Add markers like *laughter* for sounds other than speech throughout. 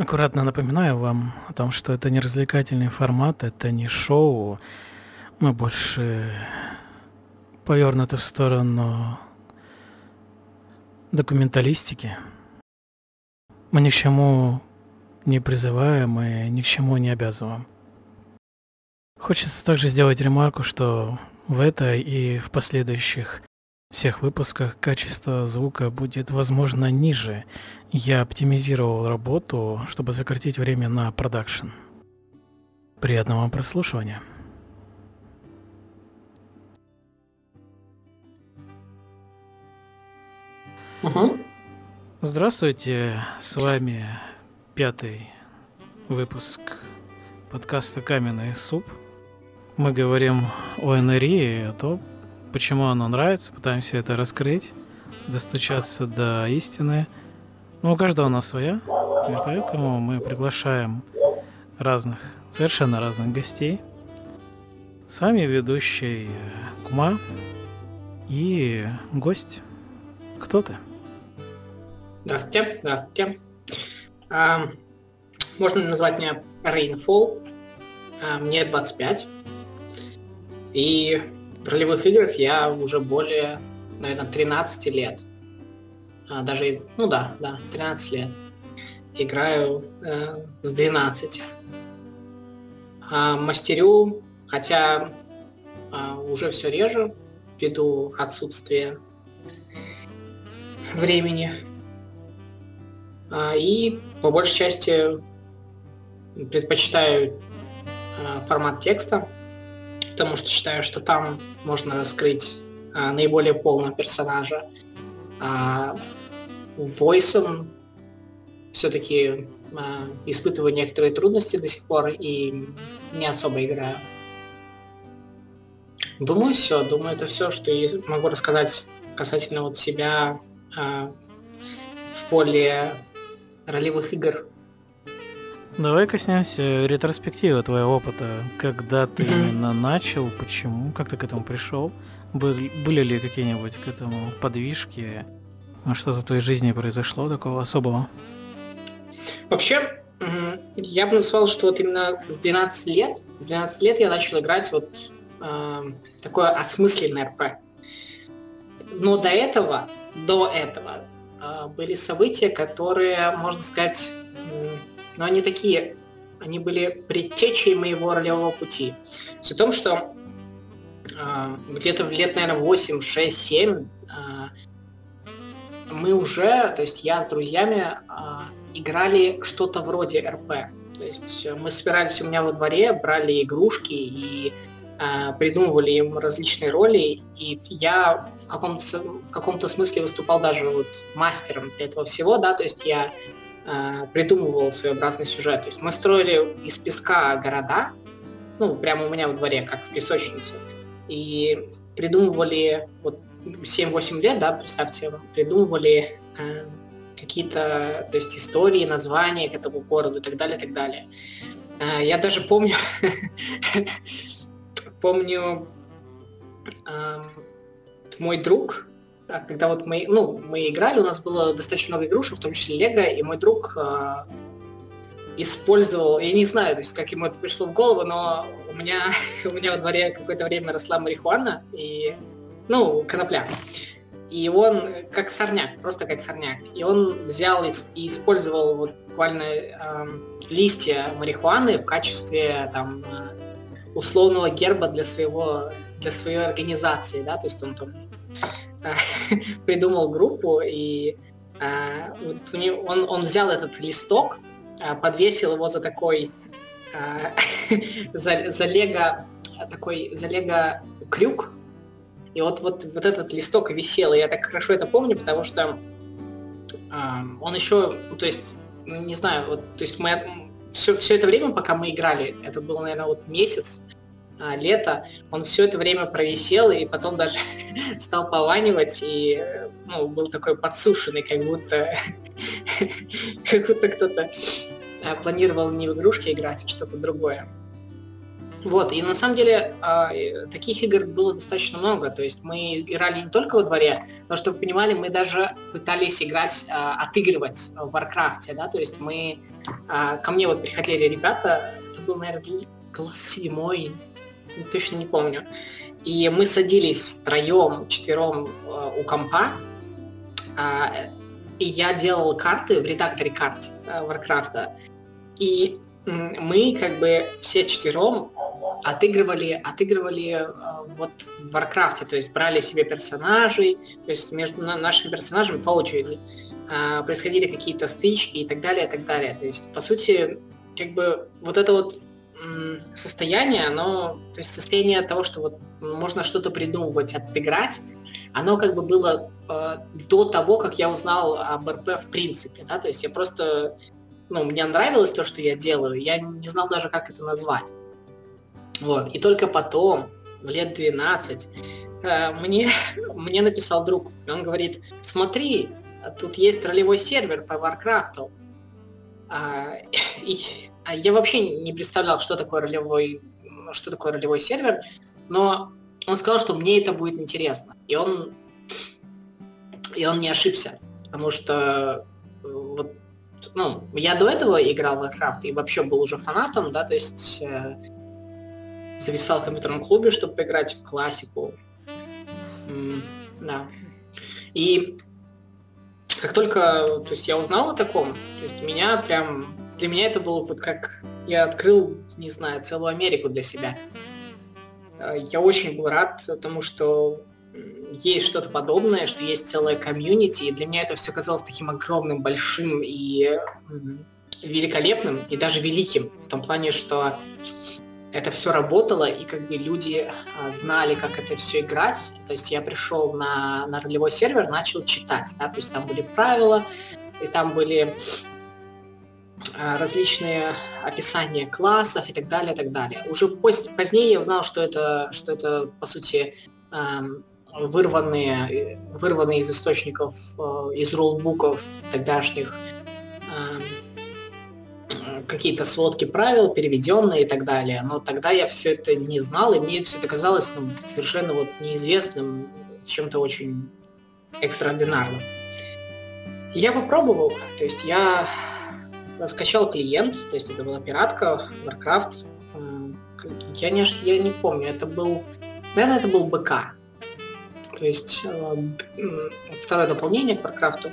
Аккуратно напоминаю вам о том, что это не развлекательный формат, это не шоу. Мы больше повернуты в сторону документалистики. Мы ни к чему не призываем и ни к чему не обязываем. Хочется также сделать ремарку, что в этой и в последующих всех выпусках качество звука будет, возможно, ниже. Я оптимизировал работу, чтобы сократить время на продакшн. Приятного вам прослушивания. Угу. Здравствуйте, с вами пятый выпуск подкаста «Каменный суп». Мы говорим о НРИ, о том, почему оно нравится, пытаемся это раскрыть, достучаться до истины. Но у каждого у нас своя, и поэтому мы приглашаем разных, совершенно разных гостей. С вами ведущий Кума и гость. Кто ты? Здравствуйте, здравствуйте. А, можно назвать меня Rainfall. А, мне 25. И ролевых играх я уже более, наверное, 13 лет. А, даже, ну да, да, 13 лет. Играю э, с 12. А, мастерю, хотя а, уже все реже, ввиду отсутствия времени. А, и по большей части предпочитаю а, формат текста, потому что считаю, что там можно раскрыть а, наиболее полного персонажа. А войсом все-таки а, испытываю некоторые трудности до сих пор и не особо играю. Думаю, все. Думаю, это все, что я могу рассказать касательно вот себя а, в поле ролевых игр Давай коснемся ретроспективы твоего опыта. Когда ты именно начал, почему, как ты к этому пришел? Были, были ли какие-нибудь к этому подвижки? Что-то в твоей жизни произошло такого особого? Вообще, я бы назвал, что вот именно с 12 лет, с 12 лет я начал играть вот э, такое осмысленное РП. Но до этого, до этого э, были события, которые, можно сказать, но они такие, они были предтечей моего ролевого пути. Все в том, что э, где-то в лет, наверное, 8, 6, 7 э, мы уже, то есть я с друзьями э, играли что-то вроде РП. То есть мы собирались у меня во дворе, брали игрушки и э, придумывали им различные роли, и я в каком-то, в каком-то смысле выступал даже вот мастером этого всего, да, то есть я э, придумывал своеобразный сюжет. То есть мы строили из песка города, ну, прямо у меня во дворе, как в песочнице, и придумывали, вот 7-8 лет, да, представьте, придумывали э, какие-то, то есть истории, названия к этому городу и так далее, и так далее. Э, я даже помню, *laughs* помню, мой друг, когда вот мы, ну, мы играли, у нас было достаточно много игрушек, в том числе Лего, и мой друг э, использовал, я не знаю, то есть как ему это пришло в голову, но у меня, *laughs* у меня во дворе какое-то время росла марихуана, и, ну, конопля. И он как сорняк, просто как сорняк. И он взял и, и использовал вот буквально э, листья марихуаны в качестве там условного герба для своего для своей организации, да, то есть он там *laughs* придумал группу, и а, вот он, он взял этот листок, а, подвесил его за такой, а, *laughs* за, за лего, такой, за лего крюк, и вот, вот, вот этот листок висел, и я так хорошо это помню, потому что он еще, то есть, ну, не знаю, вот, то есть мы все, все это время, пока мы играли, это был, наверное, вот месяц, а, лето, он все это время провисел и потом даже *laughs* стал пованивать и ну, был такой подсушенный, как будто, *laughs* как будто кто-то а, планировал не в игрушки играть, а что-то другое. Вот, и на самом деле а, таких игр было достаточно много. То есть мы играли не только во дворе, но чтобы вы понимали, мы даже пытались играть, отыгрывать в Варкрафте, да, то есть мы, ко мне вот приходили ребята, это был, наверное, класс седьмой, точно не помню, и мы садились троем, четвером у компа, и я делал карты в редакторе карт Варкрафта, и мы как бы все четвером отыгрывали, отыгрывали э, вот в Варкрафте, то есть брали себе персонажей, то есть между нашими персонажами по очереди э, происходили какие-то стычки и так далее, и так далее. То есть, по сути, как бы вот это вот состояние, оно, то есть состояние того, что вот можно что-то придумывать, отыграть, оно как бы было э, до того, как я узнал об РП в принципе, да, то есть я просто, ну, мне нравилось то, что я делаю, я не знал даже, как это назвать. Вот. И только потом, в лет 12, э, мне, *laughs* мне написал друг. Он говорит, смотри, тут есть ролевой сервер по Warcraft. А, *laughs* и, я вообще не представлял, что такое ролевой, что такое ролевой сервер, но он сказал, что мне это будет интересно. И он, и он не ошибся, потому что э, вот, ну, я до этого играл в Warcraft и вообще был уже фанатом, да, то есть э, зависал в компьютерном клубе, чтобы поиграть в классику. М да. И как только то есть я узнал о таком, то есть меня прям для меня это было вот как я открыл, не знаю, целую Америку для себя. Э, я очень был рад тому, что есть что-то подобное, что есть целая комьюнити, и для меня это все казалось таким огромным, большим и великолепным, и даже великим, в том плане, что это все работало, и как бы люди а, знали, как это все играть. То есть я пришел на, на ролевой сервер, начал читать, да, то есть там были правила, и там были различные описания классов и так далее, и так далее. Уже поз- позднее я узнал, что это, что это по сути, эм, вырванные, вырванные из источников, э, из рулбуков тогдашних эм, какие-то сводки правил, переведенные и так далее. Но тогда я все это не знал, и мне все это казалось ну, совершенно вот неизвестным, чем-то очень экстраординарным. Я попробовал, то есть я скачал клиент, то есть это была пиратка, Warcraft. Я не, я не помню, это был, наверное, это был БК. То есть э, второе дополнение к Warcraft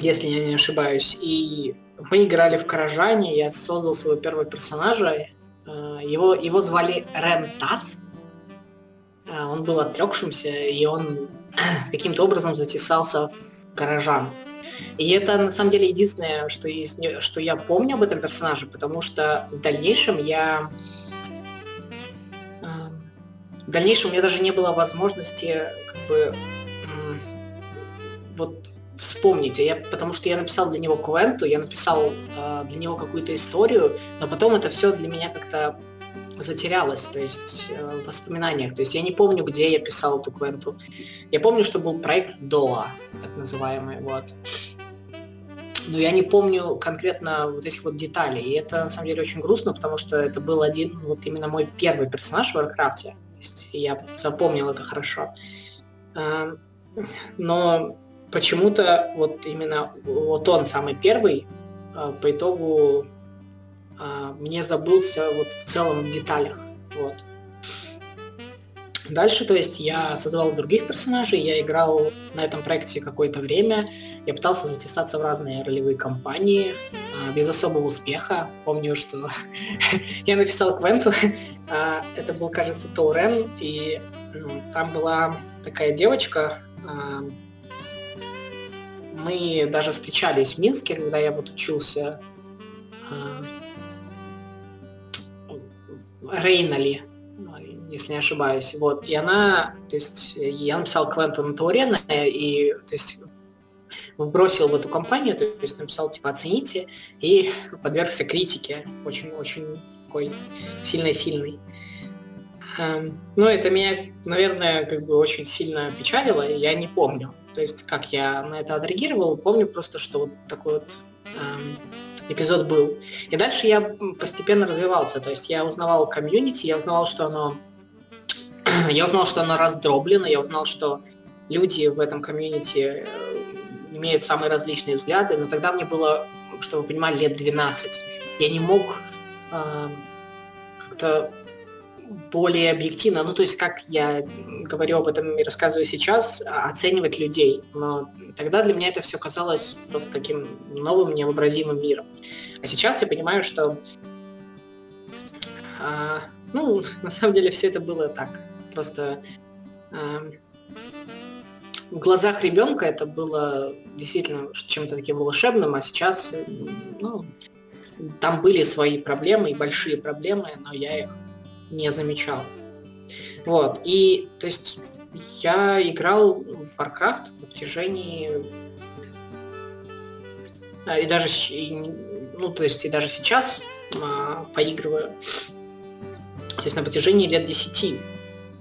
если я не ошибаюсь. И мы играли в Каражане, я создал своего первого персонажа. Э, его, его звали Рен Тас. Э, он был отрекшимся, и он *clears throat* каким-то образом затесался в Каражан. И это на самом деле единственное, что, есть, что я помню об этом персонаже, потому что в дальнейшем я э, в дальнейшем у меня даже не было возможности как бы вот вспомнить, я, потому что я написал для него квенту, я написал э, для него какую-то историю, но потом это все для меня как-то затерялось, то есть э, в воспоминаниях. То есть я не помню, где я писал эту квенту. Я помню, что был проект ДОА, так называемый, вот. Но я не помню конкретно вот этих вот деталей. И это на самом деле очень грустно, потому что это был один, вот именно мой первый персонаж в Варкрафте. То есть я запомнил это хорошо. Э, но почему-то вот именно вот он самый первый а, по итогу мне забылся вот в целом в деталях. Вот. Дальше, то есть, я создавал других персонажей, я играл на этом проекте какое-то время, я пытался затесаться в разные ролевые кампании, а, без особого успеха. Помню, что *laughs* я написал Квенту, *laughs* это был, кажется, Таурен, и ну, там была такая девочка, мы даже встречались в Минске, когда я вот учился Рейнали, если не ошибаюсь. Вот. И она, то есть я написал Квенту на Таурена и то есть вбросил в эту компанию, то есть написал типа оцените и подвергся критике очень-очень такой сильной-сильной. Эм, ну, это меня, наверное, как бы очень сильно печалило, и я не помню, то есть как я на это отреагировал, помню просто, что вот такой вот эм, эпизод был. И дальше я постепенно развивался, то есть я узнавал комьюнити, я узнавал, что оно *clears throat* я узнал, что оно раздроблено, я узнал, что люди в этом комьюнити э, имеют самые различные взгляды, но тогда мне было, чтобы вы понимали, лет 12. Я не мог э, как-то более объективно, ну то есть как я говорю об этом и рассказываю сейчас, оценивать людей. Но тогда для меня это все казалось просто таким новым, невообразимым миром. А сейчас я понимаю, что а, ну, на самом деле все это было так. Просто а, в глазах ребенка это было действительно чем-то таким волшебным, а сейчас, ну, там были свои проблемы и большие проблемы, но я их не замечал. Вот, и, то есть, я играл в Warcraft на протяжении а, и даже, ну, то есть, и даже сейчас а, поигрываю, то есть, на протяжении лет 10.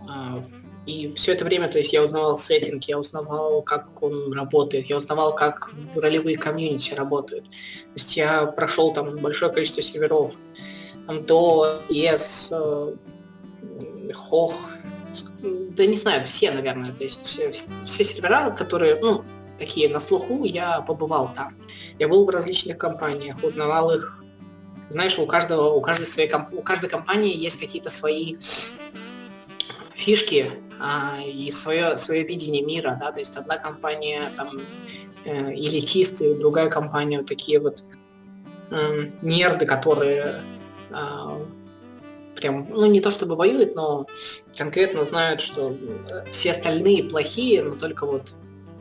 А, и все это время, то есть, я узнавал сеттинг, я узнавал, как он работает, я узнавал, как ролевые комьюнити работают. То есть, я прошел там большое количество серверов, до ES, Хох, да не знаю, все, наверное, то есть э, все сервера, которые, ну, такие на слуху, я побывал там. Я был в различных компаниях, узнавал их. Знаешь, у каждого, у каждой своей у каждой компании есть какие-то свои фишки а, и свое, свое видение мира, да, то есть одна компания там э, элитисты, другая компания вот такие вот э, нерды, которые э, прям, ну не то чтобы воюют, но конкретно знают, что все остальные плохие, но только вот,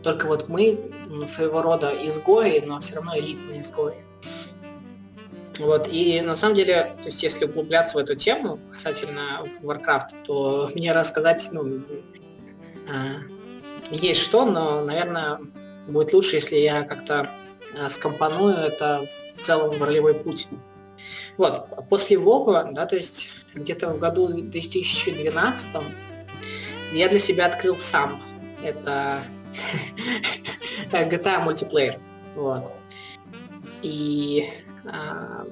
только вот мы своего рода изгои, но все равно элитные изгои. Вот, и на самом деле, то есть если углубляться в эту тему касательно Warcraft, то *laughs* мне рассказать, ну, э, есть что, но, наверное, будет лучше, если я как-то э, скомпоную это в целом в ролевой путь. Вот, после Вова, да, то есть где-то в году 2012 я для себя открыл сам. Это *laughs* GTA мультиплеер. Вот. И а,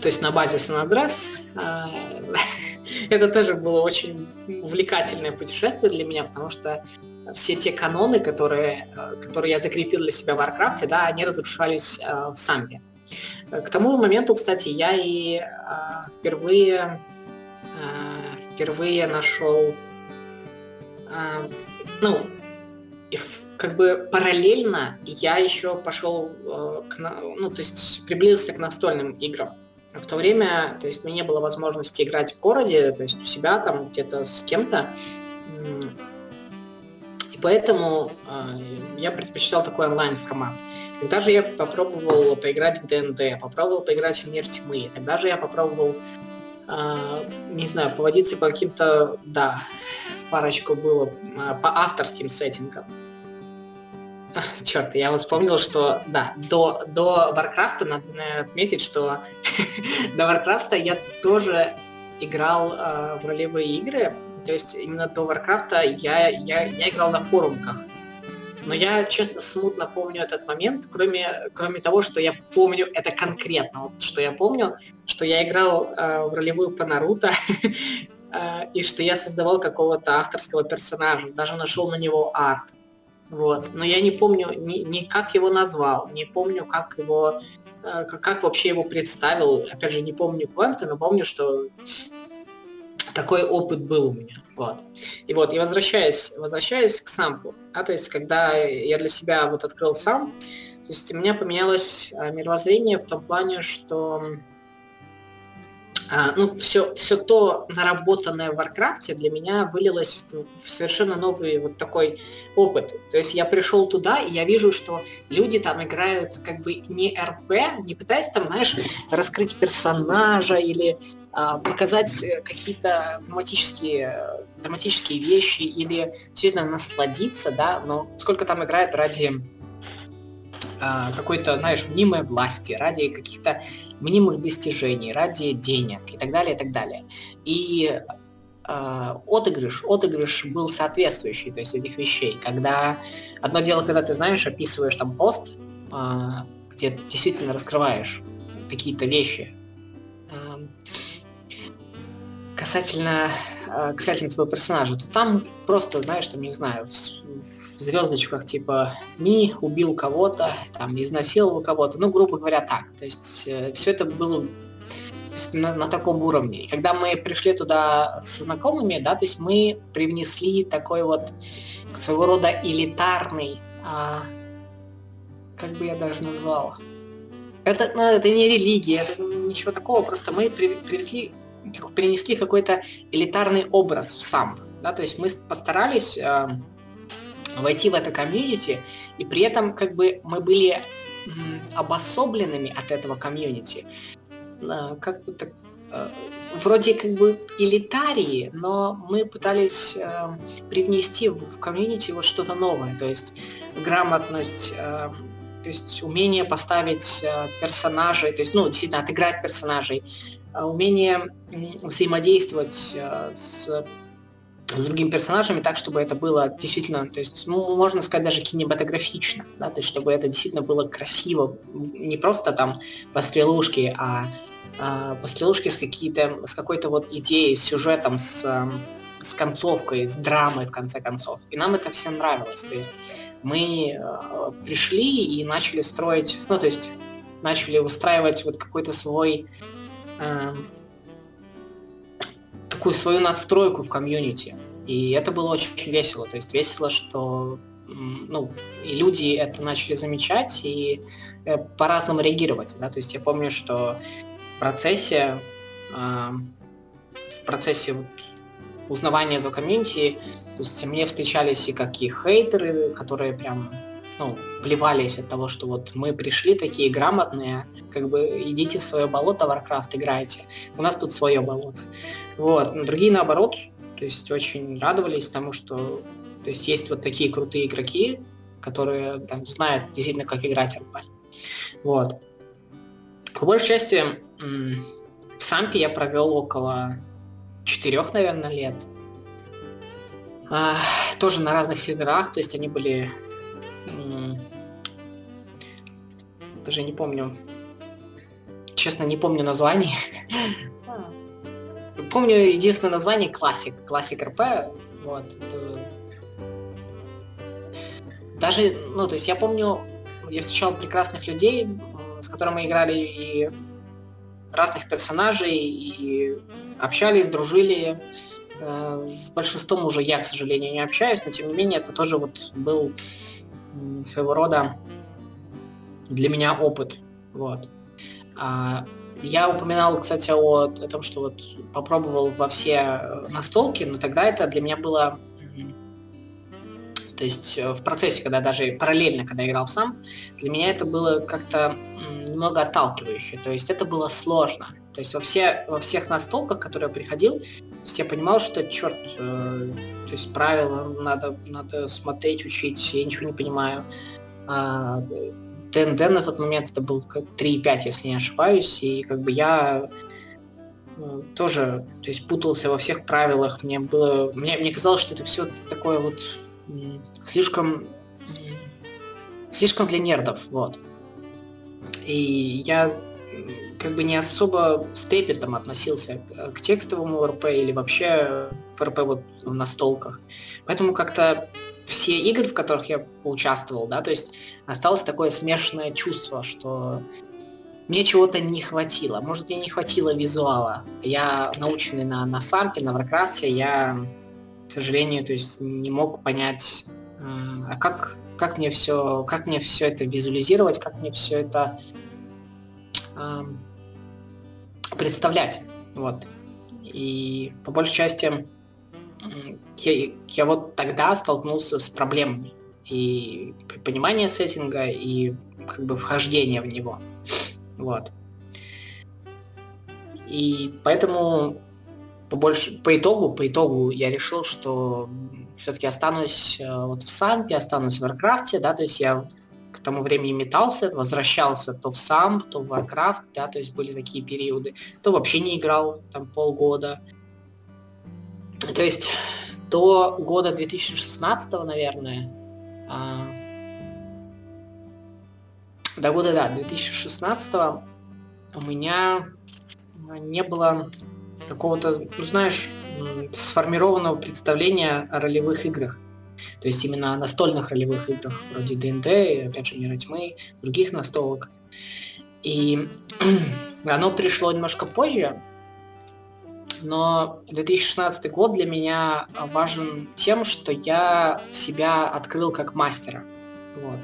то есть на базе San Andreas. А, *laughs* это тоже было очень увлекательное путешествие для меня, потому что все те каноны, которые, которые я закрепил для себя в Warcraft, да, они разрушались а, в самбе. К тому моменту, кстати, я и а, впервые, а, впервые нашел, а, ну, как бы параллельно я еще пошел, а, к, ну, то есть приблизился к настольным играм. В то время, то есть, мне не было возможности играть в городе, то есть у себя там где-то с кем-то. И поэтому э, я предпочитал такой онлайн формат. Тогда же я попробовал поиграть в ДНД, попробовал поиграть в Мир Тьмы. Тогда же я попробовал, э, не знаю, поводиться по каким-то, да, парочку было, э, по авторским сеттингам. *laughs* Черт, я вот вспомнил, что, да, до, до Варкрафта надо отметить, что *laughs* до Варкрафта я тоже играл э, в ролевые игры, то есть именно до Варкрафта я, я, я играл на форумах. Но я, честно, смутно помню этот момент, кроме, кроме того, что я помню это конкретно. Вот, что я помню, что я играл э, в ролевую по Наруто, *laughs* э, и что я создавал какого-то авторского персонажа, даже нашел на него арт. Вот. Но я не помню ни, ни как его назвал, не помню, как его э, как вообще его представил. Опять же, не помню кванты, но помню, что такой опыт был у меня. Вот. И вот, и возвращаясь, возвращаясь к самплу, да, то есть когда я для себя вот открыл сам, то есть у меня поменялось а, мировоззрение в том плане, что а, ну, все, все то наработанное в Варкрафте для меня вылилось в, в совершенно новый вот такой опыт. То есть я пришел туда, и я вижу, что люди там играют как бы не РП, не пытаясь там, знаешь, раскрыть персонажа или а, показать э, какие-то драматические, драматические вещи или действительно насладиться, да, но сколько там играет ради а, какой-то, знаешь, мнимой власти, ради каких-то мнимых достижений, ради денег и так далее, и так далее. И э, отыгрыш, отыгрыш был соответствующий, то есть этих вещей, когда одно дело, когда ты знаешь, описываешь там пост, э, где действительно раскрываешь какие-то вещи. Касательно, э, касательно твоего персонажа, то там просто, знаешь, там, не знаю, в, в звездочках типа Ми убил кого-то, там, изнасиловал кого-то, ну, грубо говоря, так. То есть э, все это было на, на таком уровне. И когда мы пришли туда со знакомыми, да, то есть мы привнесли такой вот своего рода элитарный, а, как бы я даже назвал, это, ну, это не религия, это ничего такого, просто мы привезли, принесли какой-то элитарный образ в сам. Да, то есть мы постарались э, войти в это комьюнити, и при этом как бы мы были обособленными от этого комьюнити. Э, как бы э, вроде как бы элитарии, но мы пытались э, привнести в, в комьюнити вот что-то новое, то есть грамотность, э, то есть умение поставить э, персонажей, то есть, ну, действительно, отыграть персонажей, э, умение взаимодействовать э, с, с другими персонажами так, чтобы это было действительно, то есть, ну, можно сказать, даже кинематографично, да, то есть, чтобы это действительно было красиво, не просто там по стрелушке, а, а по стрелушке с, какие-то, с какой-то вот идеей, с сюжетом, с, с концовкой, с драмой, в конце концов. И нам это все нравилось, то есть мы э, пришли и начали строить, ну, то есть начали устраивать вот какой-то свой э, такую свою надстройку в комьюнити. И это было очень весело. То есть весело, что ну, и люди это начали замечать и э, по-разному реагировать. Да? То есть я помню, что в процессе, э, в процессе узнавания этого комьюнити то есть мне встречались и какие хейтеры, которые прям ну, плевались от того, что вот мы пришли такие грамотные, как бы идите в свое болото Warcraft играйте. У нас тут свое болото. Вот. Но другие наоборот, то есть очень радовались тому, что то есть есть вот такие крутые игроки, которые там знают действительно, как играть РП. Вот. По большей части в Сампе я провел около четырех, наверное, лет. А, тоже на разных серверах, то есть они были... Даже не помню. Честно, не помню названий. *laughs* Помню единственное название классик, классик РП. Вот. Даже, ну, то есть я помню, я встречал прекрасных людей, с которыми мы играли и разных персонажей, и общались, дружили. Э, с большинством уже я, к сожалению, не общаюсь, но тем не менее это тоже вот был своего рода для меня опыт. Вот. А, я упоминал, кстати, о, о том, что вот попробовал во все э, настолки, но тогда это для меня было то есть э, в процессе, когда даже параллельно, когда играл сам, для меня это было как-то немного отталкивающе. То есть это было сложно. То есть во, все, во всех настолках, которые я приходил, я понимал, что, черт, э, то есть правила надо, надо смотреть, учить, я ничего не понимаю. А, ДНД на тот момент это был 3.5, если не ошибаюсь, и как бы я тоже, то есть путался во всех правилах, мне было, мне, мне казалось, что это все такое вот слишком, слишком для нердов, вот. И я как бы не особо с трепетом относился к, текстовому РП или вообще в РП вот в настолках. Поэтому как-то все игры, в которых я поучаствовал, да, то есть осталось такое смешанное чувство, что мне чего-то не хватило. Может, мне не хватило визуала. Я наученный на, на сампе, на Варкрафте, я, к сожалению, то есть не мог понять, э, а как, как мне все, как мне все это визуализировать, как мне все это представлять. Вот. И по большей части я, я вот тогда столкнулся с проблемами и понимания сеттинга, и как бы вхождения в него. Вот. И поэтому по, больше, по итогу, по итогу я решил, что все-таки останусь э, вот в Сампе, останусь в Варкрафте, да, то есть я к тому времени метался, возвращался то в Самп, то в Warcraft, да, то есть были такие периоды, то вообще не играл там полгода. То есть до года 2016, наверное, а, до года, да, 2016 у меня не было какого-то, ну знаешь, сформированного представления о ролевых играх. То есть именно о настольных ролевых играх, вроде ДНД, опять же, Мира Тьмы, других настолок. И *clears throat* оно пришло немножко позже, но 2016 год для меня важен тем, что я себя открыл как мастера. Вот.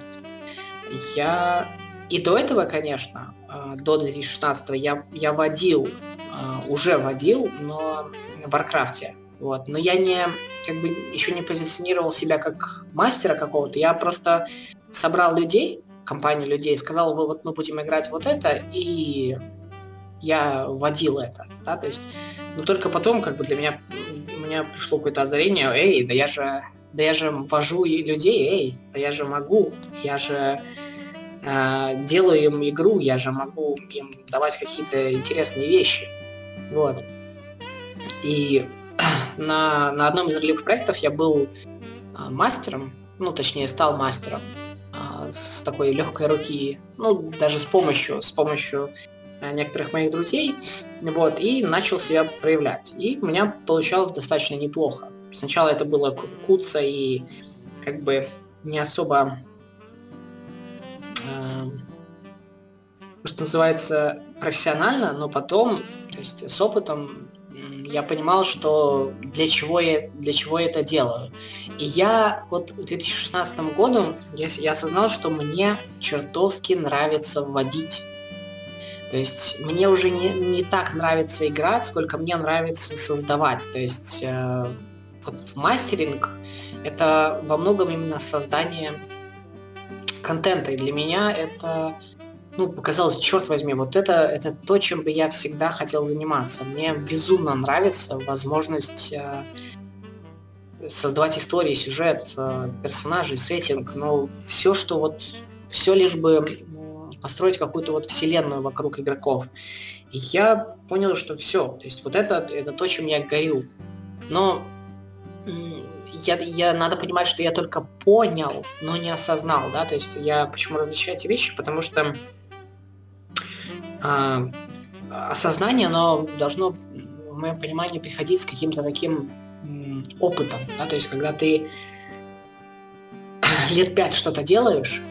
Я и до этого, конечно, а, до 2016 я, я водил, а, уже водил, но в Варкрафте. Вот. Но я не, как бы, еще не позиционировал себя как мастера какого-то. Я просто собрал людей, компанию людей, сказал, вы вот мы будем играть вот это, и я водил это, да, то есть, но только потом, как бы для меня, у меня пришло какое-то озарение, эй, да я же, да я же вожу людей, эй, да я же могу, я же э, делаю им игру, я же могу им давать какие-то интересные вещи, вот. И *clears throat* на, на одном из ролевых проектов я был э, мастером, ну, точнее, стал мастером э, с такой легкой руки, ну, даже с помощью, с помощью некоторых моих друзей, вот, и начал себя проявлять. И у меня получалось достаточно неплохо. Сначала это было куца и как бы не особо, э, что называется, профессионально, но потом, то есть с опытом я понимал, что для чего я, для чего я это делаю. И я вот к 2016 году я, я осознал, что мне чертовски нравится вводить то есть мне уже не, не так нравится играть, сколько мне нравится создавать. То есть э, вот мастеринг это во многом именно создание контента. И для меня это ну, показалось, черт возьми, вот это, это то, чем бы я всегда хотел заниматься. Мне безумно нравится возможность э, создавать истории, сюжет, э, персонажей, сеттинг, но все, что вот, все лишь бы построить какую-то вот вселенную вокруг игроков. И я понял, что все, то есть вот это, это то, чем я горю. Но я, я, надо понимать, что я только понял, но не осознал, да, то есть я почему различаю эти вещи, потому что а, осознание, оно должно, в моем понимании, приходить с каким-то таким опытом, да, то есть когда ты *clears throat* лет пять что-то делаешь,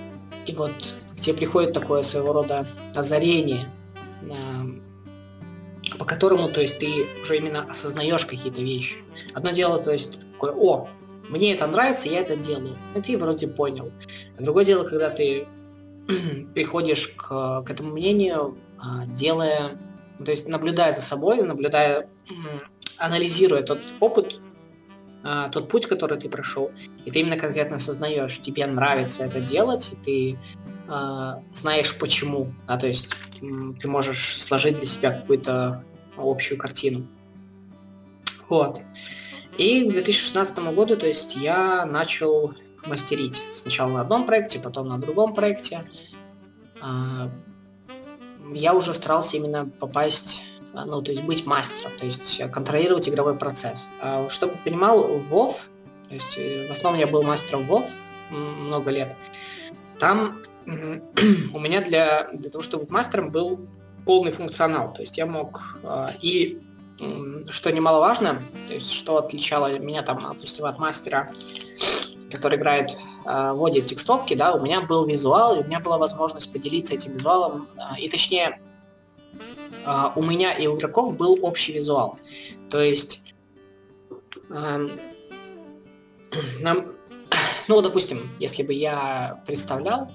и вот тебе приходит такое своего рода озарение, по которому, то есть, ты уже именно осознаешь какие-то вещи. Одно дело, то есть, такое, о, мне это нравится, я это делаю. И ты вроде понял. А другое дело, когда ты *clears throat* приходишь к, к этому мнению, а, делая, то есть наблюдая за собой, наблюдая, анализируя тот опыт, а, тот путь, который ты прошел, и ты именно конкретно осознаешь, тебе нравится это делать, и ты а, знаешь почему, да, то есть ты можешь сложить для себя какую-то общую картину. Вот. И к 2016 году, то есть я начал мастерить. Сначала на одном проекте, потом на другом проекте. А, я уже старался именно попасть, ну, то есть быть мастером, то есть контролировать игровой процесс. А, чтобы понимал, WoW, то есть э, в основном я был мастером WoW много лет, там *clears throat* у меня для, для того, чтобы быть мастером, был полный функционал. То есть я мог э, и что немаловажно, то есть что отличало меня там, допустим, от мастера, который играет, вводит текстовки, да, у меня был визуал, и у меня была возможность поделиться этим визуалом, э, и точнее, у меня и у игроков был общий визуал. То есть *clears throat* нам, *clears throat* ну, допустим, если бы я представлял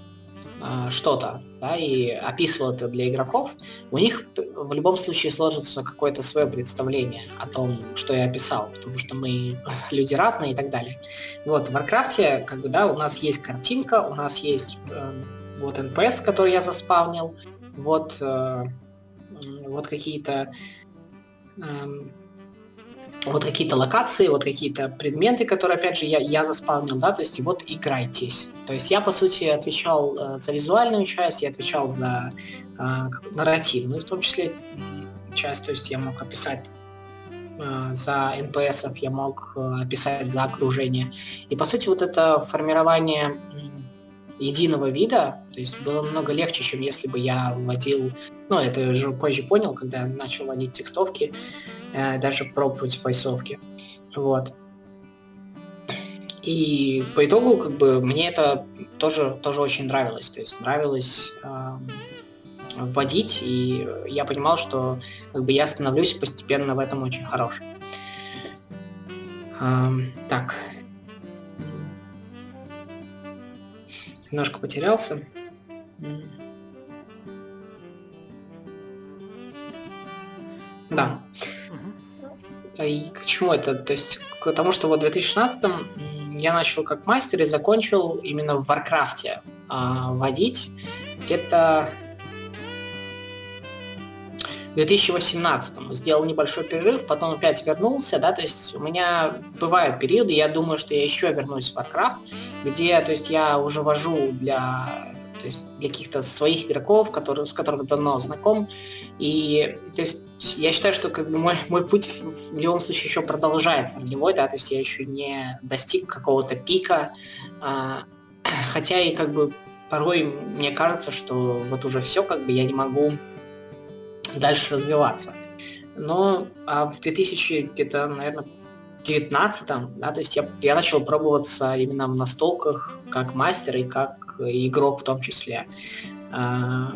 Э, что-то, да, и описывал это для игроков, у них в любом случае сложится какое-то свое представление о том, что я описал, потому что мы *laughs* люди разные и так далее. Вот, в Варкрафте, как бы, да, у нас есть картинка, у нас есть э, вот NPC, который я заспавнил, вот, э, вот какие-то э, вот какие-то локации, вот какие-то предметы, которые, опять же, я, я заспавнил, да, то есть вот играйтесь. То есть я, по сути, отвечал э, за визуальную часть, я отвечал за э, нарративную, в том числе, часть, то есть я мог описать э, за NPS, я мог э, описать за окружение. И, по сути, вот это формирование единого вида, то есть было намного легче, чем если бы я вводил, ну, это я уже позже понял, когда я начал вводить текстовки, э, даже пробовать войсовки. Вот. И по итогу, как бы, мне это тоже, тоже очень нравилось. То есть нравилось э, вводить, и я понимал, что как бы, я становлюсь постепенно в этом очень хорошим. Э, так. Немножко потерялся. Да. И к чему это? То есть к тому, что вот в 2016 я начал как мастер и закончил именно в Варкрафте а, водить где-то в 2018 сделал небольшой перерыв, потом опять вернулся, да, то есть у меня бывают периоды, я думаю, что я еще вернусь в Warcraft, где, то есть я уже вожу для то есть для каких-то своих игроков, которые, с которыми давно знаком. И то есть я считаю, что как бы мой, мой путь в, в любом случае еще продолжается ролевой, да, то есть я еще не достиг какого-то пика, а, *clears throat* хотя и как бы порой мне кажется, что вот уже все, как бы я не могу дальше развиваться. Но а в 2000 где-то, наверное, 19 да, то есть я, я начал пробоваться именно в настолках как мастер и как игрок в том числе. А,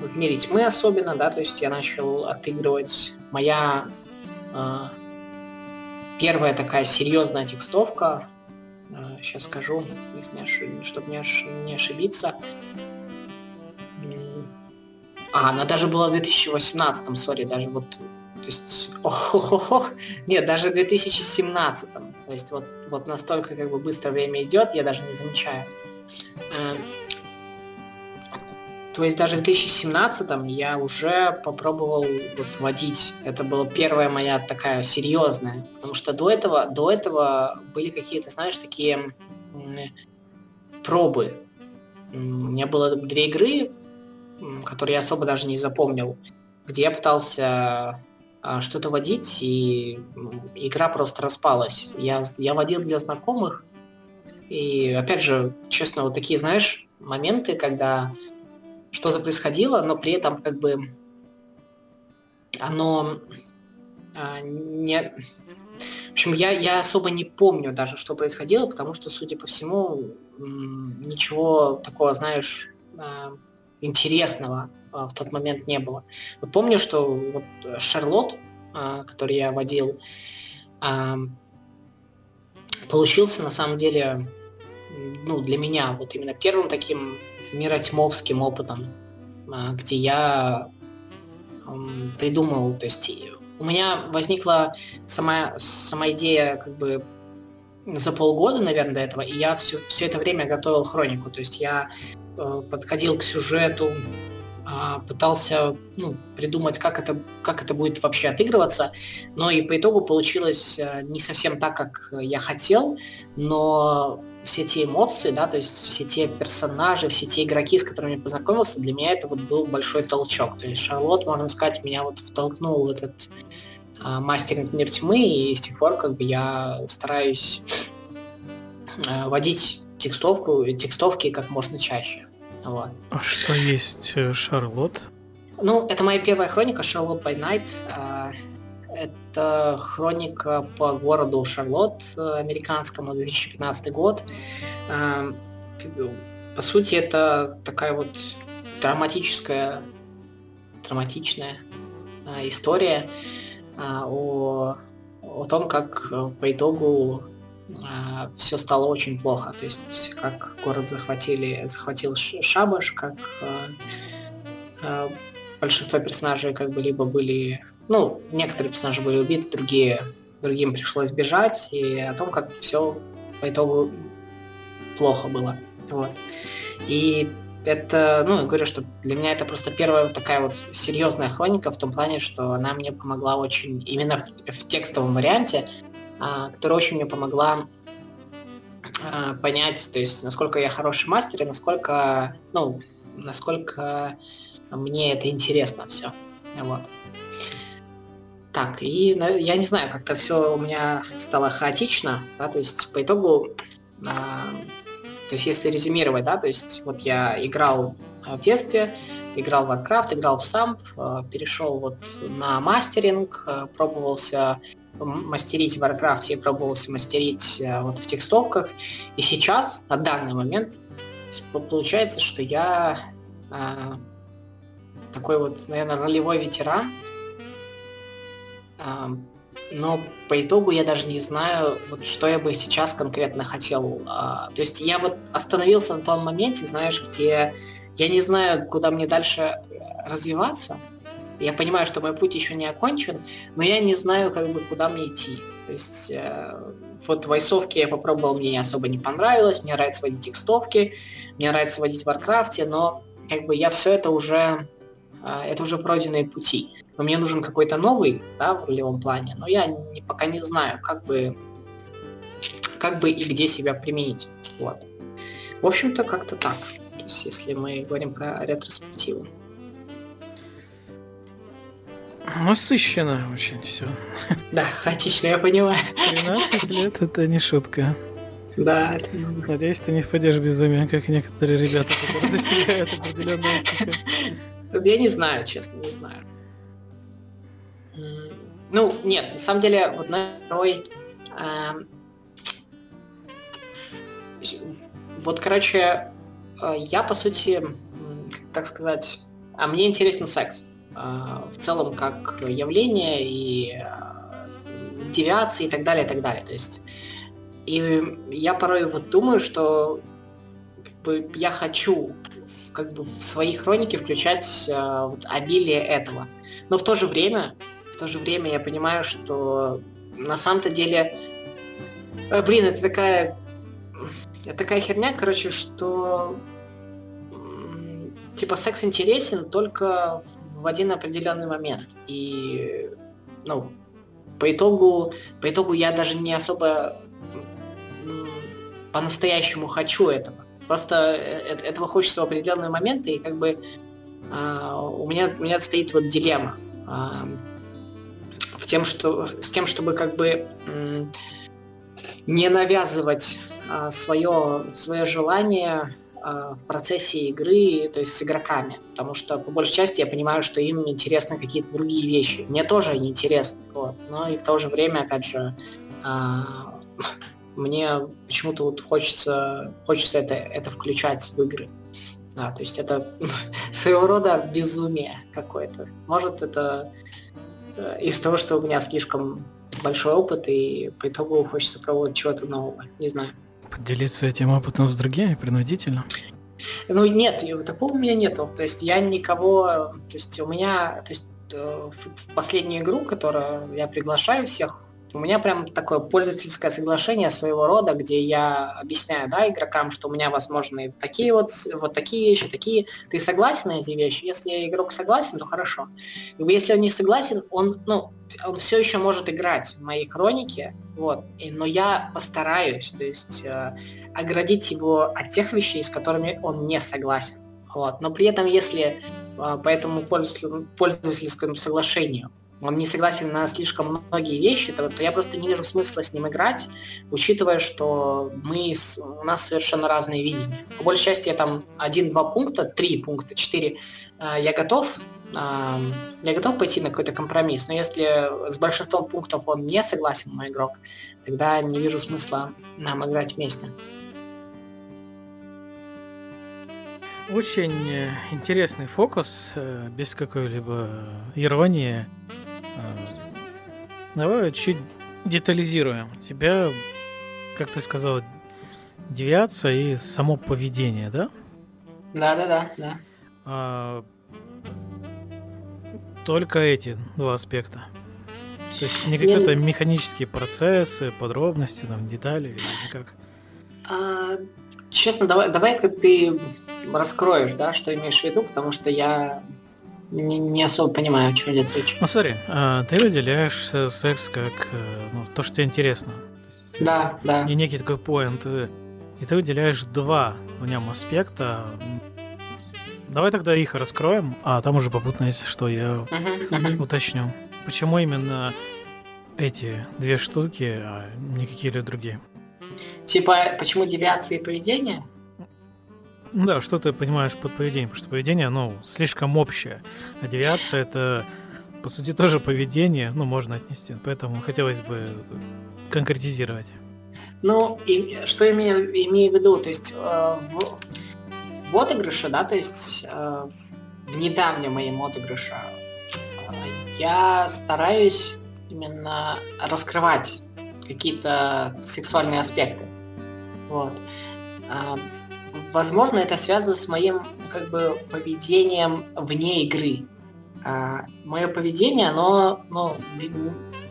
в мире тьмы особенно, да, то есть я начал отыгрывать моя а, первая такая серьезная текстовка, сейчас скажу, чтобы не ошибиться, а, она даже была в 2018, сори, даже вот, то есть, ох, нет, даже в 2017. То есть вот, вот настолько как бы быстро время идет, я даже не замечаю. Эм, то есть даже в 2017 я уже попробовал вот водить. Это была первая моя такая серьезная. Потому что до этого, до этого были какие-то, знаешь, такие пробы. У меня было две игры который я особо даже не запомнил, где я пытался а, что-то водить, и игра просто распалась. Я, я водил для знакомых, и опять же, честно, вот такие, знаешь, моменты, когда что-то происходило, но при этом как бы оно а, не... В общем, я, я особо не помню даже, что происходило, потому что, судя по всему, ничего такого, знаешь, а, интересного а, в тот момент не было. Вот помню, что вот Шарлот, а, который я водил, а, получился на самом деле, ну, для меня вот именно первым таким миротьмовским опытом, где я придумал, то есть у меня возникла сама, сама идея как бы за полгода, наверное, до этого, и я все, все это время готовил хронику. То есть я подходил к сюжету, а, пытался ну, придумать, как это, как это будет вообще отыгрываться, но и по итогу получилось э, не совсем так, как я хотел, но все те эмоции, да, то есть все те персонажи, все те игроки, с которыми я познакомился, для меня это вот был большой толчок. То есть Шарлот, можно сказать, меня вот втолкнул в этот а, мастеринг мир тьмы, и с тех пор как бы я стараюсь а, водить текстовку, текстовки как можно чаще. Вот. А что есть э, Шарлот? Ну, это моя первая хроника Шарлот by Night. А, это хроника по городу Шарлот, э, американскому, 2015 год. А, по сути, это такая вот драматическая, драматичная а, история о, о том, как по итогу а, все стало очень плохо. То есть как город захватили, захватил шабаш, как а, а, большинство персонажей как бы либо были, ну, некоторые персонажи были убиты, другие, другим пришлось бежать, и о том, как все по итогу плохо было. Вот. И это, ну, я говорю, что для меня это просто первая такая вот серьезная хроника в том плане, что она мне помогла очень именно в, в текстовом варианте которая очень мне помогла а, понять, то есть насколько я хороший мастер и насколько, ну, насколько мне это интересно все. Вот. Так, и я не знаю, как-то все у меня стало хаотично, да, то есть по итогу а, То есть если резюмировать, да, то есть вот я играл в детстве, играл в Warcraft, играл в Самп, перешел вот на мастеринг, пробовался мастерить в Warcraft и пробовался мастерить вот в текстовках. И сейчас, на данный момент, получается, что я такой вот, наверное, ролевой ветеран, но по итогу я даже не знаю, вот что я бы сейчас конкретно хотел. А, то есть я вот остановился на том моменте, знаешь, где я не знаю, куда мне дальше развиваться. Я понимаю, что мой путь еще не окончен, но я не знаю, как бы, куда мне идти. То есть э, вот войсовки я попробовал, мне особо не понравилось, мне нравится водить текстовки, мне нравится водить в Варкрафте, но как бы я все это уже, э, это уже пройденные пути но мне нужен какой-то новый, да, в ролевом плане, но я не, пока не знаю, как бы, как бы и где себя применить. Вот. В общем-то, как-то так. То есть, если мы говорим про ретроспективу. Насыщенно очень все. Да, хаотично, я понимаю. 13 лет это не шутка. Да, Надеюсь, ты не впадешь в безумие, как некоторые ребята, которые достигают определенного пика. Я не знаю, честно, не знаю. Ну, нет, на самом деле, вот на второй... Э, вот, короче, э, я, по сути, так сказать, а мне интересен секс. Э, в целом, как явление и э, девиации и так далее, и так далее. То есть, и я порой вот думаю, что как бы, я хочу в, как бы в свои хроники включать э, вот, обилие этого. Но в то же время то же время я понимаю, что на самом-то деле, э, блин, это такая, это такая херня, короче, что типа секс интересен только в один определенный момент. И, ну, по итогу, по итогу я даже не особо по-настоящему хочу этого. Просто э, этого хочется в определенные моменты, и как бы а, у меня у меня стоит вот дилемма. А, в тем, что, с тем, чтобы как бы не навязывать а, свое, свое желание в процессе игры, то есть с игроками. Потому что по большей части я понимаю, что им интересны какие-то другие вещи. Мне тоже они интересны. Вот. Но и в то же время, опять же, а, *laughs* мне почему-то вот хочется, хочется это, это включать в игры. Да, то есть это *laughs* своего рода безумие какое-то. Может, это Э, из-за того, что у меня слишком большой опыт, и по итогу хочется пробовать чего-то нового. Не знаю. Поделиться этим опытом с другими принудительно? Ну нет, такого у меня нету. То есть я никого... То есть у меня... То есть э, в последнюю игру, которую я приглашаю всех у меня прям такое пользовательское соглашение своего рода, где я объясняю, да, игрокам, что у меня возможны такие вот, вот такие вещи, такие. Ты согласен на эти вещи? Если игрок согласен, то хорошо. Если он не согласен, он, ну, он все еще может играть в моей хронике, вот, и, но я постараюсь, то есть э, оградить его от тех вещей, с которыми он не согласен. Вот. Но при этом, если э, по этому пользовательскому соглашению он не согласен на слишком многие вещи, то, то я просто не вижу смысла с ним играть, учитывая, что мы, у нас совершенно разные видения. По большей части я там один-два пункта, три пункта, четыре, э, я готов я готов пойти на какой-то компромисс, но если с большинством пунктов он не согласен, мой игрок, тогда не вижу смысла нам играть вместе. Очень э, интересный фокус, э, без какой-либо иронии. Э, давай чуть детализируем. тебя, как ты сказал, девиация и само поведение, да? Да, да, да, да. А, только эти два аспекта. То есть не какие-то Я... механические процессы, подробности, там, детали или как? А, честно, давай, давай-ка ты раскроешь, да, что имеешь в виду, потому что я не, особо понимаю, о чем идет речь. Ну смотри, а, ты выделяешь секс как э, ну, то, что тебе интересно. Да, да. И некий такой поинт. И ты выделяешь два в нем аспекта. Давай тогда их раскроем, а там уже попутно, если что, я uh-huh, uh-huh. уточню. Почему именно эти две штуки, а не какие-либо другие? Типа, почему девиации поведения? Ну да, что ты понимаешь под поведением, потому что поведение, ну, слишком общее, а девиация это, по сути, тоже поведение, ну, можно отнести, поэтому хотелось бы конкретизировать. Ну, и, что имею, имею в виду, то есть э, в, в отыгрыше, да, то есть э, в, в недавнем моем отыгрыше э, я стараюсь именно раскрывать какие-то сексуальные аспекты. Вот. Э, возможно, это связано с моим как бы поведением вне игры. А, мое поведение, оно ну,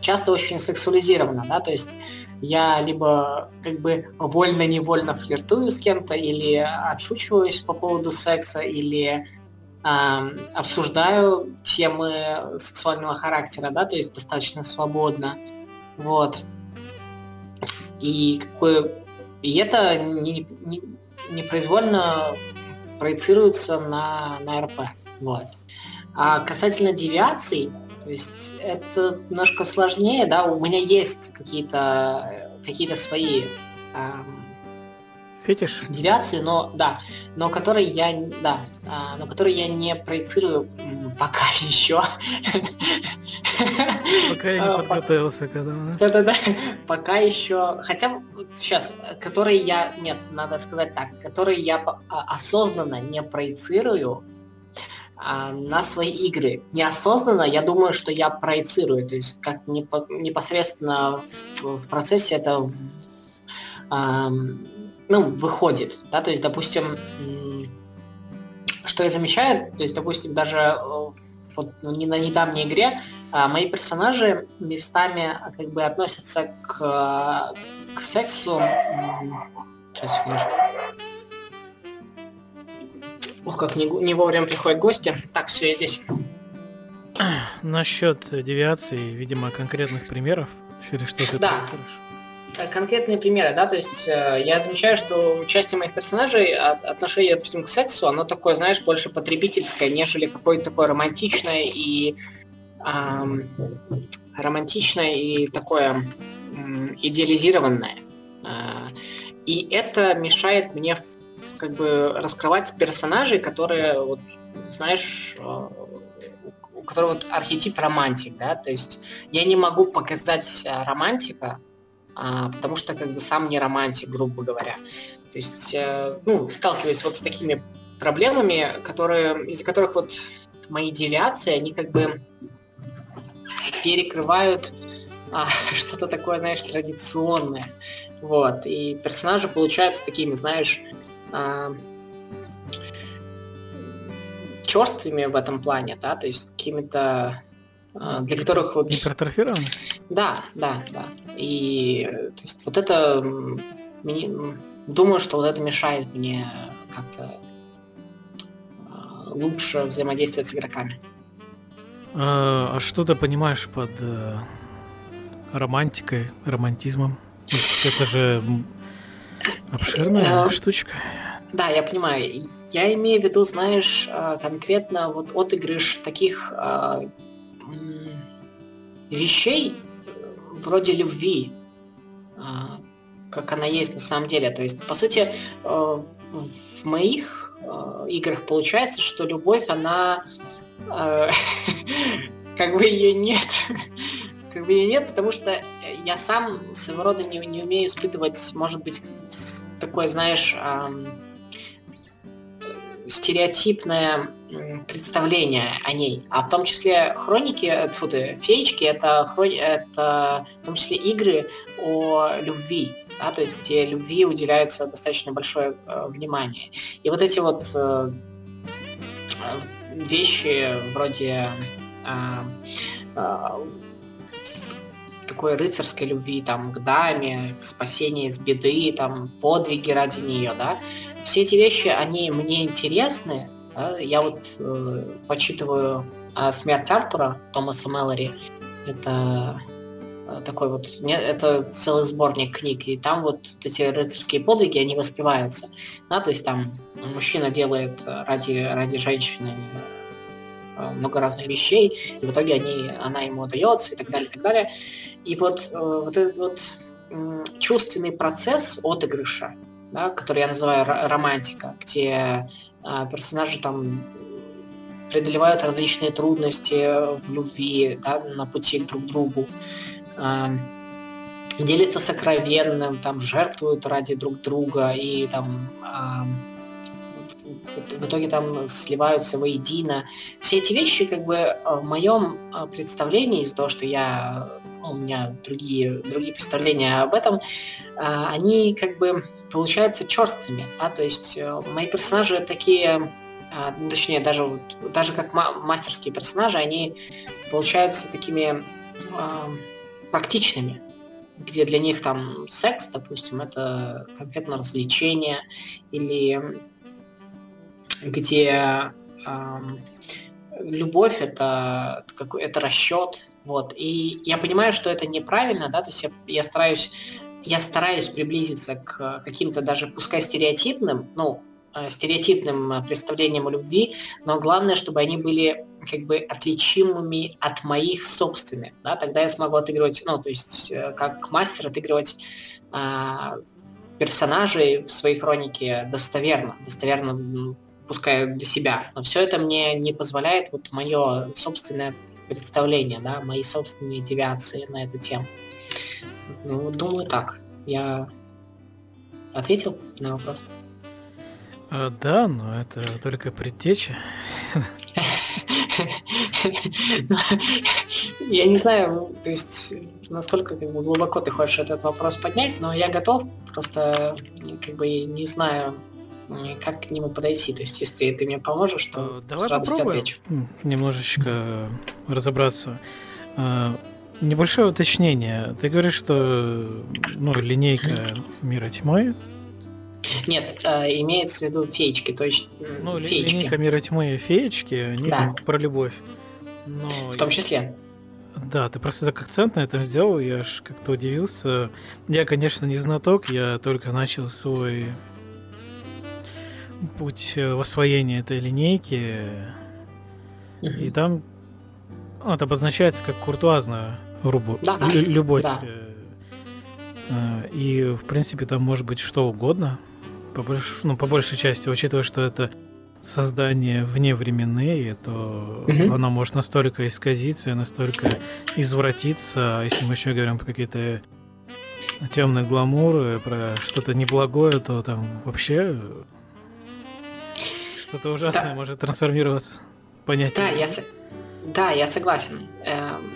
часто очень сексуализировано, да, то есть я либо как бы вольно-невольно флиртую с кем-то, или отшучиваюсь по поводу секса, или э, обсуждаю темы сексуального характера, да, то есть достаточно свободно, вот. И как бы и это не, не, непроизвольно проецируется на, на РП. Вот. А касательно девиаций, то есть это немножко сложнее, да, у меня есть какие-то какие свои эм, Фетиш? девиации, но да, но которые я, да, а, но которые я не проецирую пока *laughs* еще. Пока я не подготовился к этому. Да-да-да, пока еще, хотя сейчас, которые я, нет, надо сказать так, которые я а, осознанно не проецирую, а, на свои игры. Неосознанно я думаю, что я проецирую, то есть как непосредственно в, в процессе это в, эм, ну, выходит. Да? То есть, допустим, что я замечаю, то есть, допустим, даже э, вот ну, не на недавней игре а мои персонажи местами а, как бы относятся к, к сексу. Сейчас, секундочку. Ох, как не, не вовремя приходят гости. Так, все, я здесь. Насчет девиации, видимо, конкретных примеров, через что ты да. Э, конкретные примеры, да, то есть э, я замечаю, что участие моих персонажей, отношение, допустим, к сексу, оно такое, знаешь, больше потребительское, нежели какое-то такое романтичное и эм, романтичное и такое эм, идеализированное. Э, и это мешает мне как бы раскрывать персонажей, которые, вот, знаешь, э, у которых вот архетип романтик, да, то есть я не могу показать э, романтика, а, потому что как бы сам не романтик, грубо говоря. То есть, э, ну, сталкиваюсь вот с такими проблемами, которые, из-за которых вот мои девиации, они как бы перекрывают а, *laughs* что-то такое, знаешь, традиционное. Вот. И персонажи получаются такими, знаешь, а, черствыми в этом плане, да, то есть какими-то а, для которых вот... Гипертрофированы? Да, да, да. И то есть вот это мне, думаю, что вот это мешает мне как-то а, лучше взаимодействовать с игроками. А, а что ты понимаешь под э, романтикой, романтизмом? Это же Обширная э, штучка. Да, я понимаю. Я имею в виду, знаешь, э, конкретно вот отыгрыш таких вещей вроде любви, как она есть на самом деле. То есть, по сути, в моих играх получается, что любовь, она *laughs* как бы ее нет как бы ее нет, потому что я сам своего рода не, не умею испытывать, может быть, такое, знаешь, стереотипное представление о ней. А в том числе хроники, фу ты, феечки, это, хрони, это в том числе игры о любви, да, то есть где любви уделяется достаточно большое э, внимание. И вот эти вот э, вещи вроде э, э, такой рыцарской любви, там, к даме, спасение из беды, там, подвиги ради нее, да. Все эти вещи, они мне интересны. Я вот э, почитываю э, «Смерть Артура» Томаса Мэллори. Это э, такой вот, это целый сборник книг, и там вот эти рыцарские подвиги, они воспеваются. Да, то есть там мужчина делает ради, ради женщины Э, много разных вещей, и в итоге они, она ему дается и так далее, и так далее. И вот, э, вот этот вот чувственный процесс отыгрыша, да, который я называю романтика, где а, персонажи там преодолевают различные трудности в любви, да, на пути друг к другу, а, делятся сокровенным, там жертвуют ради друг друга и там а, в итоге там сливаются воедино. Все эти вещи, как бы, в моем представлении, из-за того, что я, ну, у меня другие, другие представления об этом, э, они, как бы, получаются черствыми, да, то есть мои персонажи такие, ну, точнее, даже, даже как мастерские персонажи, они получаются такими практичными, где для них там секс, допустим, это конкретно развлечение, или где э, любовь это это расчет, вот. И я понимаю, что это неправильно, да, то есть я, я стараюсь я стараюсь приблизиться к каким-то даже, пускай стереотипным, ну, э, стереотипным представлениям о любви, но главное, чтобы они были как бы отличимыми от моих собственных, да, тогда я смогу отыгрывать, ну, то есть э, как мастер отыгрывать а, персонажей в своей хронике достоверно, достоверно пускай для себя. Но все это мне не позволяет вот мое собственное представление, да, мои собственные девиации на эту тему. Ну, думаю, так. Я ответил на вопрос? А, да, но это только предтеча. *laughs* Я не знаю, то есть, насколько как бы, глубоко ты хочешь этот вопрос поднять, но я готов, просто как бы не знаю, как к нему подойти. То есть, если ты мне поможешь, то э, Давай с радостью попробуем отвечу. немножечко разобраться. Э, небольшое уточнение. Ты говоришь, что ну, линейка мира тьмы. Нет, э, имеется в виду феечки, то есть ну, феечки. линейка мира тьмы и феечки, они да. про любовь. Но в том числе. Да, ты просто так акцент на этом сделал, я аж как-то удивился. Я, конечно, не знаток, я только начал свой путь э, в освоении этой линейки. Mm-hmm. И там ну, это обозначается как куртуазная рубу, да, любовь. Да. Э, э, и, в принципе, там может быть что угодно. По, больш... ну, по большей части, учитывая, что это создание вневременные, то mm-hmm. оно может настолько исказиться настолько извратиться, а если мы еще говорим про какие-то темные гламуры, про что-то неблагое, то там вообще что-то ужасное да. может трансформироваться. Понятие. Да, я, с... да, я согласен. Эм,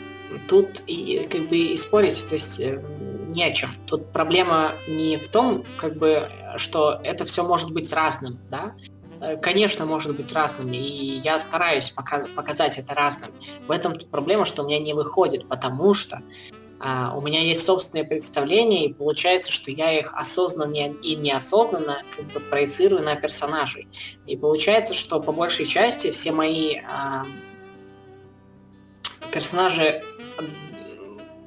тут и, как бы и спорить, то есть э, ни о чем. Тут проблема не в том, как бы, что это все может быть разным, да? Э, конечно, может быть разным, и я стараюсь пока показать это разным. В этом проблема, что у меня не выходит, потому что у меня есть собственные представления, и получается, что я их осознанно и неосознанно как бы проецирую на персонажей. И получается, что по большей части все мои а, персонажи,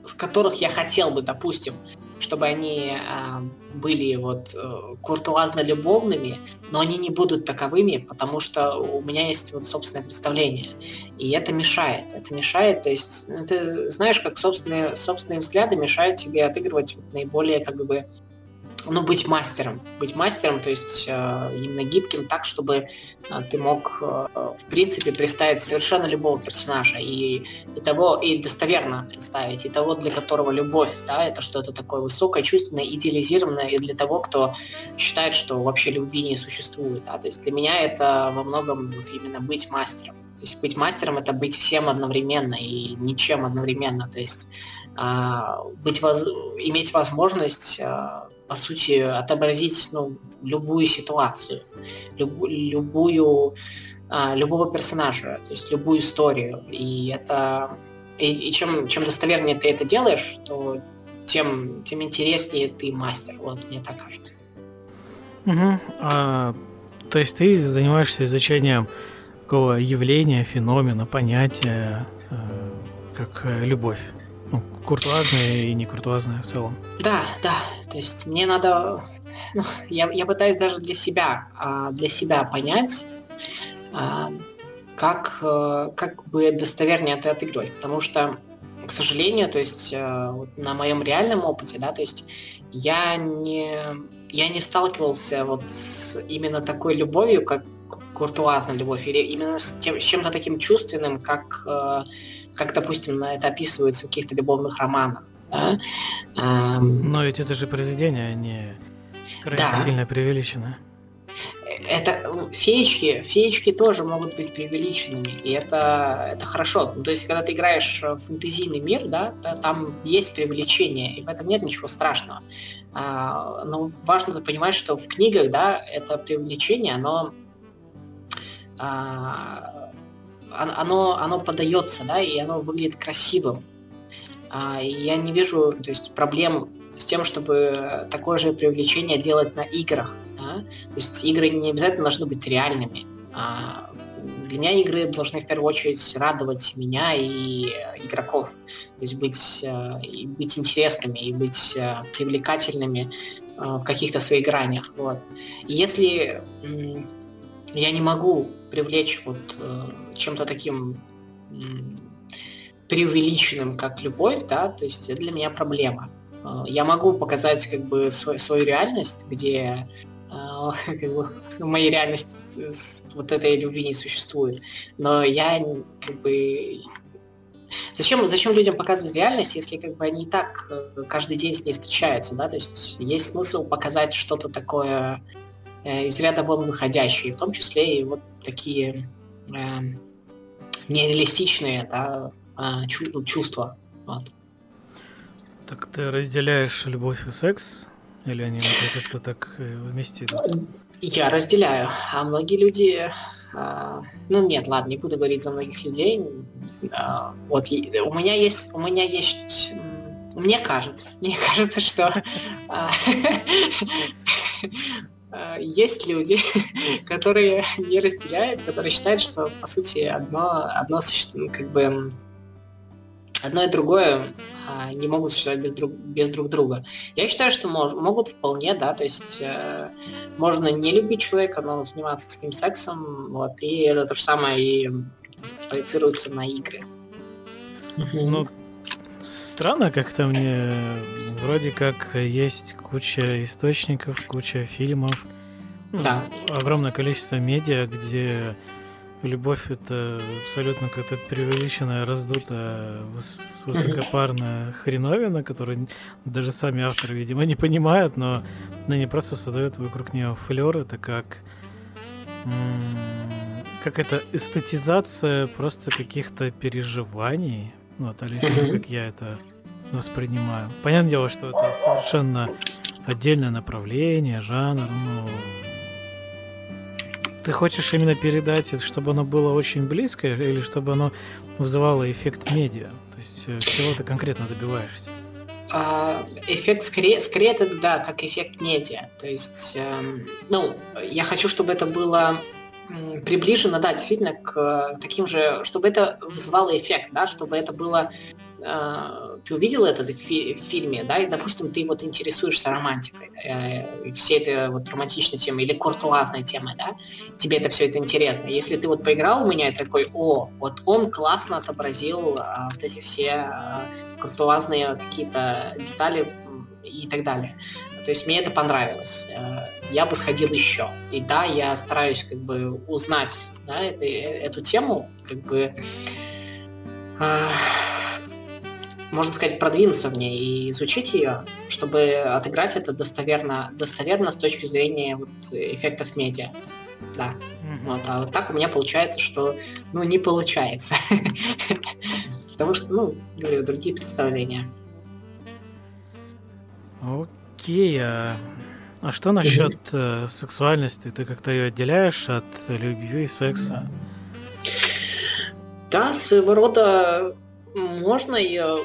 с которых я хотел бы, допустим, чтобы они э, были вот э, куртуазно-любовными, но они не будут таковыми, потому что у меня есть вот собственное представление. И это мешает. Это мешает, то есть, ну, ты знаешь, как собственные, собственные взгляды мешают тебе отыгрывать наиболее как бы ну, быть мастером. Быть мастером, то есть э, именно гибким так, чтобы э, ты мог, э, в принципе, представить совершенно любого персонажа и, и того, и достоверно представить, и того, для которого любовь, да, это что-то такое высокое, чувственное, идеализированное, и для того, кто считает, что вообще любви не существует, да, то есть для меня это во многом вот именно быть мастером. То есть быть мастером это быть всем одновременно и ничем одновременно. То есть э, быть воз... иметь возможность э, по сути, отобразить ну, любую ситуацию, люб, любую, а, любого персонажа, то есть любую историю. И это и, и чем, чем достовернее ты это делаешь, то тем, тем интереснее ты мастер. Вот, мне так кажется. Угу. А, то есть ты занимаешься изучением такого явления, феномена, понятия, э, как любовь. Ну, куртуазная и не куртуазная в целом. Да, да. То есть мне надо... Ну, я, я пытаюсь даже для себя, а, для себя понять, а, как, э, как бы достовернее это отыгрывать. Потому что, к сожалению, то есть э, на моем реальном опыте, да, то есть я не я не сталкивался вот с именно такой любовью, как куртуазная любовь, или именно с, тем, с чем-то таким чувственным, как, э, как, допустим, это описывается в каких-то любовных романах. Да? Но ведь это же произведение, а не крайне да. сильно преувеличено это феечки, феечки тоже могут быть преувеличенными, и это, это хорошо. Ну, то есть, когда ты играешь в фэнтезийный мир, да, да, там есть преувеличение, и в этом нет ничего страшного. А, но важно понимать, что в книгах, да, это преувеличение, оно, а, оно, оно подается, да, и оно выглядит красивым. А, я не вижу, то есть, проблем с тем, чтобы такое же привлечение делать на играх. Да? То есть игры не обязательно должны быть реальными. А для меня игры должны в первую очередь радовать меня и игроков. То есть быть, э, быть интересными и быть э, привлекательными э, в каких-то своих гранях. Вот. И если я не могу привлечь вот чем-то таким преувеличенным, как любовь, да, то есть это для меня проблема. Я могу показать как бы свой, свою реальность, где а, *laughs* как бы, в моей реальности вот этой любви не существует. Но я как бы Зачем, зачем людям показывать реальность, если как бы они и так э, каждый день с ней встречаются, да? То есть есть смысл показать что-то такое э, из ряда вон выходящее, в том числе и вот такие э, нереалистичные да, э, ну, чувства. Вот. Так ты разделяешь любовь и секс или они как-то так э, вместе идут? Я разделяю. А многие люди... А, ну нет, ладно, не буду говорить за многих людей. А, вот у меня есть... У меня есть... Мне кажется, *laughs* мне кажется, что а, *laughs* есть люди, *laughs* которые не разделяют, которые считают, что по сути одно, одно как бы одно и другое а, не могут существовать без друг, без друг друга. Я считаю, что мож, могут вполне, да, то есть э, можно не любить человека, но заниматься с ним сексом, вот, и это то же самое и проецируется на игры. Ну, странно как-то мне, вроде как есть куча источников, куча фильмов, ну, да. огромное количество медиа, где Любовь это абсолютно какая-то преувеличенная, раздутая, высокопарная хреновина, которую даже сами авторы, видимо, не понимают, но они просто создают вокруг нее флер. Это как как это эстетизация просто каких-то переживаний. Ну, это лично как я это воспринимаю. Понятное дело, что это совершенно отдельное направление, жанр, ну, ты хочешь именно передать, чтобы оно было очень близко, или чтобы оно вызывало эффект медиа? То есть э, чего ты конкретно добиваешься? А, эффект скорее, скорее это да, как эффект медиа. То есть, эм, ну, я хочу, чтобы это было приближено, да, действительно, к таким же, чтобы это вызывало эффект, да, чтобы это было э, ты увидел это в, фи- в фильме, да, и, допустим, ты вот интересуешься романтикой, э, всей этой вот романтичной темой или куртуазной темой, да, тебе это все это интересно. Если ты вот поиграл у меня и такой, о, вот он классно отобразил э, вот эти все э, куртуазные какие-то детали и так далее. То есть мне это понравилось. Э, я бы сходил еще. И да, я стараюсь как бы узнать да, это, эту тему, как бы э, можно сказать, продвинуться в ней и изучить ее, чтобы отыграть это достоверно, достоверно с точки зрения вот, эффектов медиа. Да. Mm-hmm. Вот, а вот так у меня получается, что ну не получается. *laughs* Потому что, ну, говорю, другие представления. Окей, а, а что насчет э, сексуальности? Ты как-то ее отделяешь от любви и секса? Да, своего рода можно ее...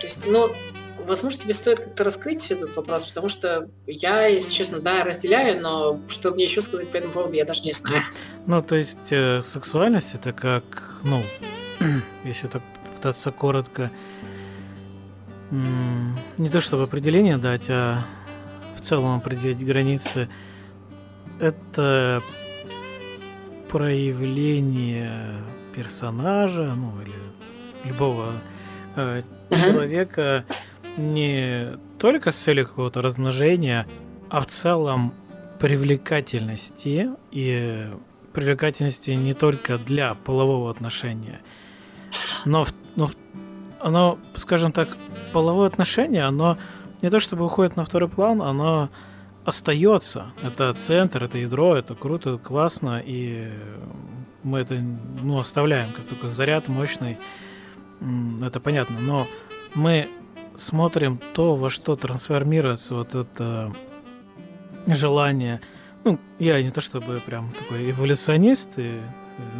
То есть, ну, возможно, тебе стоит как-то раскрыть этот вопрос, потому что я, если честно, да, разделяю, но что мне еще сказать по этому поводу, я даже не знаю. Ну, то есть, э, сексуальность это как, ну, *clears throat* если так пытаться коротко, не то чтобы определение дать, а в целом определить границы, это проявление персонажа, ну или любого э, человека не только с целью какого-то размножения, а в целом привлекательности и привлекательности не только для полового отношения, но, в, но в, оно, скажем так, половое отношение, оно не то чтобы уходит на второй план, оно остается. Это центр, это ядро, это круто, классно, и мы это ну, оставляем как только заряд мощный, это понятно. Но мы смотрим то, во что трансформируется вот это желание. Ну, я не то чтобы прям такой эволюционист, и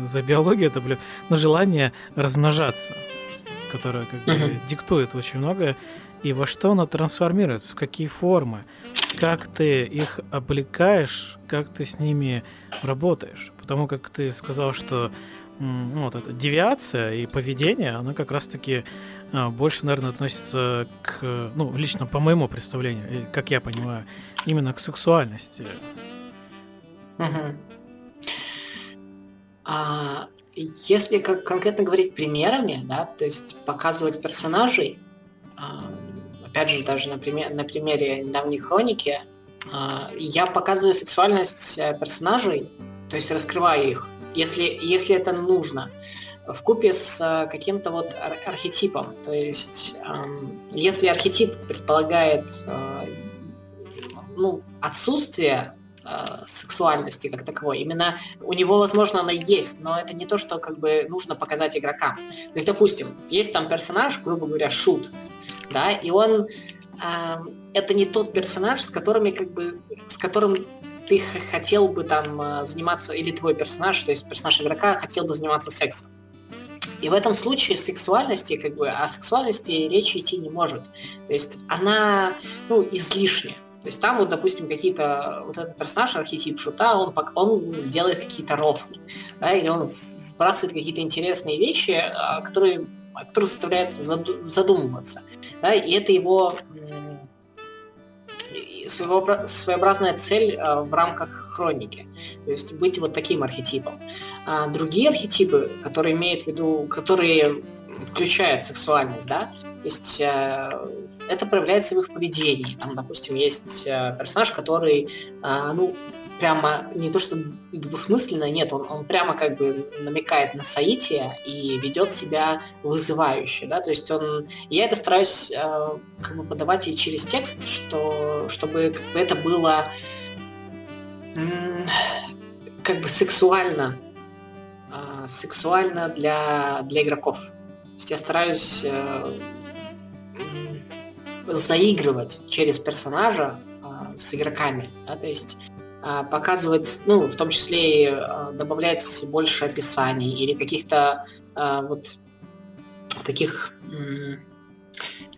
за биологию это, блин, но желание размножаться, которое как бы uh-huh. диктует очень многое, и во что оно трансформируется, в какие формы, как ты их облекаешь, как ты с ними работаешь. Потому как ты сказал, что вот эта девиация и поведение, оно как раз-таки а, больше, наверное, относится к, ну, лично по моему представлению, как я понимаю, именно к сексуальности. А, если как конкретно говорить примерами, да, то есть показывать персонажей, а, опять же, даже на, пример, на примере недавней хроники, а, я показываю сексуальность э, персонажей, то есть раскрываю их, если, если это нужно, в купе с э, каким-то вот архетипом. То есть, если архетип предполагает э, ну, отсутствие сексуальности как таковой. Именно у него, возможно, она есть, но это не то, что как бы нужно показать игрокам. То есть, допустим, есть там персонаж, грубо говоря, шут, да, и он э, это не тот персонаж, с которыми как бы с которым ты хотел бы там э, заниматься, или твой персонаж, то есть персонаж игрока хотел бы заниматься сексом. И в этом случае сексуальности, как бы, о сексуальности речи идти не может. То есть она, ну, излишняя. То есть там вот, допустим, какие-то, вот этот персонаж, архетип шута, он, он делает какие-то рофлы, да, или он вбрасывает какие-то интересные вещи, а, которые, которые заставляют задумываться. Да, и это его своеобразная цель а, в рамках хроники. То есть быть вот таким архетипом. А другие архетипы, которые имеют в виду, которые включают сексуальность, да, то есть э, это проявляется в их поведении. Там, допустим, есть э, персонаж, который, э, ну, прямо не то что двусмысленно, нет, он, он прямо как бы намекает на соитие и ведет себя вызывающе, да, то есть он, я это стараюсь э, как бы подавать и через текст, что, чтобы как бы это было как бы сексуально, э, сексуально для, для игроков. То есть я стараюсь э, заигрывать через персонажа э, с игроками, да, то есть показывать, ну, в том числе и а, добавлять больше описаний или каких-то а, вот таких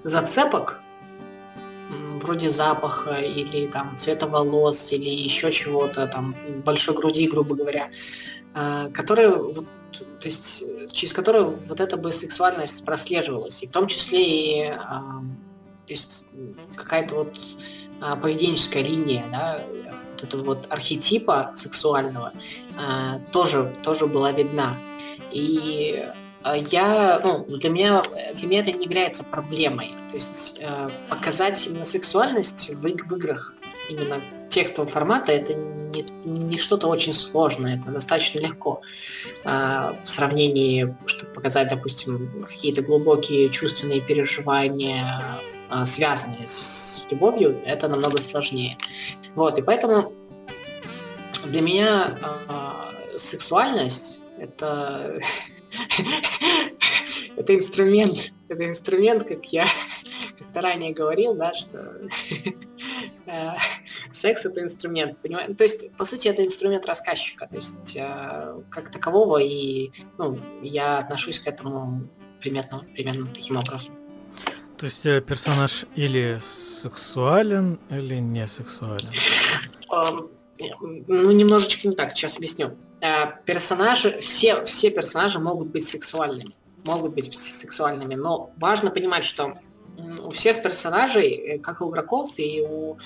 зацепок, вроде запаха или там цвета волос или еще чего-то, там большой груди, грубо говоря, которые вот, то есть через которые вот эта бы сексуальность прослеживалась, и в том числе и то есть какая-то вот поведенческая линия, да, вот этого вот архетипа сексуального э, тоже, тоже была видна. И э, я, ну, для меня, для меня это не является проблемой. То есть э, показать именно сексуальность в, в играх именно текстового формата это не, не что-то очень сложное, это достаточно легко э, в сравнении, чтобы показать, допустим, какие-то глубокие чувственные переживания, э, связанные с любовью, это намного сложнее. Вот, и поэтому для меня э, сексуальность это *laughs* это инструмент, это инструмент, как я как-то ранее говорил, да, что *laughs* э, секс это инструмент, понимаете? То есть, по сути, это инструмент рассказчика, то есть э, как такового, и ну, я отношусь к этому примерно, примерно таким образом. То есть э, персонаж или сексуален, или не сексуален? Ну, немножечко не так, сейчас объясню. Э, персонажи, все, все персонажи могут быть сексуальными. Могут быть сексуальными, но важно понимать, что у всех персонажей, э, как и у игроков, и у,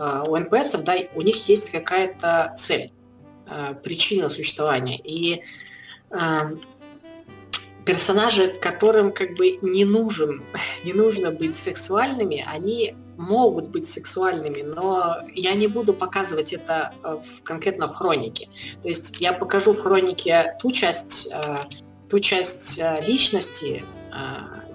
у НПСов, да, у них есть какая-то цель, причина существования. И персонажи, которым как бы не нужен, *laughs* не нужно быть сексуальными, они могут быть сексуальными, но я не буду показывать это э, в, конкретно в хронике. То есть я покажу в хронике ту часть, э, ту часть э, личности,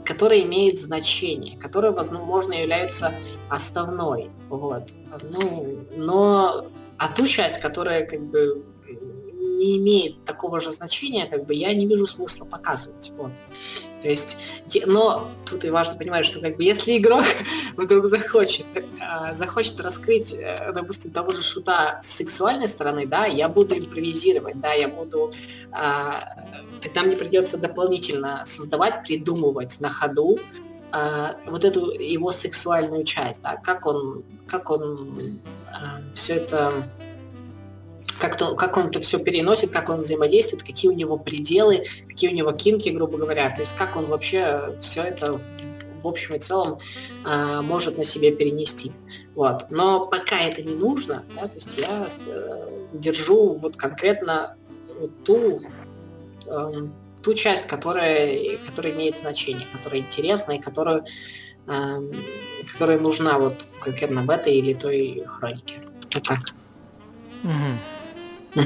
которая имеет значение, которая, возможно, является основной. Вот. Ну, но а ту часть, которая как бы не имеет такого же значения, как бы я не вижу смысла показывать. Вот. То есть, но тут и важно понимать, что как бы если игрок *laughs* вдруг захочет, а, захочет раскрыть, э, допустим, того же шута с сексуальной стороны, да, я буду импровизировать, да, я буду, а, тогда мне придется дополнительно создавать, придумывать на ходу а, вот эту его сексуальную часть, да, как он, как он все это как, то, как он это все переносит, как он взаимодействует, какие у него пределы, какие у него кинки, грубо говоря. То есть как он вообще все это в, общем и целом э, может на себе перенести. Вот. Но пока это не нужно, да, то есть я э, держу вот конкретно вот ту, э, ту часть, которая, которая имеет значение, которая интересна и которую, э, которая нужна вот конкретно в этой или той хронике. Вот так. Угу. *laughs*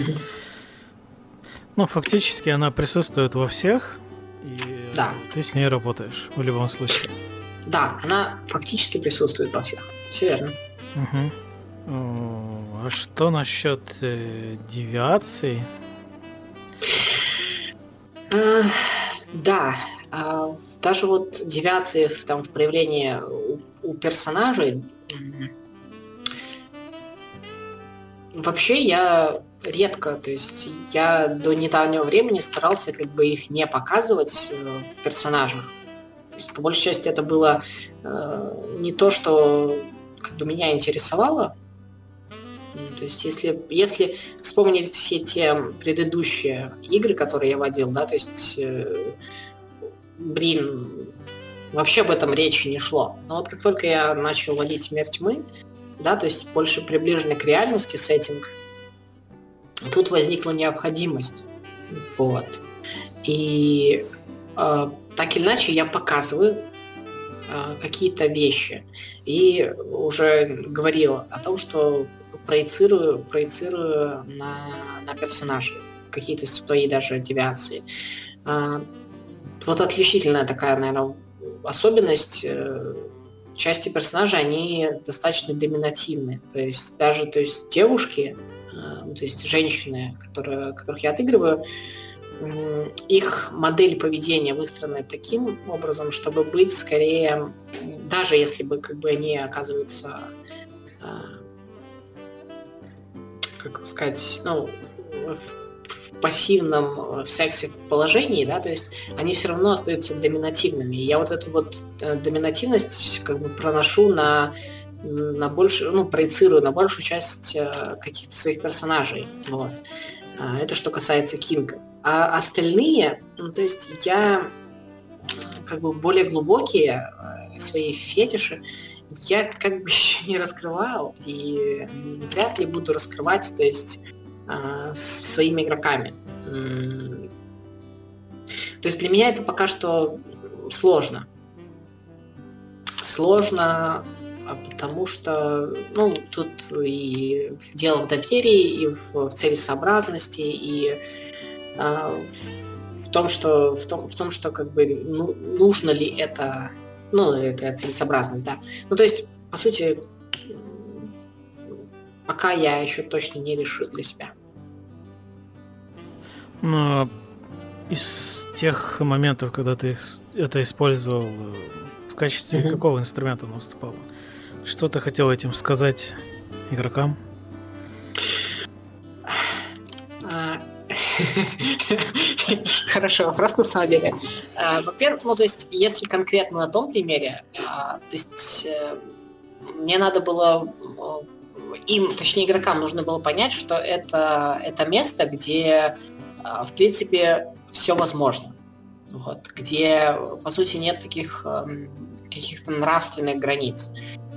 Ну, фактически она присутствует во всех, и да. ты с ней работаешь в любом случае. Да, она фактически присутствует во всех. Все верно. Угу. А что насчет э, девиаций? А, да, а, даже вот девиации там в проявлении у, у персонажей. Вообще я редко, то есть я до недавнего времени старался как бы их не показывать э, в персонажах. То есть, по большей части это было э, не то, что как бы меня интересовало. То есть если, если вспомнить все те предыдущие игры, которые я водил, да, то есть э, Брин, вообще об этом речи не шло. Но вот как только я начал водить Мир да, то есть больше приближенный к реальности сеттинг, тут возникла необходимость. Вот. И э, так или иначе я показываю э, какие-то вещи. И уже говорил о том, что проецирую, проецирую на, на персонажей какие-то свои даже девиации. Э, вот отличительная такая, наверное, особенность э, части персонажей, они достаточно доминативны. То есть даже то есть девушки, то есть женщины, которые, которых я отыгрываю, их модель поведения выстроена таким образом, чтобы быть скорее, даже если бы как бы они оказываются, э, как сказать, ну, в пассивном в сексе в положении, да, то есть они все равно остаются доминативными. И я вот эту вот э, доминативность как бы проношу на на больше, ну, проецирую на большую часть э, каких-то своих персонажей. Вот. А, это что касается Кинга. А остальные, ну, то есть я как бы более глубокие э, свои фетиши, я как бы *laughs* еще не раскрывал и вряд ли буду раскрывать, то есть э, с своими игроками. То есть для меня это пока что сложно. Сложно а потому что, ну, тут и дело в доверии, и в, в целесообразности, и а, в, в том, что в том, в том, что как бы ну, нужно ли это, ну, это целесообразность, да. Ну, то есть, по сути, пока я еще точно не решил для себя. Но из тех моментов, когда ты это использовал, в качестве mm-hmm. какого инструмента он выступал? Что ты хотел этим сказать игрокам? А, Хороший вопрос на самом деле. А, во-первых, ну то есть, если конкретно на том примере, а, то есть э, мне надо было э, им, точнее игрокам, нужно было понять, что это, это место, где, в принципе, все возможно. Вот, где, по сути, нет таких эм, каких-то нравственных границ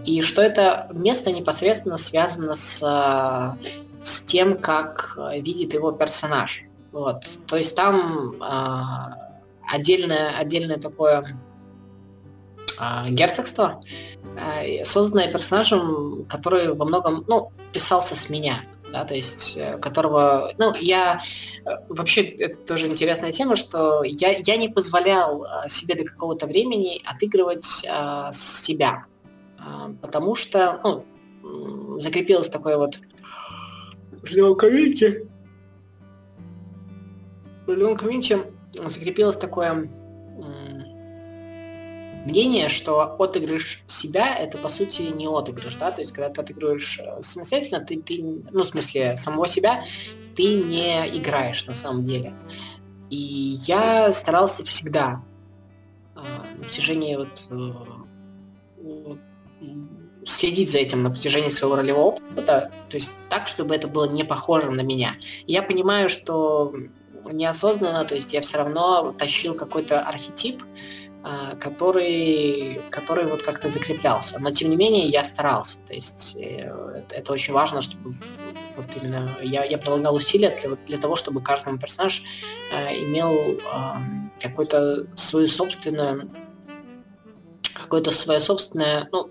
и что это место непосредственно связано с, э, с тем, как э, видит его персонаж. Вот. То есть там э, отдельное, отдельное такое э, герцогство, э, созданное персонажем, который во многом, ну, писался с меня да, то есть э, которого, ну, я э, вообще это тоже интересная тема, что я, я не позволял э, себе до какого-то времени отыгрывать а, себя, потому что, ну, закрепилось такое вот в любом комьюнити, в любом комьюнити закрепилось такое мнение, что отыгрыш себя это по сути не отыгрыш, да, то есть когда ты отыгрываешь э, самостоятельно, ты, ты, ну в смысле самого себя, ты не играешь на самом деле. И я старался всегда э, на протяжении вот э, следить за этим на протяжении своего ролевого опыта, то есть так, чтобы это было не похожим на меня. Я понимаю, что неосознанно, то есть я все равно тащил какой-то архетип, а, который, который вот как-то закреплялся. Но тем не менее я старался. То есть э, это, очень важно, чтобы вот именно я, я прилагал усилия для, для того, чтобы каждый персонаж э, имел э, какое-то свою собственную какое-то свое собственное, ну,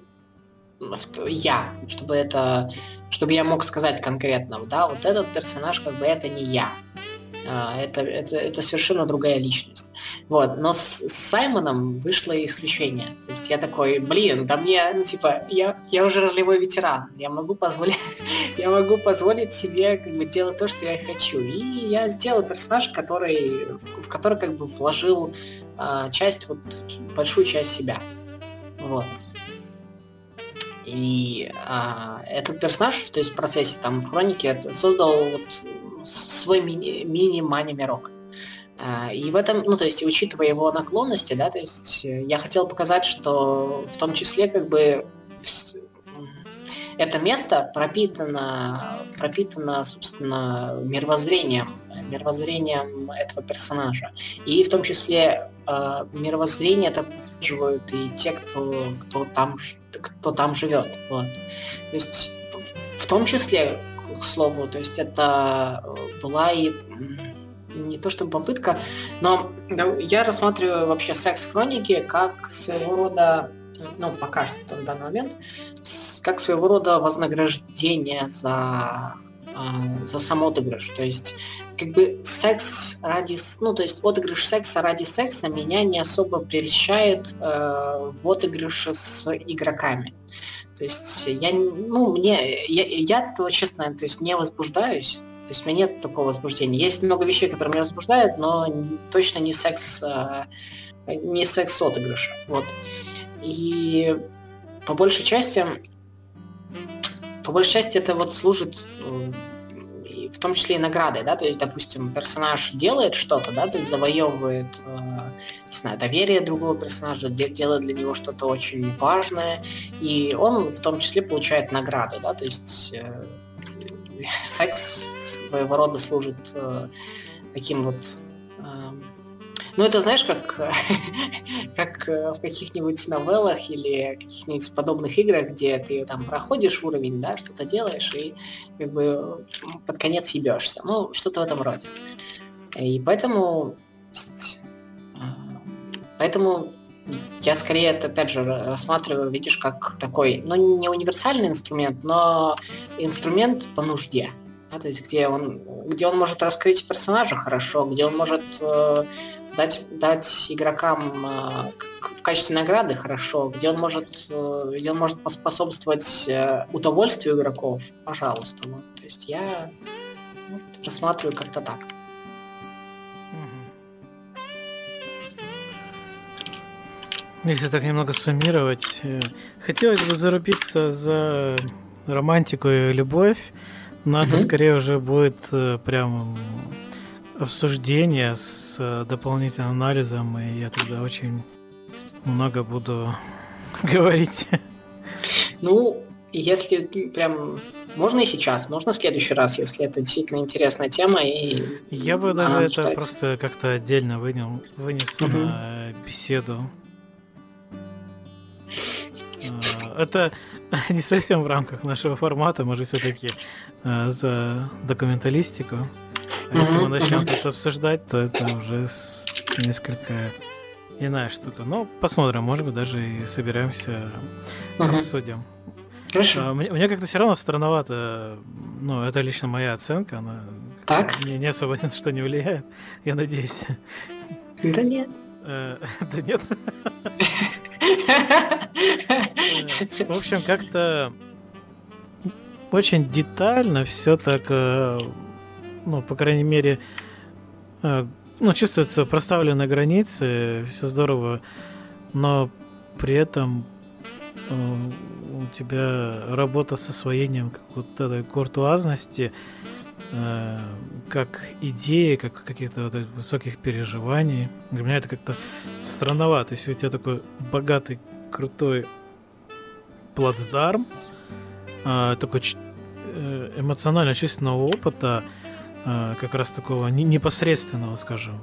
я, чтобы это, чтобы я мог сказать конкретно, да, вот этот персонаж как бы это не я, а, это, это, это совершенно другая личность. Вот. Но с, с Саймоном вышло исключение. То есть я такой, блин, да мне, ну, типа, я, я уже ролевой ветеран. Я могу позволить, *laughs* я могу позволить себе как бы делать то, что я хочу. И я сделал персонаж, который, в, в который как бы вложил а, часть, вот большую часть себя. Вот. И а, этот персонаж, то есть в процессе там в хронике создал вот свой мини, мини-мани мирок. А, и в этом, ну, то есть, учитывая его наклонности, да, то есть, э, я хотел показать, что в том числе, как бы, это место пропитано, пропитано, собственно, мировоззрением, мировоззрением этого персонажа. И в том числе э, мировоззрение это поддерживают и те, кто, кто, там, кто там живет. Вот. То есть в, в том числе к слову. То есть это э, была и не то чтобы попытка, но я рассматриваю вообще секс-хроники как своего рода, ну, пока что в данный момент, как своего рода вознаграждение за, э, за сам отыгрыш. То есть, как бы секс ради, ну, то есть отыгрыш секса ради секса меня не особо прельщает э, в отыгрыше с игроками. То есть я, ну, мне, я, я от этого, честно, то есть не возбуждаюсь. То есть у меня нет такого возбуждения. Есть много вещей, которые меня возбуждают, но точно не секс, а, не секс отыгрыша. Вот. И по большей части, по большей части это вот служит в том числе и наградой, да, то есть, допустим, персонаж делает что-то, да, то есть завоевывает, э, не знаю, доверие другого персонажа, делает для него что-то очень важное, и он в том числе получает награду, да, то есть э, *laughs* секс своего рода служит э, таким вот ну, это знаешь, как, *laughs* как э, в каких-нибудь новеллах или каких-нибудь подобных играх, где ты там проходишь уровень, да, что-то делаешь и как бы под конец ебешься. Ну, что-то в этом роде. И поэтому... А, поэтому я скорее это, опять же, рассматриваю, видишь, как такой, ну, не универсальный инструмент, но инструмент по нужде. Да, то есть где он, где он может раскрыть персонажа хорошо, где он может э, дать, дать игрокам э, в качестве награды хорошо, где он может, э, где он может поспособствовать э, удовольствию игроков, пожалуйста. Вот. То есть я вот, рассматриваю как-то так. Если так немного суммировать, хотелось бы зарубиться за романтику и любовь, но mm-hmm. это скорее уже будет прям обсуждение с э, дополнительным анализом, и я тогда очень много буду *laughs* говорить. Ну, если прям можно и сейчас, можно в следующий раз, если это действительно интересная тема. И Я бы даже это читать. просто как-то отдельно вынес, вынес угу. на беседу. А, это *laughs* не совсем в рамках нашего формата, может все-таки э, за документалистику. А если мы начнем это обсуждать, то это уже несколько иная штука. Но посмотрим, может быть, даже и соберемся, обсудим. Хорошо. А, мне, мне как-то все равно странновато, ну, это лично моя оценка, она так? мне не особо ни на что не влияет, я надеюсь. Да нет. Э, *laughs* да нет. Э, в общем, как-то очень детально все так, э, ну, по крайней мере, ну, чувствуются проставленные границы, все здорово, но при этом у тебя работа с освоением вот этой куртуазности, как идеи, как каких-то вот высоких переживаний. Для меня это как-то странновато. Если у тебя такой богатый, крутой плацдарм, э, такой э, эмоционально-чувственного опыта, э, как раз такого непосредственного, скажем,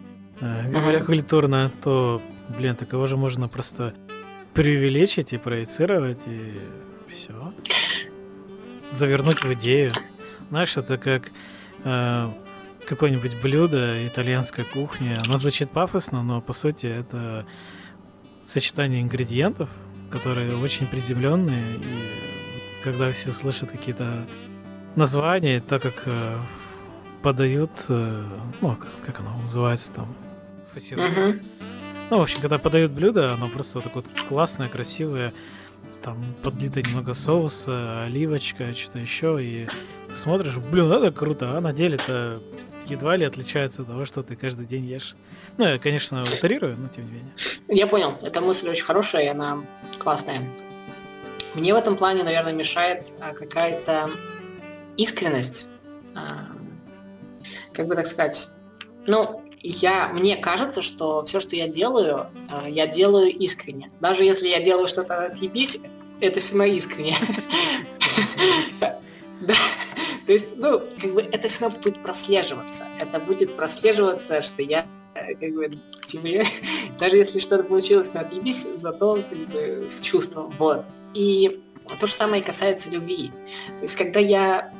*laughs* говоря культурно, то, блин, такого же можно просто преувеличить и проецировать, и все. Завернуть в идею. Знаешь, это как э, какое-нибудь блюдо итальянской кухни. Оно звучит пафосно, но по сути это сочетание ингредиентов, которые очень приземленные. И когда все слышат какие-то названия, так как э, подают, э, ну, как оно называется там, фасируют. Uh-huh. Ну, в общем, когда подают блюдо, оно просто такое классное, красивое, там подлито немного соуса, оливочка, что-то еще, и ты смотришь, блин, это круто, а на деле-то едва ли отличается от того, что ты каждый день ешь. Ну, я, конечно, утрирую, но тем не менее. Я понял, эта мысль очень хорошая, и она классная. Мне в этом плане, наверное, мешает а, какая-то искренность. Как бы так сказать, ну, я, мне кажется, что все, что я делаю, а, я делаю искренне. Даже если я делаю что-то отъебись, это все равно искренне. Да. То есть, ну, как бы это все равно будет прослеживаться. Это будет прослеживаться, что я как бы, типа, я, *laughs* даже если что-то получилось на отъебись, зато как бы, с чувством. Вот. И то же самое касается любви. То есть, когда я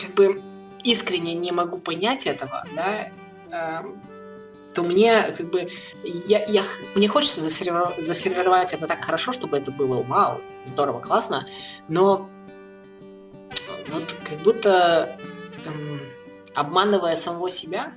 как бы искренне не могу понять этого, да, э, то мне как бы я, я мне хочется засервировать, это так хорошо, чтобы это было вау, здорово, классно, но вот как будто эм, обманывая самого себя,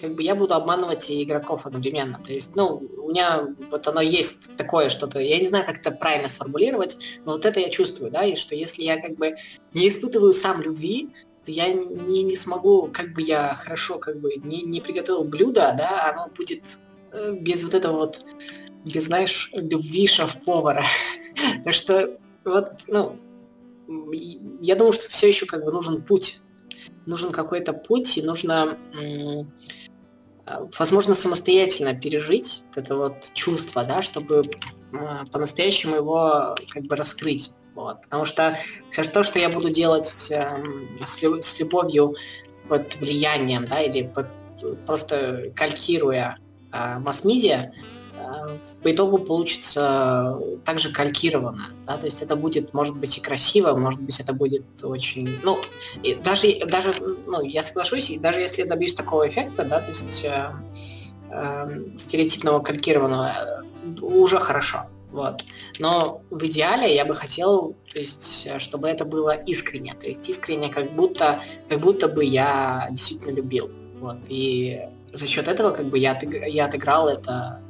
как бы я буду обманывать и игроков одновременно. То есть, ну, у меня вот оно есть такое что-то, я не знаю, как это правильно сформулировать, но вот это я чувствую, да, и что если я как бы не испытываю сам любви, я не, не смогу, как бы я хорошо как бы не, не приготовил блюдо, да, оно будет э, без вот этого вот, без, знаешь, любви шеф-повара. *laughs* так что вот, ну, я думаю, что все еще как бы нужен путь. Нужен какой-то путь, и нужно, возможно, самостоятельно пережить это вот чувство, да, чтобы по-настоящему его как бы раскрыть. Вот. Потому что все то, что я буду делать э, с, с любовью под влиянием, да, или под, просто калькируя э, масс-медиа, по итогу получится также калькировано, да, то есть это будет, может быть, и красиво, может быть, это будет очень, ну, и даже, даже, ну, я соглашусь, и даже если я добьюсь такого эффекта, да, то есть э, э, стереотипного калькированного, э, уже хорошо, вот. Но в идеале я бы хотел, то есть, чтобы это было искренне, то есть искренне, как будто, как будто бы я действительно любил, вот. И за счет этого, как бы я, я отыграл это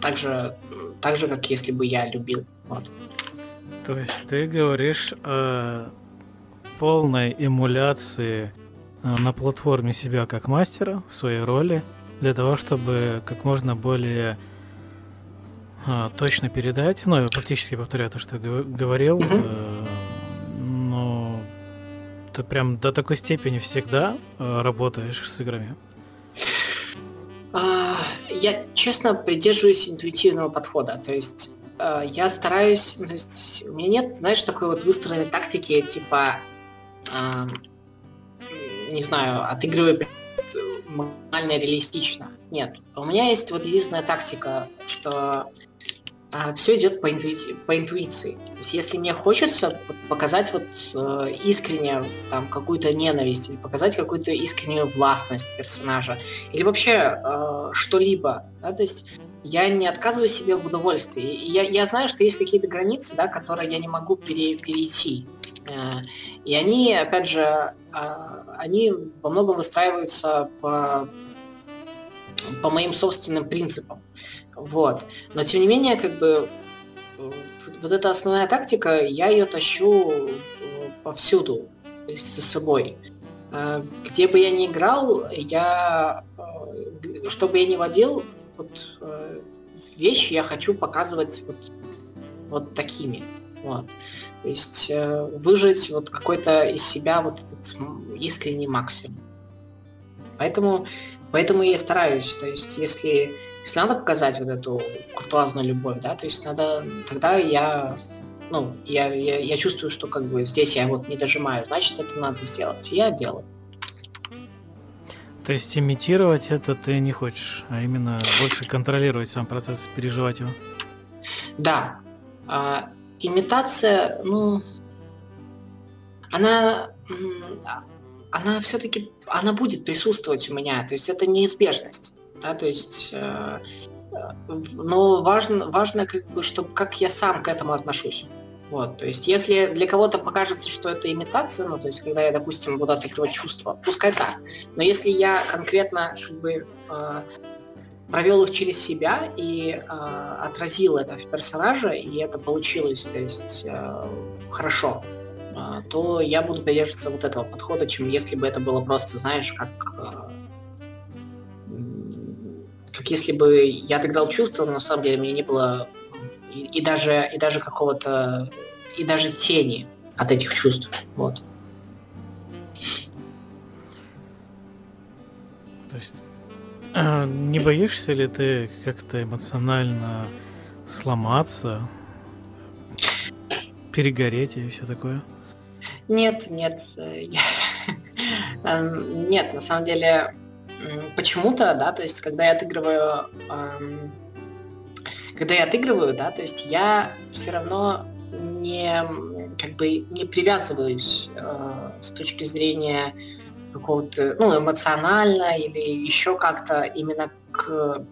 так же, так же, как если бы я любил. Вот. То есть ты говоришь о полной эмуляции э, на платформе себя как мастера в своей роли, для того, чтобы как можно более а, точно передать. Ну, я практически повторяю то, что говорил. Mm-hmm. но ты прям до такой степени всегда работаешь с играми. А, я, честно, придерживаюсь интуитивного подхода. То есть а, я стараюсь, то есть у меня нет, знаешь, такой вот выстроенной тактики, типа, э, не знаю, отыгрывай максимально реалистично. Нет. У меня есть вот единственная тактика, что а, все идет по, интуиции, по интуиции. То есть, если мне хочется показать вот э, искренне там какую-то ненависть или показать какую-то искреннюю властность персонажа или вообще э, что-либо, да, то есть я не отказываю себе в удовольствии. Я, я знаю, что есть какие-то границы, да, которые я не могу пере, перейти. Э, и они, опять же, э, они во многом выстраиваются по, по моим собственным принципам. Вот. Но тем не менее, как бы вот эта основная тактика, я ее тащу повсюду, со собой. Э, где бы я ни играл, я, что бы я ни водил, вот вещи я хочу показывать вот, вот такими. Вот. То есть э, выжить вот какой-то из себя вот этот искренний максимум. Поэтому, поэтому я стараюсь. То есть если, если надо показать вот эту куртуазную любовь, да, то есть надо, тогда я ну, я, я, я чувствую, что как бы здесь я вот не дожимаю, значит, это надо сделать. я делаю. То есть имитировать это ты не хочешь, а именно больше контролировать сам процесс, переживать его? Да. Имитация, ну, она, она все-таки, она будет присутствовать у меня, то есть это неизбежность, да, то есть, э, но важно, важно как бы, чтобы как я сам к этому отношусь. Вот, то есть, если для кого-то покажется, что это имитация, ну, то есть, когда я, допустим, буду отрекливать чувства, пускай так. Но если я конкретно как бы э, провел их через себя и э, отразил это в персонаже, и это получилось, то есть э, хорошо, э, то я буду придерживаться вот этого подхода, чем если бы это было просто, знаешь, как э, как если бы я так дал чувство, но на самом деле мне не было и, и даже и даже какого-то и даже тени от этих чувств, вот. *clears throat* не боишься ли ты как-то эмоционально сломаться, перегореть и все такое? Нет, нет. *laughs* Эм, нет, на самом деле, почему-то, да, то есть, когда я отыгрываю, когда я отыгрываю, да, то есть я все равно не, как бы, не привязываюсь э, с точки зрения какого-то, ну, эмоционально или еще как-то именно к,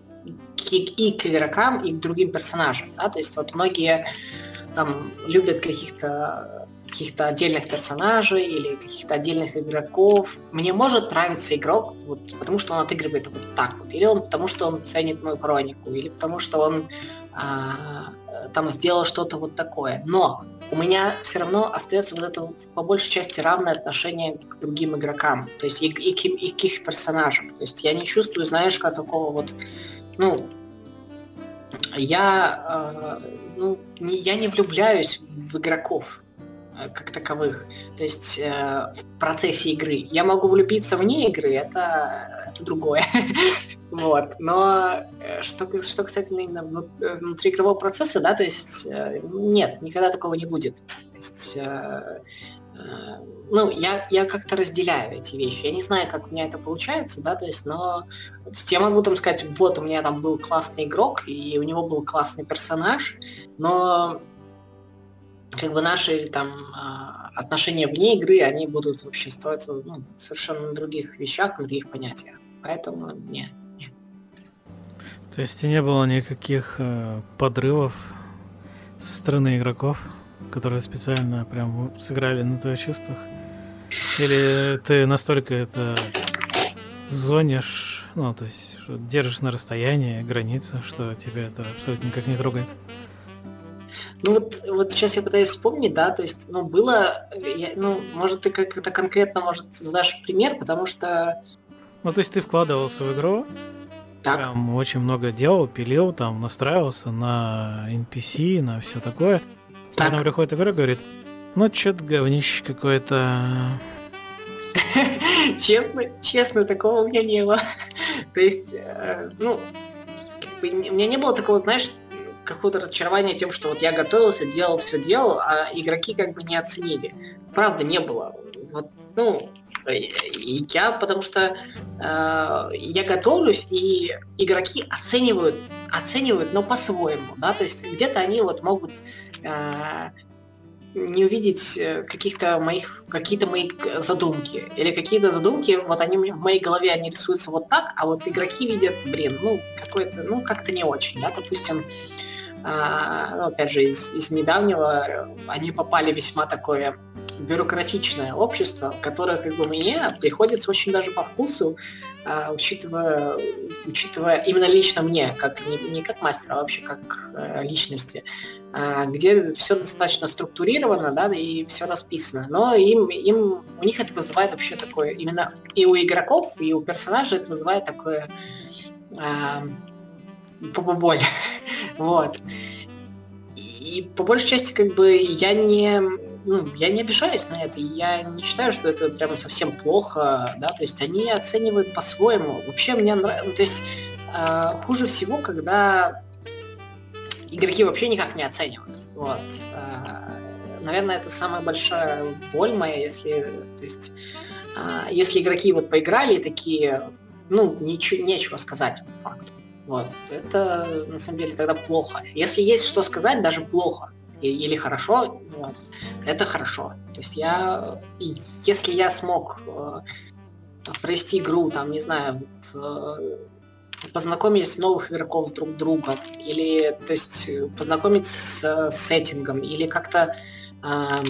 и к игрокам, и к другим персонажам, да, то есть вот многие там любят каких-то каких-то отдельных персонажей или каких-то отдельных игроков. Мне может нравиться игрок, вот, потому что он отыгрывает вот так вот, или он потому что он ценит мою хронику, или потому что он а, там сделал что-то вот такое. Но у меня все равно остается вот это по большей части равное отношение к другим игрокам, то есть и, и, и, и к их персонажам. То есть я не чувствую, знаешь, как такого вот, ну, я, э, ну, не, я не влюбляюсь в игроков как таковых, то есть э, в процессе игры. Я могу влюбиться вне игры, это, это другое. *laughs* Вот. Но э, что, что кстати, именно э, внутри игрового процесса, да, то есть э, нет, никогда такого не будет. То есть, ну, я, я как-то разделяю эти вещи. Я не знаю, как у меня это получается, да, то есть, но я могу там сказать, вот у меня там был классный игрок, и у него был классный персонаж, но как бы наши там а, отношения вне игры, они будут вообще строиться ну, совершенно на других вещах, на других понятиях. Поэтому нет. То есть не было никаких э, подрывов со стороны игроков, которые специально прям сыграли на твоих чувствах? Или ты настолько это зонишь, ну, то есть держишь на расстоянии границы, что тебя это абсолютно никак не трогает? Ну вот, вот сейчас я пытаюсь вспомнить, да, то есть, ну, было, я, ну, может, ты как-то конкретно, может, задашь пример, потому что... Ну, то есть ты вкладывался в игру, так. Прям очень много делал, пилил, там, настраивался на NPC, на все такое. Так. Потом приходит игра и говорит, ну, что-то говнище какое-то. *laughs* честно, честно, такого у меня не было. *laughs* То есть, э, ну, у меня не было такого, знаешь, какого-то разочарования тем, что вот я готовился, делал, все делал, а игроки как бы не оценили. Правда, не было. Вот, ну, и я, потому что э, я готовлюсь, и игроки оценивают оценивают, но по-своему, да, то есть где-то они вот могут э, не увидеть э, каких-то моих, какие-то мои задумки. Или какие-то задумки, вот они в моей голове, они рисуются вот так, а вот игроки видят, блин, ну, какой-то, ну, как-то не очень, да, допустим, а, ну, опять же, из, из недавнего они попали весьма такое бюрократичное общество, которое как бы мне приходится очень даже по вкусу, а, учитывая, учитывая именно лично мне, как не, не как мастера, а вообще как э, личности, а, где все достаточно структурировано, да, и все расписано. Но им, им, у них это вызывает вообще такое, именно и у игроков, и у персонажей это вызывает такое а, боль. Вот. И по большей части, как бы, я не ну, я не обижаюсь на это, я не считаю, что это прямо совсем плохо, да, то есть они оценивают по-своему. Вообще мне нравится, ну, то есть э, хуже всего, когда игроки вообще никак не оценивают. Вот. Э, наверное, это самая большая боль моя, если, то есть, э, если игроки вот поиграли и такие, ну, ничего, нечего сказать по факту. Вот. Это на самом деле тогда плохо. Если есть что сказать, даже плохо или хорошо, вот, это хорошо. То есть я, если я смог э, провести игру, там, не знаю, вот, э, познакомить новых игроков с друг другом, или, то есть, познакомить с э, сеттингом, или как-то э,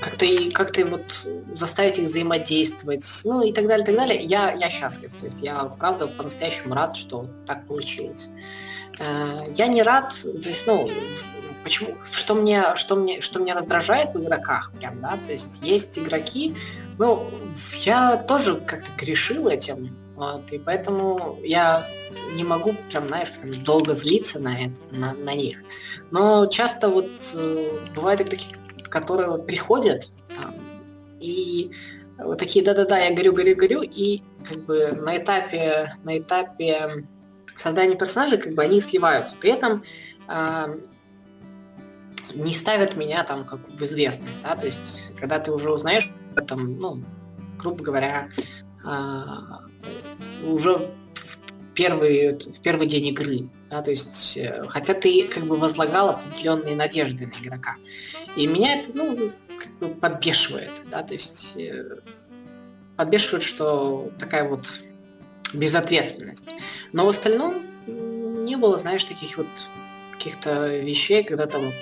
как-то и как-то вот заставить их взаимодействовать, ну и так далее, так далее, я, я счастлив. То есть я правда по-настоящему рад, что так получилось. Э, я не рад, то есть, ну, почему, что мне, что мне, что меня раздражает в игроках, прям, да, то есть есть игроки, ну, я тоже как-то грешил этим, вот, и поэтому я не могу прям, знаешь, прям долго злиться на это, на, на них. Но часто вот э, бывают игроки, которые приходят там, и вот такие, да-да-да, я горю, горю, горю, и как бы на этапе, на этапе создания персонажей, как бы они сливаются. При этом э, не ставят меня там как в известность, да, то есть когда ты уже узнаешь, там, ну, грубо говоря, э, уже в первый, в первый день игры, да, то есть, э, хотя ты как бы возлагал определенные надежды на игрока. И меня это, ну, как бы подбешивает, да, то есть э, подбешивает, что такая вот безответственность. Но в остальном не было, знаешь, таких вот каких-то вещей, когда там вот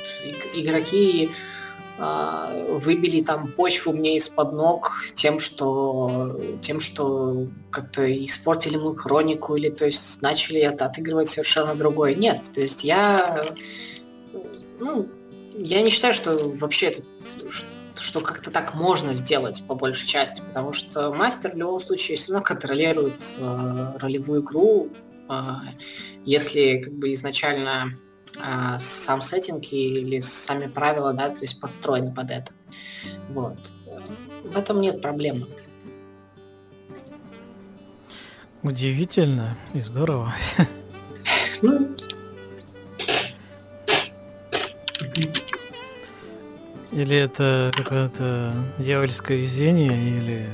игроки выбили там почву мне из-под ног тем, что тем, что как-то испортили мою хронику или то есть начали это отыгрывать совершенно другое. Нет, то есть я ну, я не считаю, что вообще это что как-то так можно сделать по большей части, потому что мастер в любом случае все равно контролирует э, ролевую игру, э, если как бы изначально э, сам сеттинг или сами правила, да, то есть подстроены под это. Вот. В этом нет проблемы. Удивительно и здорово. Ну, Или это какое-то дьявольское везение, или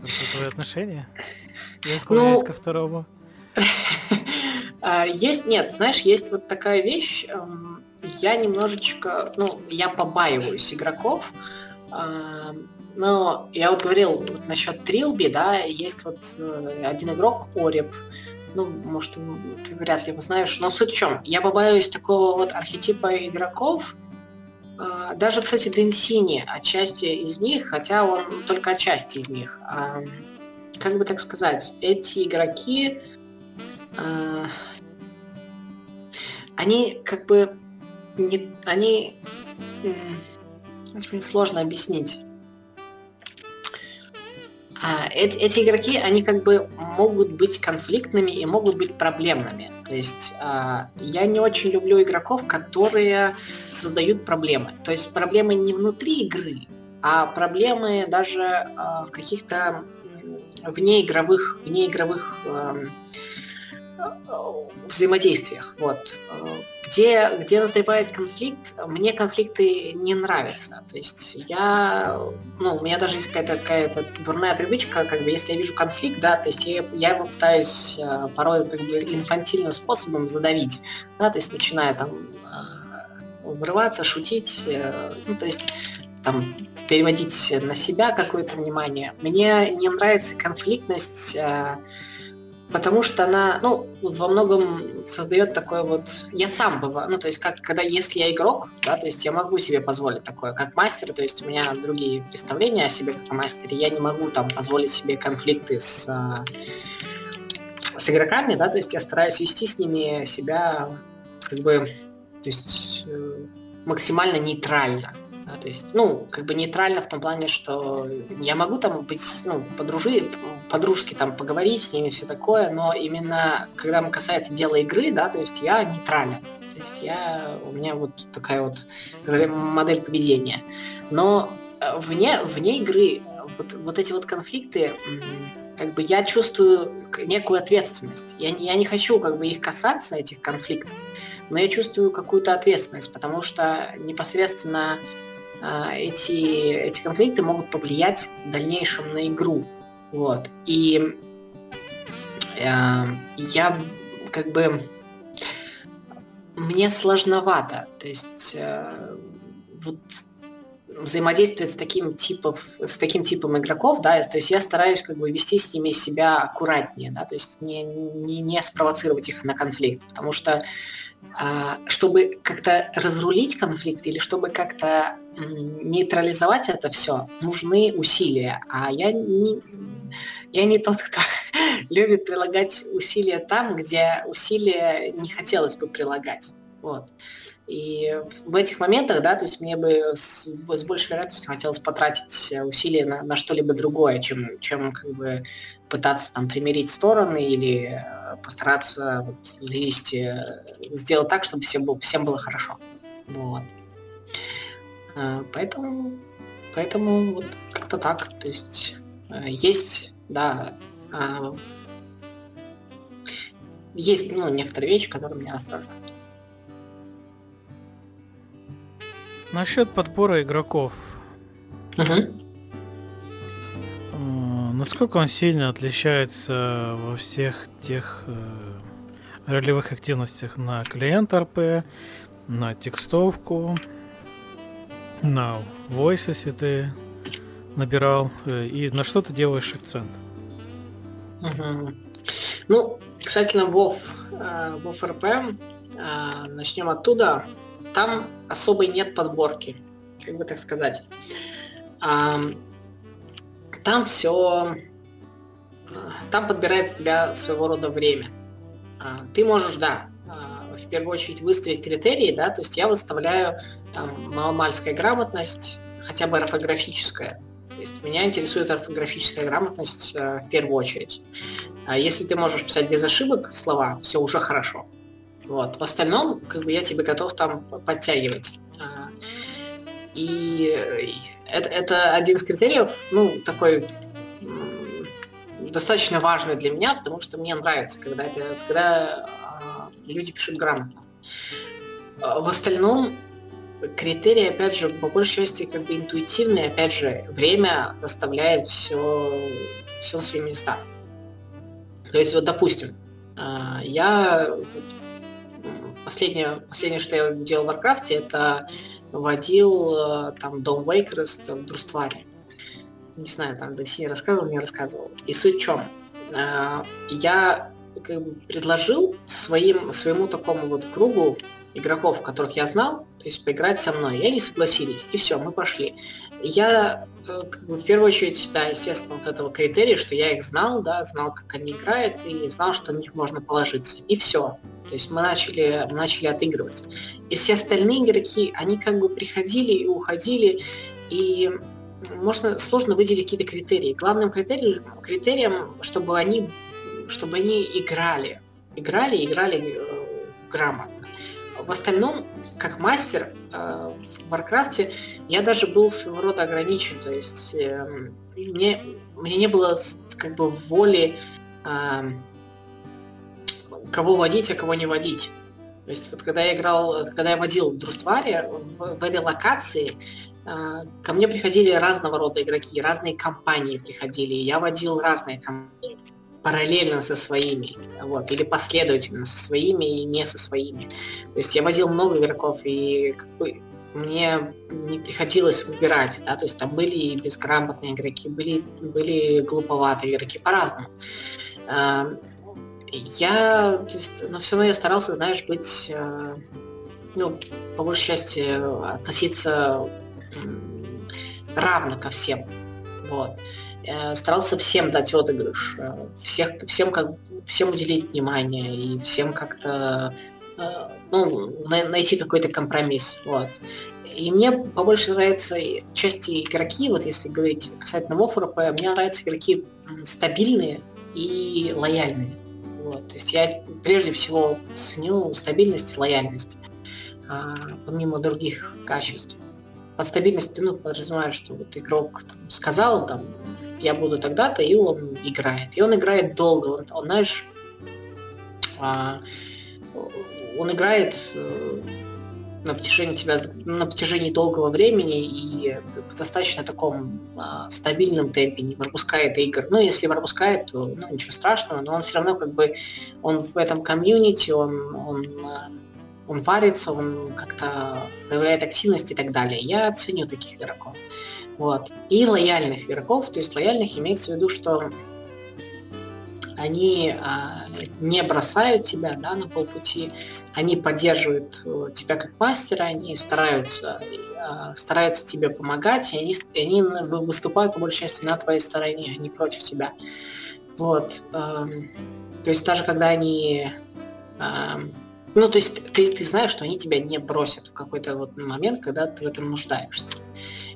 просто твои отношения? Я склоняюсь ну, ко второму. А, есть, нет, знаешь, есть вот такая вещь. Эм, я немножечко, ну, я побаиваюсь игроков, а, но я вот говорил вот насчет Трилби, да, есть вот э, один игрок, Ореб, ну, может, ты вряд ли его знаешь, но суть в чем? Я побаиваюсь такого вот архетипа игроков, а, даже, кстати, Денсини, отчасти из них, хотя он только отчасти из них. Как бы так сказать, эти игроки, они как бы не, они очень сложно объяснить. А, эти, эти игроки, они как бы могут быть конфликтными и могут быть проблемными. То есть а, я не очень люблю игроков, которые создают проблемы. То есть проблемы не внутри игры, а проблемы даже а, в каких-то внеигровых, внеигровых взаимодействиях. Вот. Где, где назревает конфликт, мне конфликты не нравятся. То есть я, ну, у меня даже есть какая-то какая дурная привычка, как бы, если я вижу конфликт, да, то есть я, я его пытаюсь э, порой как бы инфантильным способом задавить, да, то есть начинаю там э, вырываться, шутить, э, ну, то есть там переводить на себя какое-то внимание. Мне не нравится конфликтность потому что она, ну, во многом создает такое вот... Я сам бываю, ну, то есть, как, когда, если я игрок, да, то есть я могу себе позволить такое, как мастер, то есть у меня другие представления о себе как о мастере, я не могу там позволить себе конфликты с, а, с игроками, да, то есть я стараюсь вести с ними себя как бы, то есть э, максимально нейтрально, то есть, ну, как бы нейтрально в том плане, что я могу там быть, ну, подружи, по-дружески там поговорить с ними, все такое, но именно когда касается дела игры, да, то есть я нейтрален. То есть я, у меня вот такая вот модель поведения. Но э, вне, вне игры вот, вот эти вот конфликты, как бы я чувствую некую ответственность. Я, я не хочу как бы их касаться, этих конфликтов, но я чувствую какую-то ответственность, потому что непосредственно эти, эти конфликты могут повлиять в дальнейшем на игру. Вот. И э, я как бы мне сложновато, то есть э, вот взаимодействовать с таким типов, с таким типом игроков, да, то есть я стараюсь как бы вести с ними себя аккуратнее, да, то есть не, не, не спровоцировать их на конфликт, потому что а, чтобы как-то разрулить конфликт или чтобы как-то нейтрализовать это все, нужны усилия. А я не, я не тот, кто *laughs* любит прилагать усилия там, где усилия не хотелось бы прилагать. Вот. И в этих моментах, да, то есть мне бы с, с большей вероятностью хотелось потратить усилия на, на что-либо другое, чем, чем как бы пытаться там примирить стороны или э, постараться вот, вывести, сделать так, чтобы всем, было, всем было хорошо. Вот. Э, поэтому, поэтому вот как-то так. То есть э, есть, да, есть ну, некоторые вещи, которые меня останавливают. Насчет подбора игроков. Угу. Насколько он сильно отличается во всех тех э, ролевых активностях на клиент РП, на текстовку, на voice, если ты набирал, э, и на что ты делаешь акцент? Угу. Ну, кстати, на WoW, э, WoW RP, э, начнем оттуда там особой нет подборки, как бы так сказать. А, там все, там подбирается тебя своего рода время. А, ты можешь, да, а, в первую очередь выставить критерии, да, то есть я выставляю там маломальская грамотность, хотя бы орфографическая. То есть меня интересует орфографическая грамотность э, в первую очередь. А если ты можешь писать без ошибок слова, все уже хорошо. Вот. В остальном, как бы я тебе готов там подтягивать. А, и это, это один из критериев, ну, такой достаточно важный для меня, потому что мне нравится, когда, это, когда а, люди пишут грамотно. А, в остальном критерии, опять же, по большей части как бы интуитивные, опять же, время доставляет все, все на свои места. То есть, вот, допустим, я Последнее, последнее, что я делал в Варкрафте, это водил э, там дом Вейкрест в Друстваре. Не знаю, там Десини рассказывал, не рассказывал. И суть в чем? Э, я как бы предложил своим, своему такому вот кругу игроков, которых я знал, то есть поиграть со мной. И они согласились. И все, мы пошли. Я э, как бы, в первую очередь, да, естественно, вот этого критерия, что я их знал, да, знал, как они играют, и знал, что на них можно положиться. И все. То есть мы начали, начали отыгрывать. И все остальные игроки, они как бы приходили и уходили, и можно сложно выделить какие-то критерии. Главным критерием, критерием чтобы они, чтобы они играли. Играли, играли э, грамотно. В остальном, как мастер э, в Варкрафте, я даже был своего рода ограничен. То есть э, мне, мне не было как бы воли э, кого водить, а кого не водить. То есть вот когда я играл, когда я водил в Друстваре, в, в этой локации э, ко мне приходили разного рода игроки, разные компании приходили, я водил разные компании параллельно со своими, вот, или последовательно со своими и не со своими. То есть я водил много игроков, и как бы, мне не приходилось выбирать, да, то есть там были и безграмотные игроки, были, были глуповатые игроки по-разному. Э, я, то есть, но все равно я старался, знаешь, быть, э, ну, по большей части относиться равно ко всем. Вот. Э, старался всем дать отыгрыш, э, всех, всем, как, всем уделить внимание и всем как-то ну, найти какой-то компромисс. Вот. И мне побольше нравятся части игроки, вот если говорить касательно МОФРП, мне нравятся игроки стабильные и лояльные. Вот. То есть я прежде всего ценю стабильность и лояльность, а, помимо других качеств. Под стабильностью ну, подразумеваю, что вот игрок там, сказал, там, я буду тогда-то, и он играет. И он играет долго. Он, он знаешь, а, он играет э, на протяжении тебя на протяжении долгого времени и в достаточно таком а, стабильном темпе не пропускает игр. Ну, если пропускает, то ну, ничего страшного, но он все равно как бы он в этом комьюнити, он, он, а, он варится, он как-то проявляет активность и так далее. Я ценю таких игроков. Вот. И лояльных игроков, то есть лояльных имеется в виду, что они а, не бросают тебя да, на полпути, они поддерживают э, тебя как мастера, они стараются, а, стараются тебе помогать, и они, и они выступают по большей части на твоей стороне, а не против тебя. Вот. А, то есть даже когда они... А, ну, то есть ты, ты знаешь, что они тебя не бросят в какой-то вот момент, когда ты в этом нуждаешься.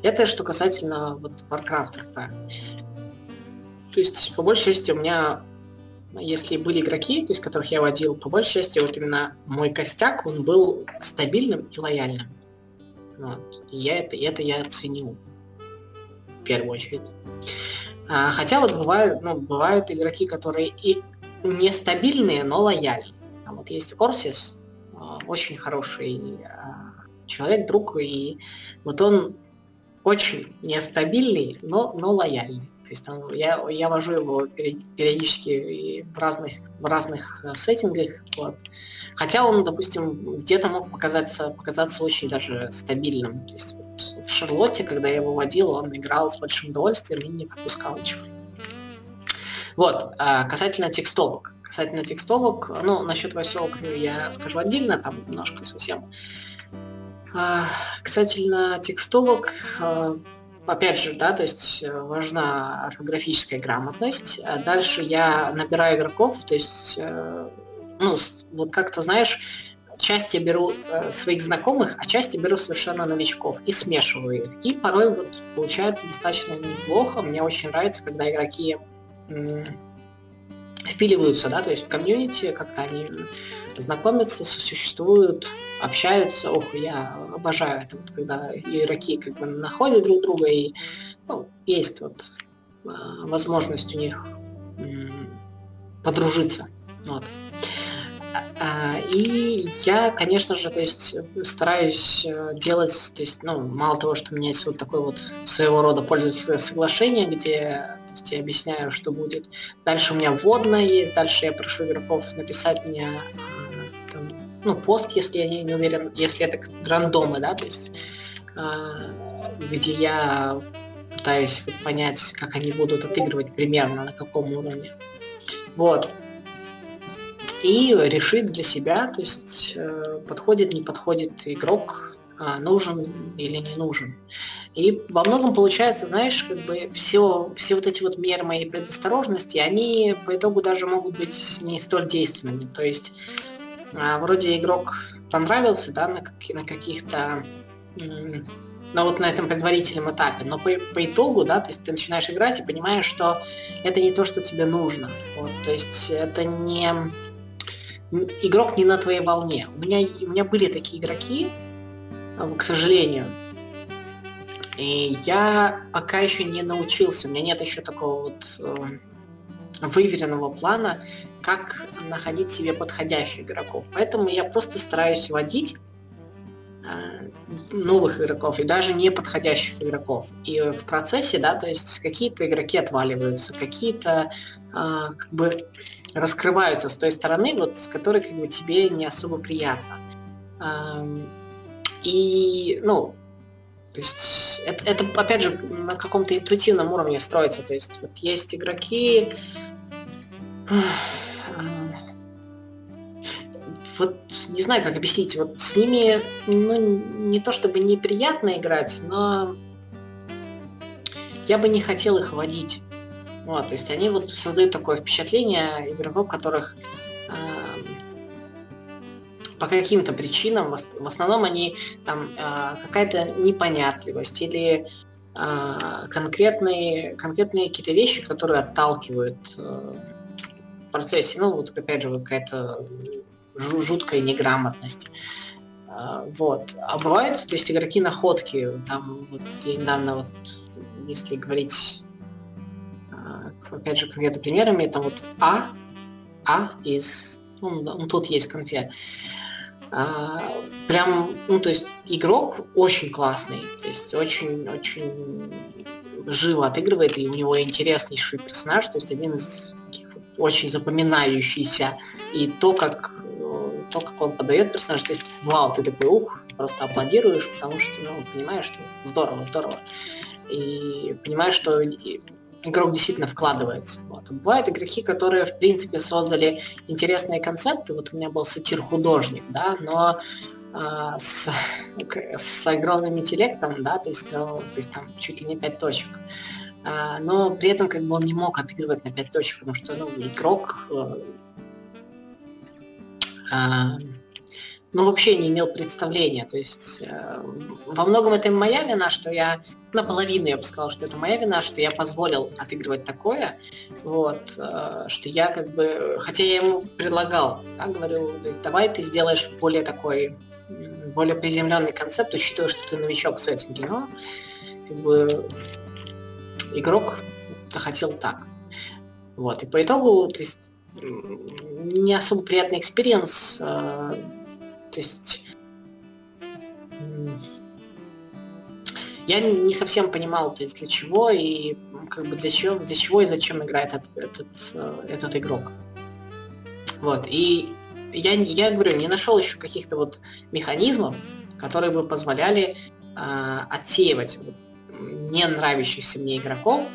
Это что касательно вот Warcraft RP. То есть, по большей части, у меня если были игроки, есть которых я водил, по большей части вот именно мой костяк, он был стабильным и лояльным. Вот. И я это, это я оценил в первую очередь. А, хотя вот бывают, ну, бывают игроки, которые и нестабильные, но лояльные. А вот есть Орсис, а, очень хороший а, человек, друг, и вот он очень нестабильный, но, но лояльный. Есть там, я, я вожу его периодически в разных, в разных э, сеттингах. Вот. Хотя он, допустим, где-то мог показаться, показаться очень даже стабильным. То есть вот в Шарлотте, когда я его водил, он играл с большим удовольствием и не пропускал ничего. Вот, а касательно текстовок. Касательно текстовок, ну, насчет войсовок я скажу отдельно, там немножко совсем. А, касательно текстовок, а, опять же, да, то есть э, важна орфографическая грамотность. А дальше я набираю игроков, то есть, э, ну, вот как-то, знаешь, часть я беру э, своих знакомых, а часть я беру совершенно новичков и смешиваю их. И порой вот получается достаточно неплохо. Мне очень нравится, когда игроки впиливаются, да, то есть в комьюнити, как-то они знакомятся, сосуществуют, общаются. Ох, я обожаю это, вот, когда игроки как бы находят друг друга и ну, есть вот а, возможность у них подружиться. Вот. А, и я, конечно же, то есть стараюсь э, делать, то есть, ну, мало того, что у меня есть вот такой вот своего рода пользовательское соглашение, где то есть, я объясняю, что будет. Дальше у меня вводная есть, дальше я прошу игроков написать мне там, ну, пост, если я не, не уверен, если это рандомы, да, то есть а, где я пытаюсь понять, как они будут отыгрывать примерно, на каком уровне. Вот и решить для себя, то есть э, подходит, не подходит игрок, а, нужен или не нужен. И во многом получается, знаешь, как бы все, все вот эти вот меры моей предосторожности, они по итогу даже могут быть не столь действенными. То есть вроде игрок понравился, да, на, на каких-то но вот на этом предварительном этапе. Но по, по итогу, да, то есть ты начинаешь играть и понимаешь, что это не то, что тебе нужно. Вот, то есть это не игрок не на твоей волне. У меня, у меня были такие игроки, э, к сожалению. И я пока еще не научился. У меня нет еще такого вот э, выверенного плана, как находить себе подходящих игроков. Поэтому я просто стараюсь вводить э, новых игроков и даже неподходящих игроков. И в процессе, да, то есть какие-то игроки отваливаются, какие-то э, как бы раскрываются с той стороны, вот с которой как бы тебе не особо приятно. Э, и, ну, то есть это, это опять же на каком-то интуитивном уровне строится. То есть вот есть игроки, вот не знаю, как объяснить, вот с ними, ну, не то чтобы неприятно играть, но я бы не хотел их водить. Вот, то есть они вот создают такое впечатление игроков, которых э, по каким-то причинам, в основном они там э, какая-то непонятливость или э, конкретные, конкретные какие-то вещи, которые отталкивают э, в процессе, ну вот опять же какая-то жуткая неграмотность. А, вот. А бывают, то есть игроки находки, там вот недавно вот, если говорить а, опять же конкретно примерами, там вот А, А из, ну, ну тут есть конфет, а, прям, ну то есть игрок очень классный, то есть очень-очень живо отыгрывает, и у него интереснейший персонаж, то есть один из очень запоминающийся, и то, как то, как он подает персонаж, то есть вау, ты такой ух, просто аплодируешь, потому что ну, понимаешь, что здорово, здорово. И понимаешь, что игрок действительно вкладывается. Вот. Бывают игроки, которые, в принципе, создали интересные концепты. Вот у меня был сатир-художник, да, но э, с, *laughs* с огромным интеллектом, да, то есть, ну, то есть там чуть ли не пять точек. А, но при этом как бы он не мог отыгрывать на пять точек, потому что ну, игрок э, ну, вообще не имел представления. То есть э, во многом это моя вина, что я, наполовину я бы сказал, что это моя вина, что я позволил отыгрывать такое, вот, э, что я как бы, хотя я ему предлагал, да, говорю, давай ты сделаешь более такой, более приземленный концепт, учитывая, что ты новичок в сеттинге, но как бы игрок захотел так. Вот, и по итогу, то есть не особо приятный experience. Э, то есть я не совсем понимал, то есть для чего и как бы для чего, для чего и зачем играет этот, этот, э, этот игрок. Вот. И я, я говорю, не нашел еще каких-то вот механизмов, которые бы позволяли э, отсеивать не нравящихся мне игроков,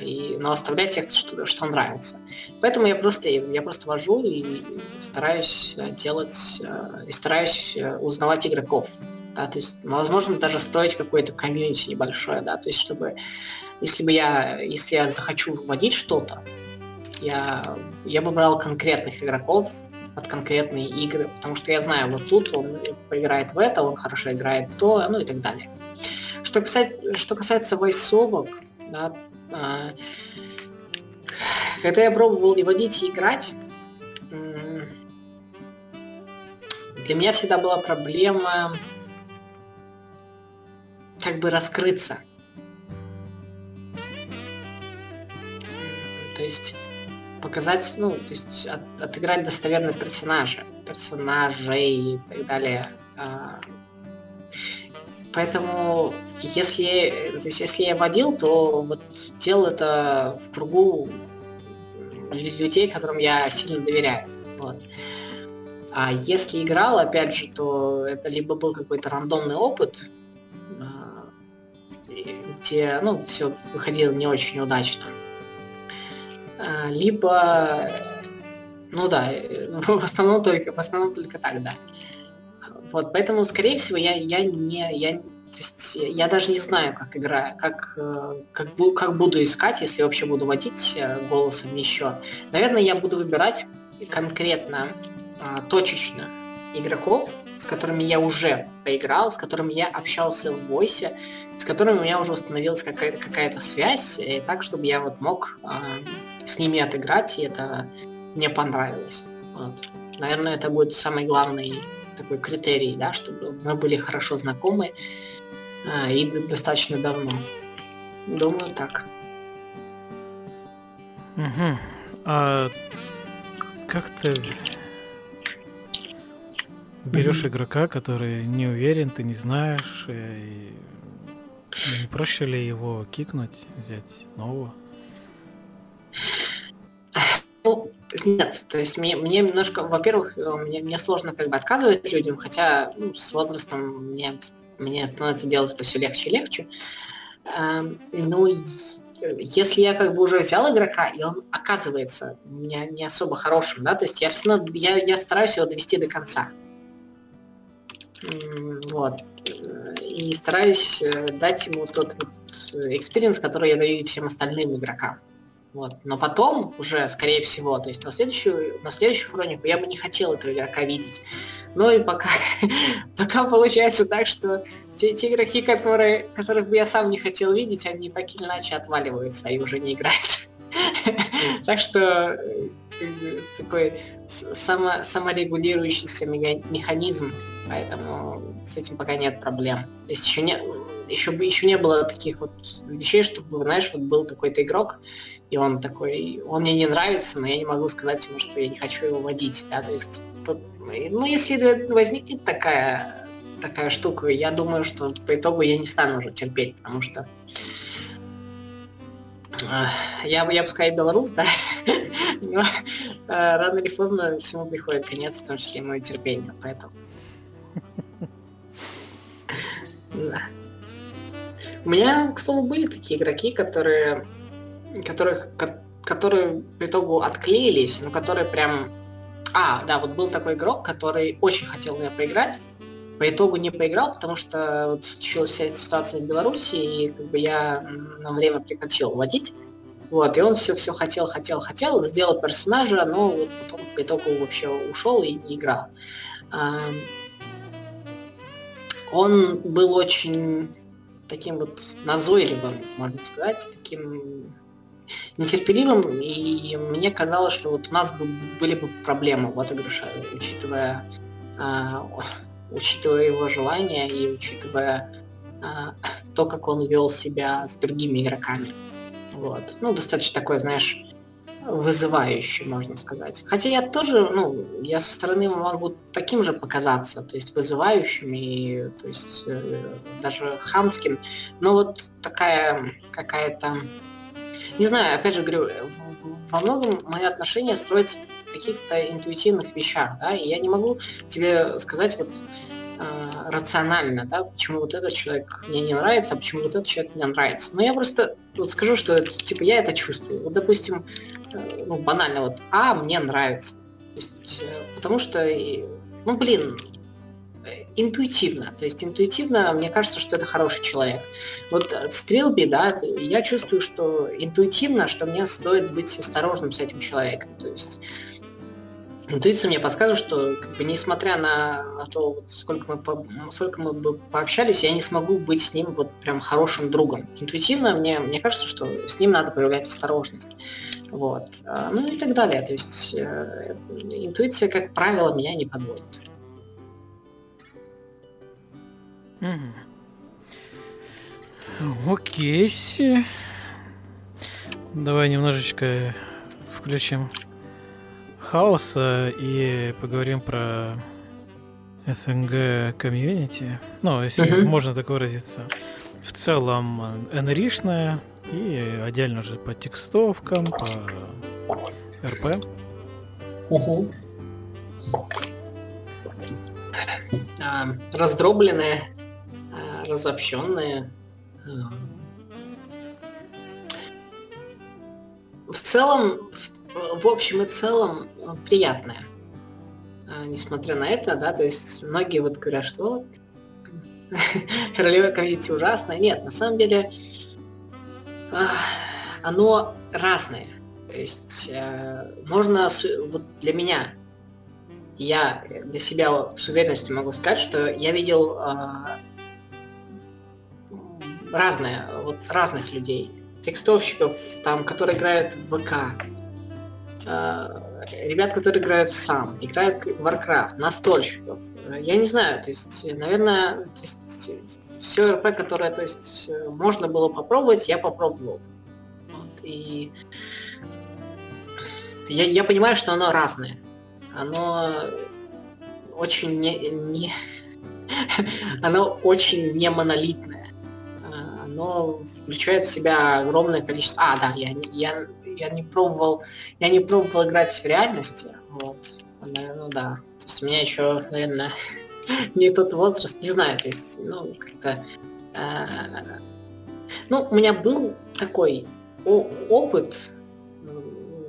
и, но оставлять тех, что, что нравится. Поэтому я просто, я просто вожу и стараюсь э, делать, э, и стараюсь э, узнавать игроков. Да, то есть, возможно, даже строить какое-то комьюнити небольшое, да, то есть, чтобы, если бы я, если я захочу вводить что-то, я, я бы брал конкретных игроков под конкретные игры, потому что я знаю, вот тут он поиграет в это, он хорошо играет то, ну и так далее. Что касается, что касается войсовок, да, а, когда я пробовал и водить, и играть, для меня всегда была проблема как бы раскрыться. То есть показать, ну, то есть от, отыграть достоверно персонажа, персонажей и так далее. А, Поэтому если, то есть, если я водил, то вот делал это в кругу людей, которым я сильно доверяю. Вот. А если играл, опять же, то это либо был какой-то рандомный опыт, а, где, ну, все выходило не очень удачно. А, либо, ну да, *laughs* в основном только, в основном только так, да. Вот, поэтому, скорее всего, я, я не, я, то есть я даже не знаю, как играю, как, э, как, как буду искать, если вообще буду водить э, голосом еще. Наверное, я буду выбирать конкретно, а, точечно игроков, с которыми я уже поиграл, с которыми я общался в войсе, с которыми у меня уже установилась какая-то какая связь, и так, чтобы я вот мог э, с ними отыграть, и это мне понравилось. Вот. Наверное, это будет самый главный такой критерий, да, чтобы мы были хорошо знакомы и достаточно давно. Думаю, так. Угу. А как ты берешь mm-hmm. игрока, который не уверен, ты не знаешь, и не проще ли его кикнуть, взять нового? Ну, нет, то есть мне, мне немножко, во-первых, э, мне, мне сложно как бы отказывать людям, хотя ну, с возрастом мне, мне становится делать это все легче и легче. Эм, ну, если я как бы уже взял игрока, и он оказывается у меня не особо хорошим, да, то есть я все равно, я, я стараюсь его довести до конца. Вот. И стараюсь э, дать ему тот вот experience, который я даю всем остальным игрокам. Вот. Но потом уже, скорее всего, то есть на следующую, на следующую хронику я бы не хотел этого игрока видеть. Ну и пока, *laughs* пока получается так, что те, те игроки, которые, которых бы я сам не хотел видеть, они так или иначе отваливаются и уже не играют. *laughs* Так что э, такой само, саморегулирующийся механизм, поэтому с этим пока нет проблем. То есть еще не, еще, еще не было таких вот вещей, чтобы, знаешь, вот был какой-то игрок, и он такой, он мне не нравится, но я не могу сказать ему, что я не хочу его водить, да, то есть, ну, если возникнет такая, такая штука, я думаю, что по итогу я не стану уже терпеть, потому что я, я бы сказал белорус, да, *laughs* но рано или поздно всему приходит конец, в том числе и мое терпение, поэтому... *laughs* Да. У меня, к слову, были такие игроки, которые, которых, которые по итогу отклеились, но которые прям... А, да, вот был такой игрок, который очень хотел меня поиграть, по итогу не поиграл, потому что вот случилась вся эта ситуация в Беларуси, и как бы я на время прекратил водить. Вот, и он все, все хотел, хотел, хотел, сделал персонажа, но вот потом по итогу вообще ушел и не играл. Он был очень таким вот назойливым, можно сказать, таким нетерпеливым, и мне казалось, что вот у нас бы, были бы проблемы в отыгрыше, учитывая, э, учитывая его желания и учитывая э, то, как он вел себя с другими игроками. Вот. Ну, достаточно такой, знаешь, вызывающий, можно сказать. Хотя я тоже, ну, я со стороны могу таким же показаться, то есть вызывающим и, то есть э, даже хамским, но вот такая какая-то, не знаю, опять же говорю, во многом мое отношение строится на каких-то интуитивных вещах, да, и я не могу тебе сказать вот э, рационально, да, почему вот этот человек мне не нравится, а почему вот этот человек мне нравится. Но я просто вот скажу, что это, типа я это чувствую. Вот, допустим, ну, банально, вот, а, мне нравится. То есть, э, потому что, ну, блин, э, интуитивно. То есть интуитивно мне кажется, что это хороший человек. Вот стрелби, да, я чувствую, что интуитивно, что мне стоит быть осторожным с этим человеком. То есть интуиция мне подсказывает, что как бы, несмотря на, то, сколько мы, по, сколько мы бы пообщались, я не смогу быть с ним вот прям хорошим другом. Интуитивно мне, мне кажется, что с ним надо проявлять осторожность. Вот. А, ну и так далее. То есть э, интуиция, как правило, меня не подводит. Окей. Давай немножечко включим хаоса и поговорим про СНГ комьюнити. Ну, если uh-huh. можно так выразиться. В целом, НРИшная, и отдельно уже по текстовкам, по РП. Угу. А, раздробленные, а, разобщенные. А. В целом, в, в общем и целом, приятное. А, несмотря на это, да, то есть многие вот говорят, что вот *laughs* королева комьюнити ужасная. Нет, на самом деле, оно разное. То есть э, можно, вот для меня, я для себя с уверенностью могу сказать, что я видел э, разное, вот разных людей, текстовщиков, там, которые играют в ВК, э, ребят, которые играют в сам, играют в Warcraft, настольщиков. Я не знаю, то есть, наверное, то есть, все РП, которое, то есть, можно было попробовать, я попробовал. Вот, и я, я понимаю, что оно разное. Оно очень не, не *laughs* оно очень не монолитное. Оно включает в себя огромное количество. А, да, я, я, я не пробовал, я не пробовал играть в реальности. Вот. Ну да. То есть у меня еще, наверное, *laughs* не тот возраст, не знаю, то есть, ну, как-то... Э, ну, у меня был такой опыт,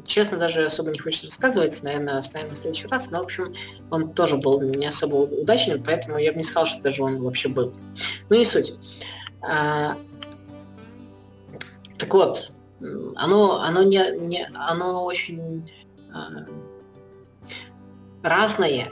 честно, даже особо не хочется рассказывать, наверное, оставим на следующий раз, но, в общем, он тоже был не особо удачным, поэтому я бы не сказал, что даже он вообще был. Ну, не суть. А, так вот, оно, оно, не, не, оно очень а, разное,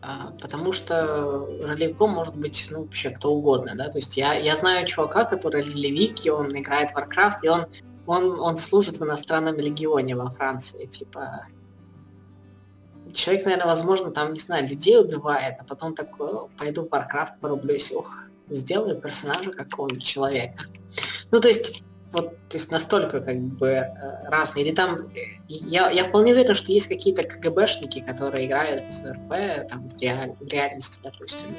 а, потому что ролевиком может быть ну, вообще кто угодно, да, то есть я, я знаю чувака, который ролевик, и он играет в Warcraft, и он он, он служит в иностранном легионе во Франции, типа... Человек, наверное, возможно, там, не знаю, людей убивает, а потом такой, пойду в Warcraft порублюсь, ух, сделаю персонажа какого-нибудь человека. Ну, то есть, вот, то есть настолько как бы э, разные. Или там, я, я вполне уверен, что есть какие-то КГБшники, которые играют в РП, там, в, реаль, в реальности, допустим.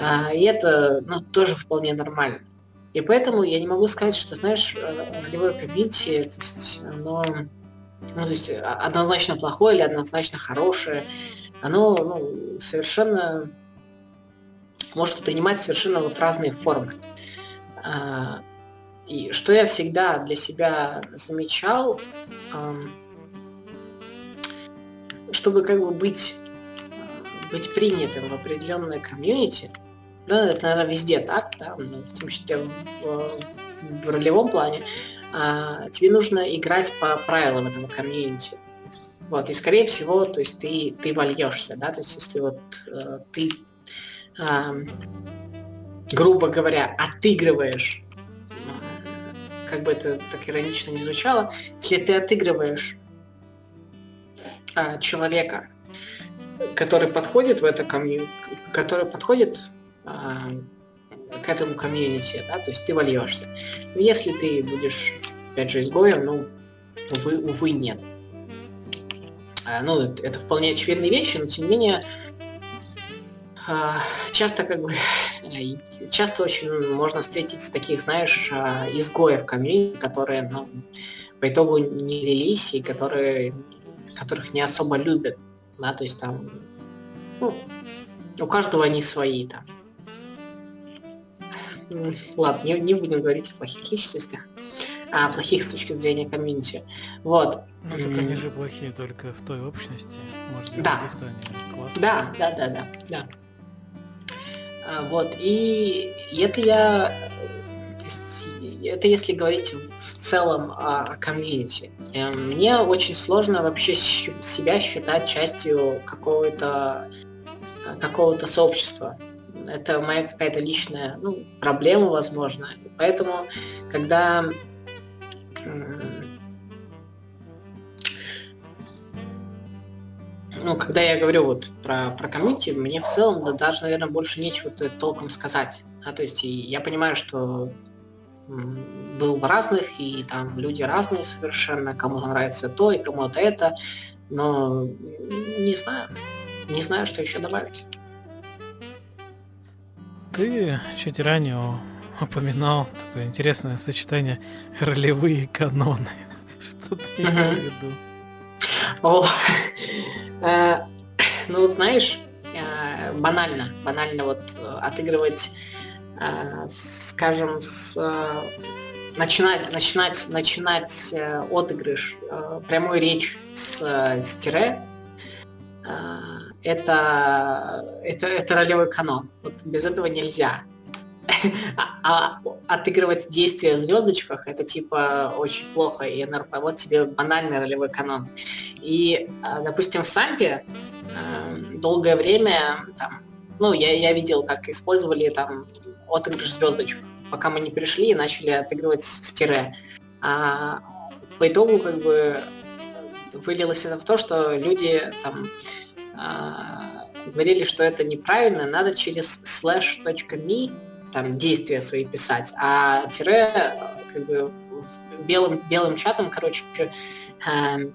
А, и это, ну, тоже вполне нормально. И поэтому я не могу сказать, что, знаешь, э, ролевое комьюнити, то есть оно ну, то есть а, однозначно плохое или однозначно хорошее, оно ну, совершенно может принимать совершенно вот разные формы. И что я всегда для себя замечал, чтобы как бы быть, быть принятым в определенное комьюнити, да, это, наверное, везде так, да, ну, в том числе в, в ролевом плане, а, тебе нужно играть по правилам этого комьюнити. Вот, и скорее всего, то есть ты, ты вольешься, да, то есть если вот э, ты, э, грубо говоря, отыгрываешь, э, как бы это так иронично не звучало, если ты отыгрываешь э, человека, который подходит в это комьюнити, который подходит а, к этому комьюнити, да, то есть ты вольешься. Но если ты будешь, опять же, изгоем, ну, увы, увы, нет. А, ну, это вполне очевидные вещи, но тем не менее, а, часто как бы, часто очень можно встретить таких, знаешь, а, изгоев комьюнити, которые, ну, по итогу не лились и которые, которых не особо любят, да, то есть там, ну, у каждого они свои там. Ладно, не, не будем говорить о плохих личностях, а плохих с точки зрения комьюнити. Вот. Ну, так они же плохие только в той общности. Может, классные. Да, да, да, да, да. А, вот, и, это я... Это если говорить в целом о комьюнити. Эм, мне очень сложно вообще себя считать частью какого-то какого-то сообщества это моя какая-то личная ну, проблема, возможно. Поэтому, когда ну, когда я говорю вот про, про комьюнити, мне в целом да, даже, наверное, больше нечего толком сказать. А, то есть я понимаю, что был в разных, и там люди разные совершенно, кому-то нравится то, и кому-то это, но не знаю, не знаю, что еще добавить. Ты чуть ранее упоминал такое интересное сочетание ролевые каноны. *laughs* Что ты имел в виду? О, э, *coughs* ну, знаешь, э, банально, банально вот э, отыгрывать, скажем, с начинать, начинать, начинать отыгрыш, прямой речь с, с тире, это, это, это ролевой канон. Вот без этого нельзя. *laughs* А, а отыгрывать действия в звездочках это типа очень плохо, и НРП. Вот тебе банальный ролевой канон. И, а, допустим, в Сампе эм, долгое время там, ну, я, я видел, как использовали там отыгрыш звездочку, пока мы не пришли и начали отыгрывать с тире. А по итогу как бы вылилось это в то, что люди там а, говорили, что это неправильно, надо через slash.me там действия свои писать, а тире как бы белым, белым чатом, короче, э,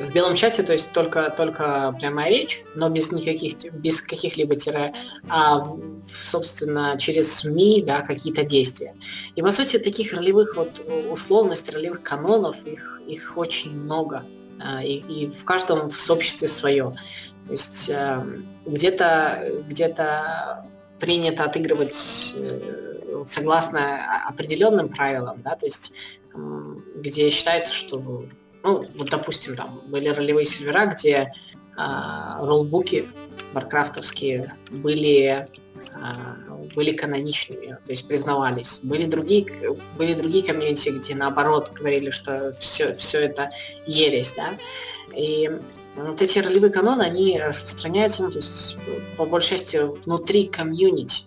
в белом чате, то есть только, только прямая речь, но без никаких, без каких-либо тире, а, в, собственно, через СМИ, да, какие-то действия. И, по сути, таких ролевых вот условностей, ролевых канонов, их, их очень много. А, и, и в каждом в сообществе свое. То есть э, где-то где-то принято отыгрывать э, согласно определенным правилам, да, то есть где считается, что ну, вот, допустим, там были ролевые сервера, где а, роллбуки варкрафтовские были а, были каноничными, то есть признавались. Были другие, были другие комьюнити, где наоборот говорили, что все, все это ересь, да. И вот эти ролевые каноны, они распространяются, ну, то есть по большей части внутри комьюнити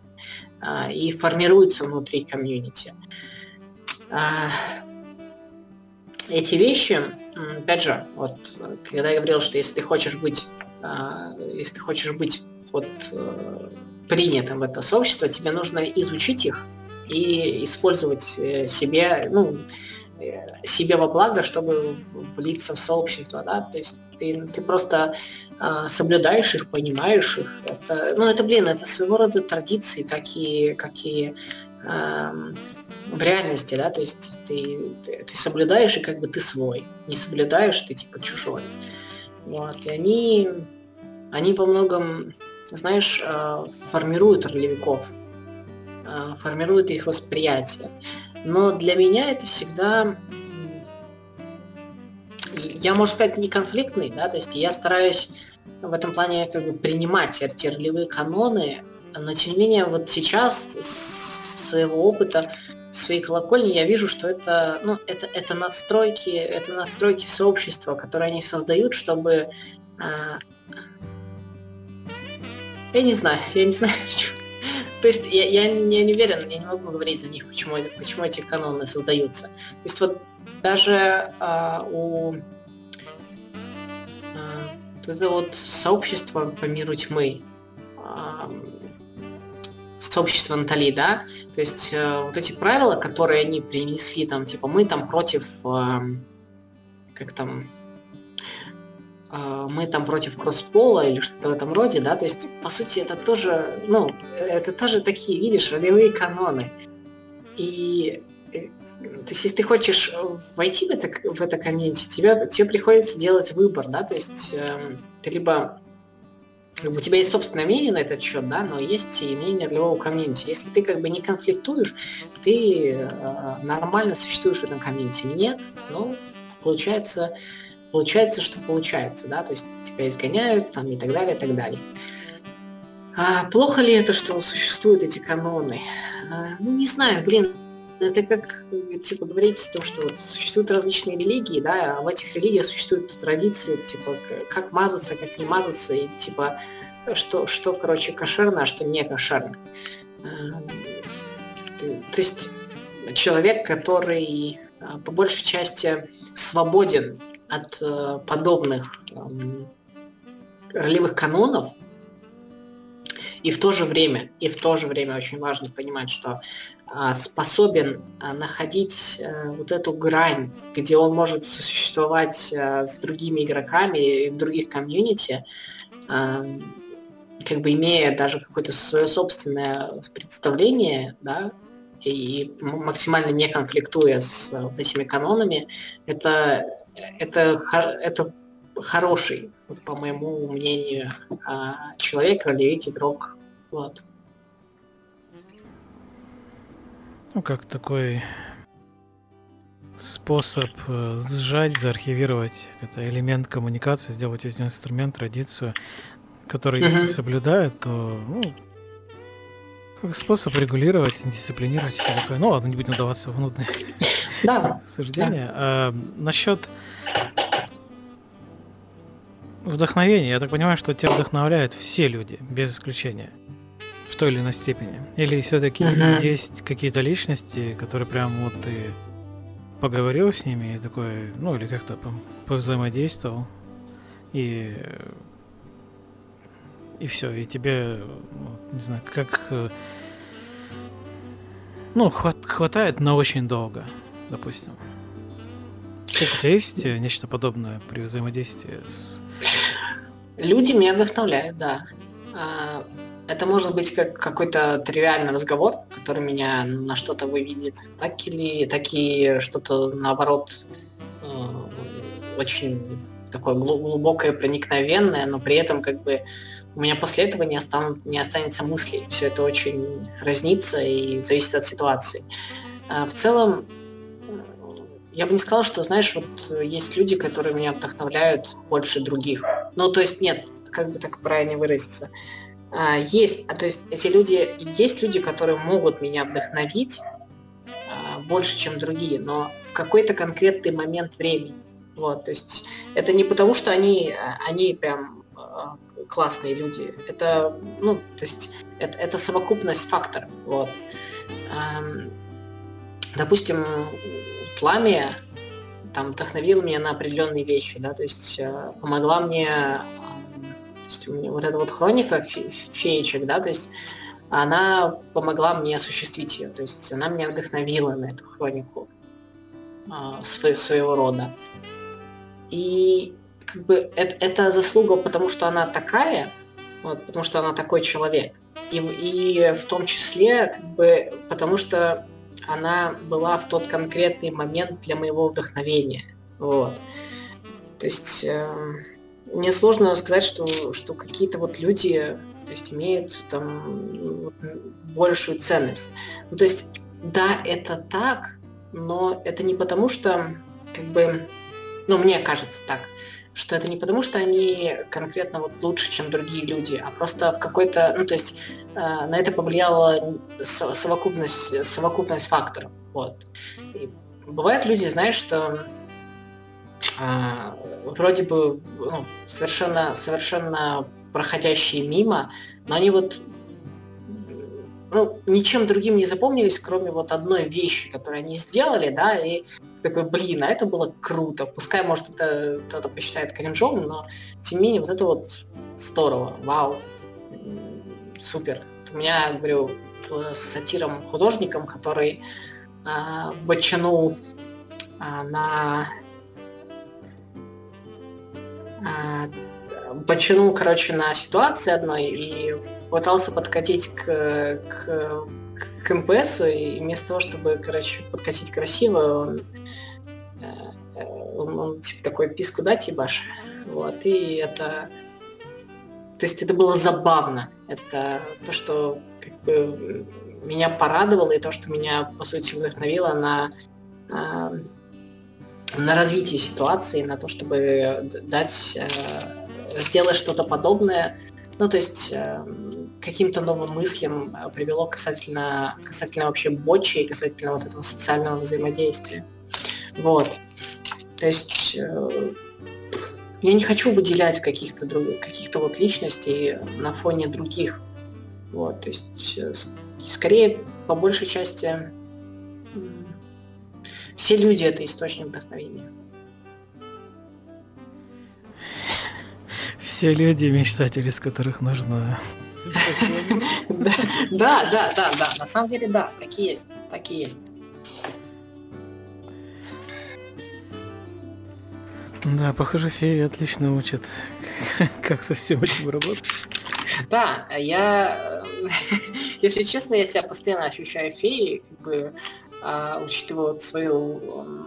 а, и формируются внутри комьюнити. А, эти вещи, опять же, вот когда я говорил, что если ты хочешь быть, а, если ты хочешь быть вот э, принятым в это сообщество, тебе нужно изучить их и использовать э, себе, ну, себе во благо, чтобы влиться в сообщество, да, то есть ты, ты просто э, соблюдаешь их, понимаешь их. Это, ну, это, блин, это своего рода традиции, какие, какие э, в реальности, да, то есть ты, ты, ты соблюдаешь, и как бы ты свой. Не соблюдаешь, ты типа чужой. Вот, и они, они во многом, знаешь, э, формируют ролевиков, э, формируют их восприятие. Но для меня это всегда я, можно сказать, не конфликтный, да, то есть я стараюсь в этом плане как бы принимать эти ролевые каноны, но тем не менее вот сейчас с своего опыта своей колокольни я вижу, что это, ну, это, это настройки, это настройки сообщества, которые они создают, чтобы а, я не знаю, я не знаю. *laughs* То есть я, я, не, не уверен, я не могу говорить за них, почему, почему эти каноны создаются. То есть вот даже а, у а, вот это вот сообщество по миру тьмы, а, сообщество Натали, да, то есть а, вот эти правила, которые они принесли, там, типа, мы там против, а, как там, мы там против кросспола или что-то в этом роде, да, то есть, по сути, это тоже, ну, это тоже такие, видишь, ролевые каноны. И то есть, если ты хочешь войти в это, в это комьюнити, тебе, тебе приходится делать выбор, да, то есть э, ты либо у тебя есть собственное мнение на этот счет, да, но есть и мнение ролевого комьюнити. Если ты как бы не конфликтуешь, ты э, нормально существуешь в этом комьюнити. Нет, ну, получается, получается, что получается, да, то есть тебя изгоняют там и так далее, и так далее. А плохо ли это, что существуют эти каноны? А, ну, не знаю, блин, это как, типа, говорить о том, что вот существуют различные религии, да, а в этих религиях существуют традиции, типа, как мазаться, как не мазаться, и, типа, что, что короче, кошерно, а что не кошерно. Эм, то есть человек, который а, по большей части свободен от э, подобных эм, ролевых канонов, и в то же время, и в то же время очень важно понимать, что а, способен а, находить а, вот эту грань, где он может существовать а, с другими игроками в других комьюнити, а, как бы имея даже какое-то свое собственное представление, да, и максимально не конфликтуя с вот этими канонами, это, это, это хороший, по моему мнению, человек, ролевик, игрок вот. Ну, как такой способ э, сжать, заархивировать это элемент коммуникации, сделать из него инструмент, традицию, который uh-huh. если соблюдает, то ну, как способ регулировать, дисциплинировать такое. Ну ладно, не будем удаваться в нудные да. А, насчет вдохновения, я так понимаю, что тебя вдохновляют все люди, без исключения в той или иной степени? Или все-таки uh-huh. есть какие-то личности, которые прям вот ты поговорил с ними и такой, ну или как-то повзаимодействовал и и все, и тебе, ну, не знаю, как ну хват, хватает на очень долго, допустим. Как у тебя есть э, нечто подобное при взаимодействии с... Люди меня вдохновляют, да. А, это может быть как какой-то тривиальный разговор, который меня на что-то выведет, так или так и что-то наоборот э, очень такое глубокое, проникновенное, но при этом как бы у меня после этого не, останут, не останется мыслей. Все это очень разнится и зависит от ситуации. А в целом, я бы не сказал, что, знаешь, вот есть люди, которые меня вдохновляют больше других. Ну, то есть нет, как бы так правильно выразиться. А, есть, а то есть эти люди, есть люди, которые могут меня вдохновить а, больше, чем другие, но в какой-то конкретный момент времени. Вот, то есть это не потому, что они, они прям а, классные люди. Это, ну, то есть это, это совокупность факторов. Вот. Допустим, Тламия там вдохновила меня на определенные вещи, да, то есть помогла мне то есть вот эта вот хроника феечек, да, то есть она помогла мне осуществить ее. То есть она меня вдохновила на эту хронику э, своего рода. И как бы это, это заслуга, потому что она такая, вот, потому что она такой человек. И, и в том числе, как бы, потому что она была в тот конкретный момент для моего вдохновения. Вот. То есть э, мне сложно сказать, что, что какие-то вот люди то есть, имеют там вот, большую ценность. Ну, то есть, да, это так, но это не потому, что, как бы, ну, мне кажется так, что это не потому, что они конкретно вот лучше, чем другие люди, а просто в какой-то, ну, то есть э, на это повлияла совокупность, совокупность факторов. Вот. И бывают люди, знаешь, что а, вроде бы ну, совершенно, совершенно проходящие мимо, но они вот ну, ничем другим не запомнились, кроме вот одной вещи, которую они сделали, да, и такой, блин, а это было круто. Пускай, может, это кто-то посчитает кринжом, но тем не менее, вот это вот здорово, вау, супер. У меня, говорю, с сатиром-художником, который а, бочанул а, на а, починул, короче, на ситуации одной и пытался подкатить к, к, к МПСу, и вместо того, чтобы, короче, подкатить красиво, он, э, он, он типа такой писку дать ебаш. Вот, и это... То есть это было забавно. Это то, что как бы меня порадовало, и то, что меня, по сути, вдохновило на а, на развитие ситуации, на то, чтобы дать, э, сделать что-то подобное. Ну, то есть э, каким-то новым мыслям э, привело касательно, касательно вообще бочи и касательно вот этого социального взаимодействия. Вот. То есть я не хочу выделять каких-то других, каких-то вот личностей на фоне других. Вот, то есть скорее по большей части все люди это источник вдохновения. Все люди мечтатели, с которых нужно *laughs* да, да, да, да. На самом деле, да, такие есть. Такие есть. Да, похоже, феи отлично учат, *laughs* как со всем этим работать. Да, я, *laughs* если честно, я себя постоянно ощущаю феей, как бы а, учитывая вот свою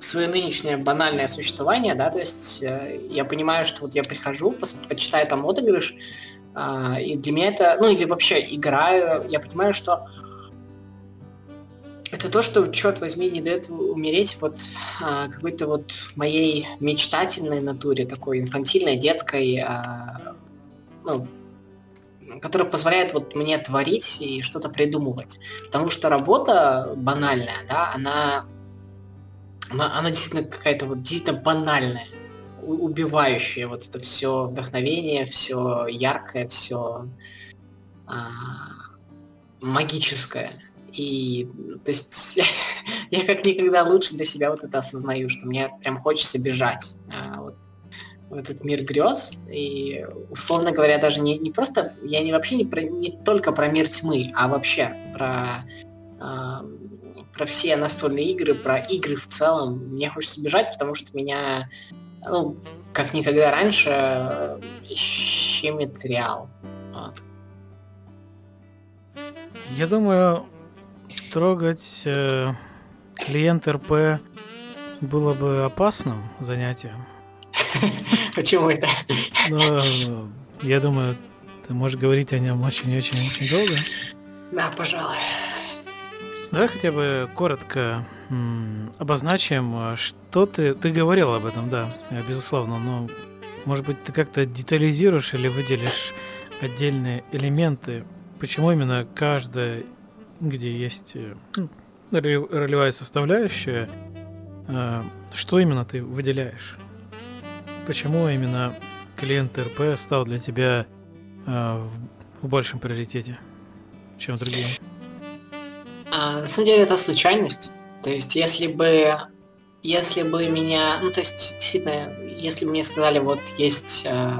свое нынешнее банальное существование, да, то есть э, я понимаю, что вот я прихожу, почитаю там отыгрыш, и для меня это, ну или вообще играю, я понимаю, что это то, что, черт возьми, не дает умереть вот э, какой-то вот моей мечтательной натуре, такой инфантильной, детской, э, ну, который позволяет вот мне творить и что-то придумывать. Потому что работа банальная, да, она, она, она действительно какая-то вот действительно банальная, убивающая вот это все вдохновение, все яркое, все а, магическое. И то есть *laughs* я как никогда лучше для себя вот это осознаю, что мне прям хочется бежать. А, вот в этот мир грез. И, условно говоря, даже не, не просто, я не вообще не, про, не только про мир тьмы, а вообще про, э, про все настольные игры, про игры в целом. Мне хочется бежать, потому что меня, ну, как никогда раньше, э, щемит реал. Вот. Я думаю, трогать э, клиент РП было бы опасным занятием. *laughs* Почему это? Но, я думаю, ты можешь говорить о нем очень-очень-очень долго. Да, пожалуй. Давай хотя бы коротко обозначим, что ты... Ты говорил об этом, да, безусловно, но, может быть, ты как-то детализируешь или выделишь отдельные элементы, почему именно каждая, где есть э, ну, ролевая составляющая, э, что именно ты выделяешь? Почему именно клиент РП стал для тебя э, в большем приоритете, чем другие? А, на самом деле это случайность. То есть если бы если бы меня, ну то есть действительно, если бы мне сказали, вот есть э,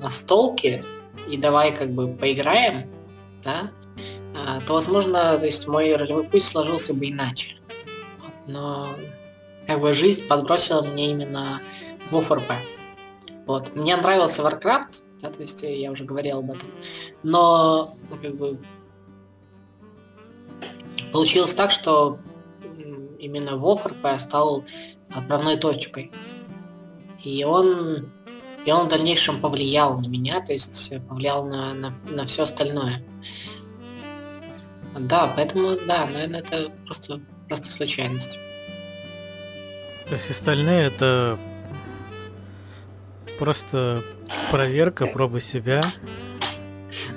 настолки и давай как бы поиграем, да, э, то возможно, то есть мой ролевой путь сложился бы иначе. Но как бы жизнь подбросила мне именно в ОФРП. Вот. Мне нравился Warcraft, да, то есть я уже говорил об этом. Но ну, как бы Получилось так, что именно WoFRP стал отправной точкой. И он, и он в дальнейшем повлиял на меня, то есть повлиял на, на, на все остальное. Да, поэтому, да, наверное, это просто, просто случайность. То есть остальные это просто проверка, проба себя.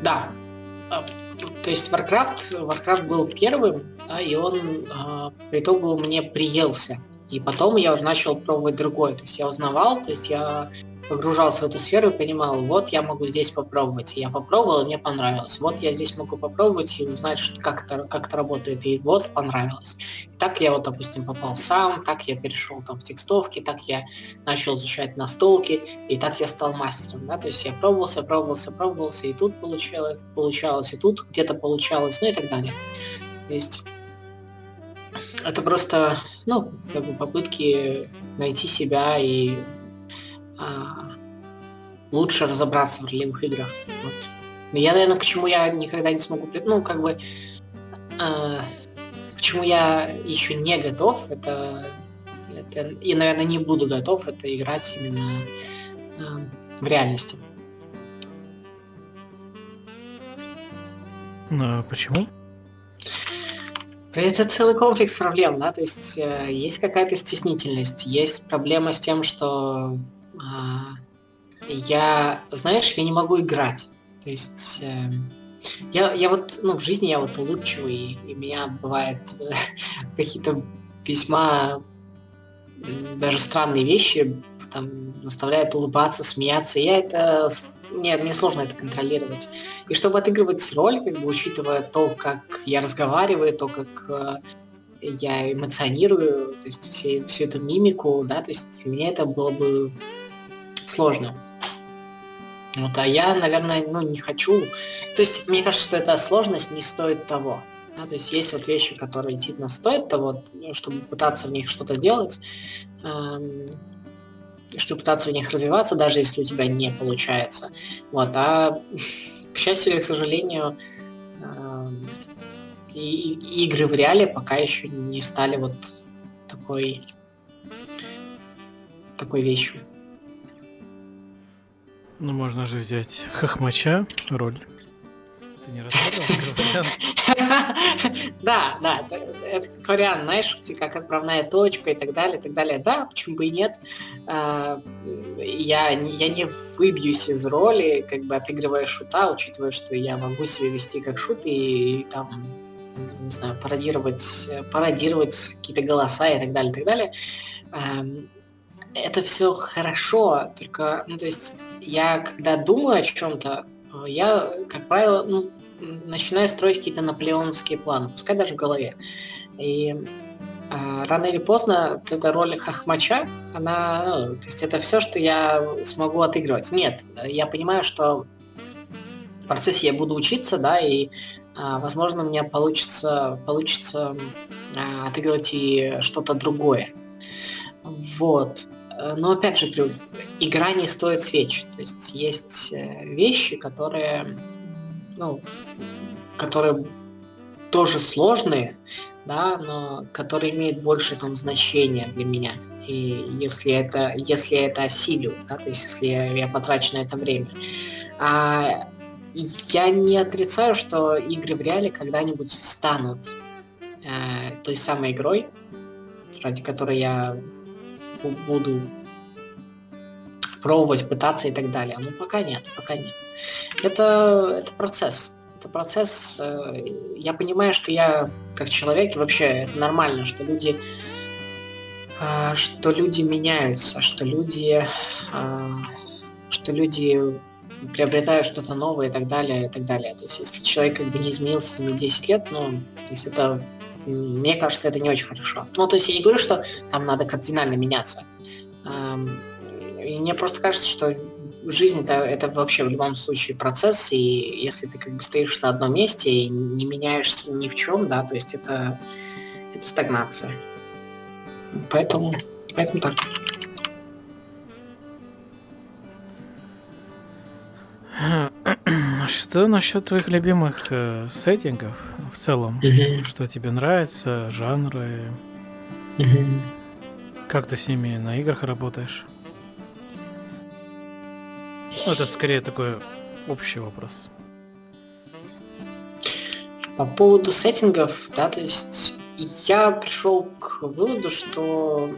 Да, то есть Warcraft, Warcraft был первым, да, и он э, по итогу мне приелся. И потом я уже начал пробовать другой. То есть я узнавал, то есть я погружался в эту сферу и понимал, вот я могу здесь попробовать. я попробовал, и мне понравилось. Вот я здесь могу попробовать и узнать, как, это, как это работает. И вот понравилось. И так я вот, допустим, попал сам, так я перешел там в текстовки, так я начал изучать настолки, и так я стал мастером. Да? То есть я пробовался, пробовался, пробовался, и тут получалось, получалось и тут где-то получалось, ну и так далее. То есть это просто, ну, как бы попытки найти себя и лучше разобраться в ролевых играх. Вот. Я, наверное, к чему я никогда не смогу... Ну, как бы... А, к чему я еще не готов, это, это... И, наверное, не буду готов, это играть именно а, в реальности. А почему? Это целый комплекс проблем, да, то есть э, есть какая-то стеснительность, есть проблема с тем, что а, я, знаешь, я не могу играть. То есть э, я, я вот, ну, в жизни я вот улыбчивый, и, у меня бывают *laughs* какие-то весьма даже странные вещи, там, заставляют улыбаться, смеяться. Я это... Нет, мне сложно это контролировать. И чтобы отыгрывать роль, как бы учитывая то, как я разговариваю, то, как э, я эмоционирую, то есть все, всю эту мимику, да, то есть мне это было бы сложно. Вот, а я, наверное, ну, не хочу. То есть, мне кажется, что эта сложность не стоит того. Да, то есть есть вот вещи, которые действительно стоят того, чтобы пытаться в них что-то делать, эм, чтобы пытаться в них развиваться, даже если у тебя не получается. Вот, а *laughs* к счастью или к сожалению, эм, и, и игры в реале пока еще не стали вот такой такой вещью. Ну, можно же взять Хохмача роль. Ты не рассматривал *laughs* Да, да, это как вариант, знаешь, как отправная точка и так далее, и так далее. Да, почему бы и нет. А, я, я не выбьюсь из роли, как бы отыгрывая шута, учитывая, что я могу себя вести как шут и, и там не знаю, пародировать, пародировать какие-то голоса и так далее, и так далее. Это все хорошо, только, ну, то есть я когда думаю о чем-то, э, я, как правило, ну, начинаю строить какие-то наполеоновские планы, пускай даже в голове. И э, рано или поздно вот эта роль хохмача, она, ну, то есть это все, что я смогу отыгрывать. Нет, я понимаю, что в процессе я буду учиться, да, и, э, возможно, у меня получится, получится а, отыгрывать и что-то другое. Вот. Но опять же, игра не стоит свеч. То есть есть э, вещи, которые, ну, которые тоже сложные, да, но которые имеют больше там значения для меня. И если это, если это осилю, да, то есть если я, я потрачу на это время. А я не отрицаю, что игры в реале когда-нибудь станут э, той самой игрой, ради которой я буду пробовать, пытаться и так далее. Но пока нет, пока нет. Это, это процесс. Это процесс. Э, я понимаю, что я как человек, и вообще это нормально, что люди э, что люди меняются, что люди э, что люди приобретают что-то новое и так далее, и так далее. То есть если человек как бы не изменился за 10 лет, ну, то есть это, мне кажется, это не очень хорошо. Ну, то есть я не говорю, что там надо кардинально меняться. И мне просто кажется, что жизнь это, это вообще в любом случае процесс, и если ты как бы стоишь на одном месте и не меняешься ни в чем, да, то есть это, это стагнация. Поэтому, поэтому так. *clears throat* Что насчет твоих любимых э, сеттингов в целом? Mm-hmm. Что тебе нравится, жанры? Mm-hmm. Как ты с ними на играх работаешь? Ну, это скорее такой общий вопрос. По поводу сеттингов, да, то есть я пришел к выводу, что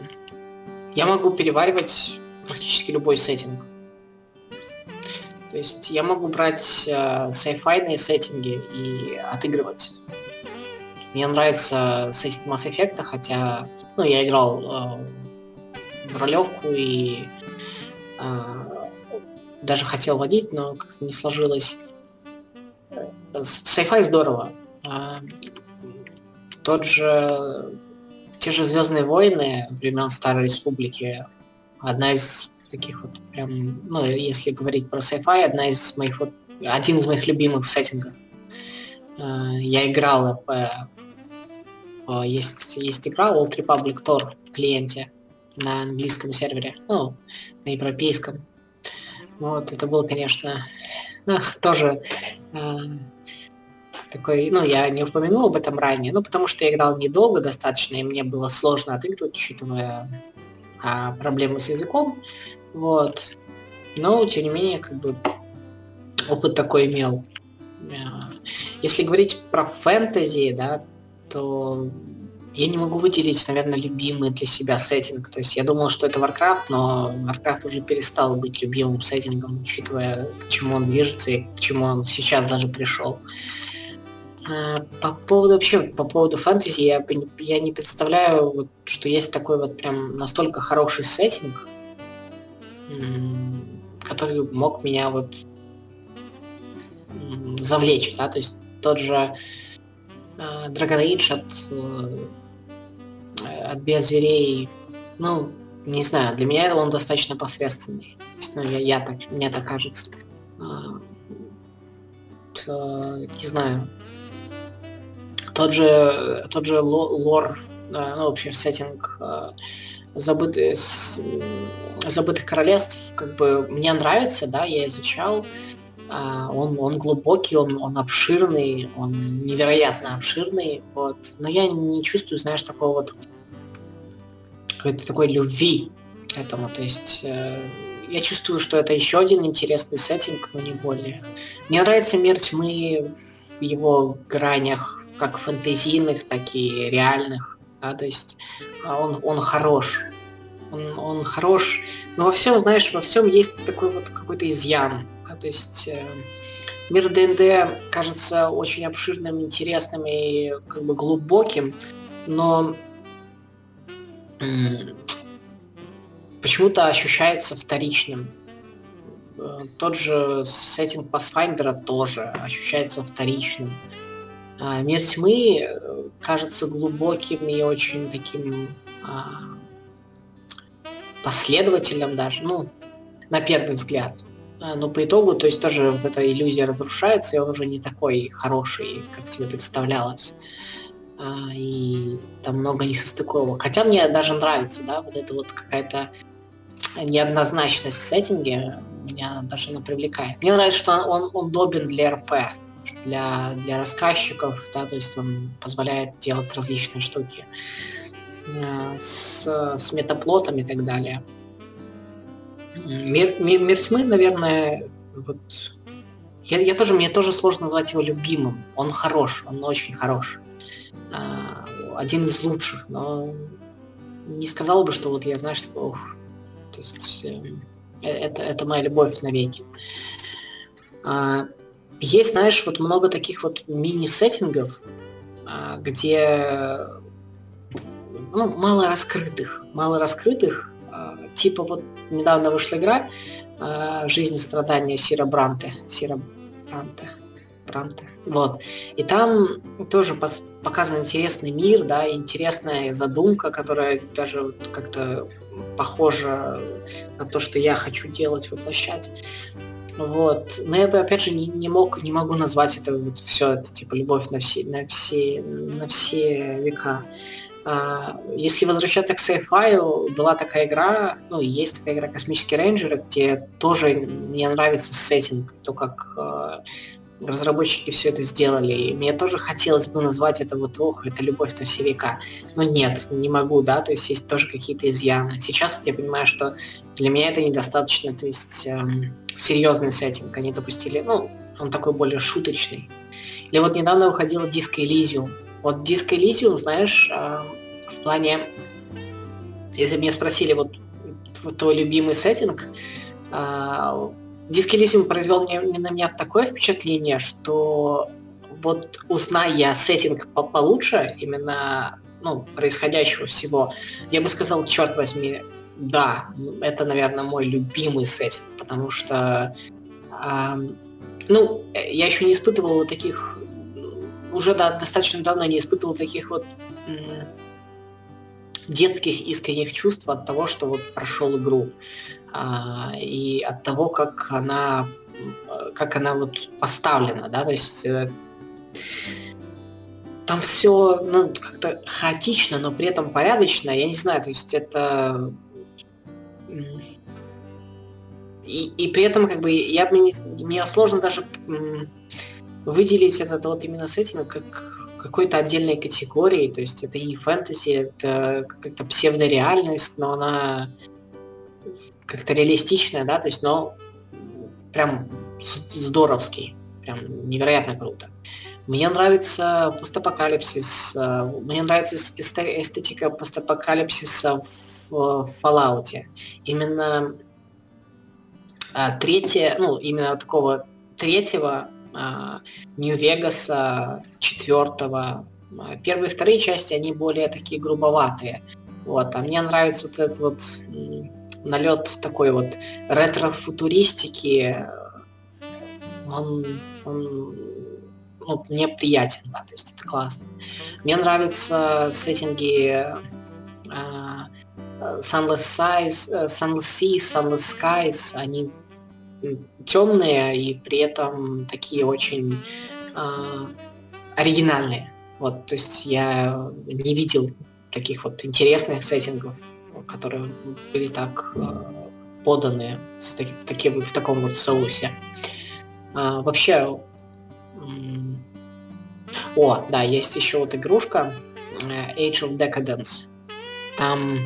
я могу переваривать практически любой сеттинг. То есть я могу брать э, сайфайные сеттинги и отыгрывать. Мне нравится сеттинг Mass Effect, хотя ну, я играл э, в ролевку и э, даже хотел водить, но как-то не сложилось. Сайфай здорово. А, тот же, те же Звездные войны времен Старой Республики, одна из таких вот прям, ну, если говорить про сайфай, одна из моих вот, один из моих любимых сеттингов. А, я играл есть, есть игра Old Republic Tor в клиенте на английском сервере, ну, на европейском. Вот, это было, конечно, *laughs* ну, тоже э, такой, ну, я не упомянул об этом ранее, ну, потому что я играл недолго достаточно, и мне было сложно отыгрывать, учитывая э, проблемы с языком, вот. Но, тем не менее, как бы опыт такой имел. Э, если говорить про фэнтези, да, то я не могу выделить, наверное, любимый для себя сеттинг. То есть я думал, что это Warcraft, но Warcraft уже перестал быть любимым сеттингом, учитывая, к чему он движется и к чему он сейчас даже пришел. А, по поводу вообще, по поводу фэнтези, я, я не представляю, вот, что есть такой вот прям настолько хороший сеттинг, который мог меня вот завлечь, да, то есть тот же uh, Dragon Age от uh, от биозверей, ну, не знаю, для меня он достаточно посредственный. ну, я, я так, мне так кажется. А, то, не знаю. Тот же, тот же лор, ну, вообще сеттинг а, забытых, забытых королевств, как бы мне нравится, да, я изучал. А, он, он глубокий, он, он обширный, он невероятно обширный, вот. Но я не чувствую, знаешь, такого вот какой-то такой любви к этому. То есть э, я чувствую, что это еще один интересный сеттинг, но не более. Мне нравится мир тьмы в его гранях, как фэнтезийных, так и реальных. Да, то есть а он, он хорош. Он, он хорош. Но во всем, знаешь, во всем есть такой вот какой-то изъян. Да, то есть э, мир ДНД кажется очень обширным, интересным и как бы глубоким, но почему-то ощущается вторичным. Э, тот же сеттинг Pathfinder тоже ощущается вторичным. А, Мир тьмы э, кажется глубоким и очень таким а, последовательным даже, ну, на первый взгляд. А, но по итогу, то есть тоже вот эта иллюзия разрушается, и он уже не такой хороший, как тебе представлялось. и там много несостыковок. Хотя мне даже нравится, да, вот эта вот какая-то неоднозначность в сеттинге, меня даже она привлекает. Мне нравится, что он, он удобен для РП, для, для рассказчиков, да, то есть он позволяет делать различные штуки э, с, с метаплотом и так далее. Мир, мир, мир тьмы, наверное, вот я, я тоже, мне тоже сложно назвать его любимым. Он хорош, он очень хорош. А, один из лучших, но не сказал бы, что вот я, знаю, что ох, то есть, эм, э, это, это моя любовь навеки. Есть, знаешь, вот много таких вот мини-сеттингов, а, где ну, мало раскрытых, мало раскрытых, а, типа вот недавно вышла игра а, «Жизнь и страдания Сира Бранте», Сира Бранте, Бранте, вот, и там тоже показан интересный мир, да, интересная задумка, которая даже как-то похожа на то, что я хочу делать, воплощать. Вот. Но я бы опять же не, не мог, не могу назвать это вот все это типа любовь на все, на все, на все века. А, если возвращаться к sci была такая игра, ну есть такая игра «Космические рейнджеры», где тоже мне нравится сеттинг, то, как а, разработчики все это сделали. И мне тоже хотелось бы назвать это вот, ох, это любовь на все века. Но нет, не могу, да, то есть есть тоже какие-то изъяны. Сейчас вот я понимаю, что для меня это недостаточно, то есть эм, серьезный сеттинг. Они допустили, ну, он такой более шуточный. Или вот недавно выходила Disco Elysium. Вот Disco Elysium, знаешь, э, в плане, если бы меня спросили, вот твой любимый сеттинг, э, Диск Elysium произвел мне, на меня такое впечатление, что вот узная сеттинг получше, именно ну, происходящего всего, я бы сказал, черт возьми, да, это, наверное, мой любимый сеттинг, потому что, э, ну, я еще не испытывал таких, уже да, достаточно давно не испытывал таких вот э, детских искренних чувств от того, что вот прошел игру а, и от того, как она, как она вот поставлена, да, то есть э, там все ну, как-то хаотично, но при этом порядочно, я не знаю, то есть это и, и при этом как бы я мне, мне сложно даже выделить этот вот именно сеттинг как какой-то отдельной категории, то есть это и фэнтези, это как-то псевдореальность, но она как-то реалистичная, да, то есть, но прям здоровский, прям невероятно круто. Мне нравится постапокалипсис, э, мне нравится эстетика постапокалипсиса в Fallout. Именно э, третье, ну, именно такого третьего Нью-Вегаса, четвертого. Первые и вторые части, они более такие грубоватые. Вот, а мне нравится вот этот вот налет такой вот ретро-футуристики, он, он ну, мне приятен, да, то есть это классно. Мне нравятся сеттинги uh, Sunless, Size, uh, Sunless Sea, Sunless Skies, они темные и при этом такие очень uh, оригинальные. Вот, то есть я не видел таких вот интересных сеттингов которые были так э, поданы в, таким, в таком вот соусе. А, вообще, о, да, есть еще вот игрушка э, Age of Decadence. Там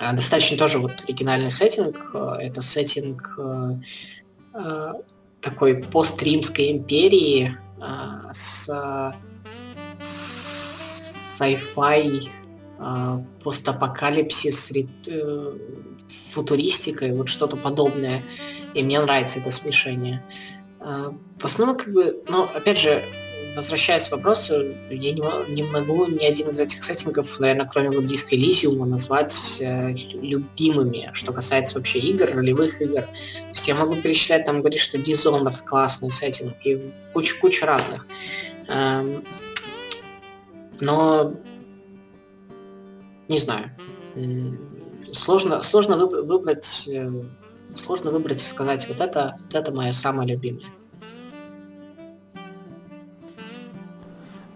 э, достаточно тоже вот оригинальный сеттинг. Это сеттинг такой постримской империи с, sci-fi постапокалипсис, э, футуристика и вот что-то подобное. И мне нравится это смешение. А, в основном, как бы, ну, опять же, возвращаясь к вопросу, я не, не могу ни один из этих сеттингов, наверное, кроме вот диска Elysium, назвать э, любимыми, что касается вообще игр, ролевых игр. То есть я могу перечислять, там говорить, что Dishonored классный сеттинг и куча-куча разных. Эм, но не знаю. Сложно, сложно выбрать, э, сложно выбрать и сказать, вот это, вот это мое самое любимое.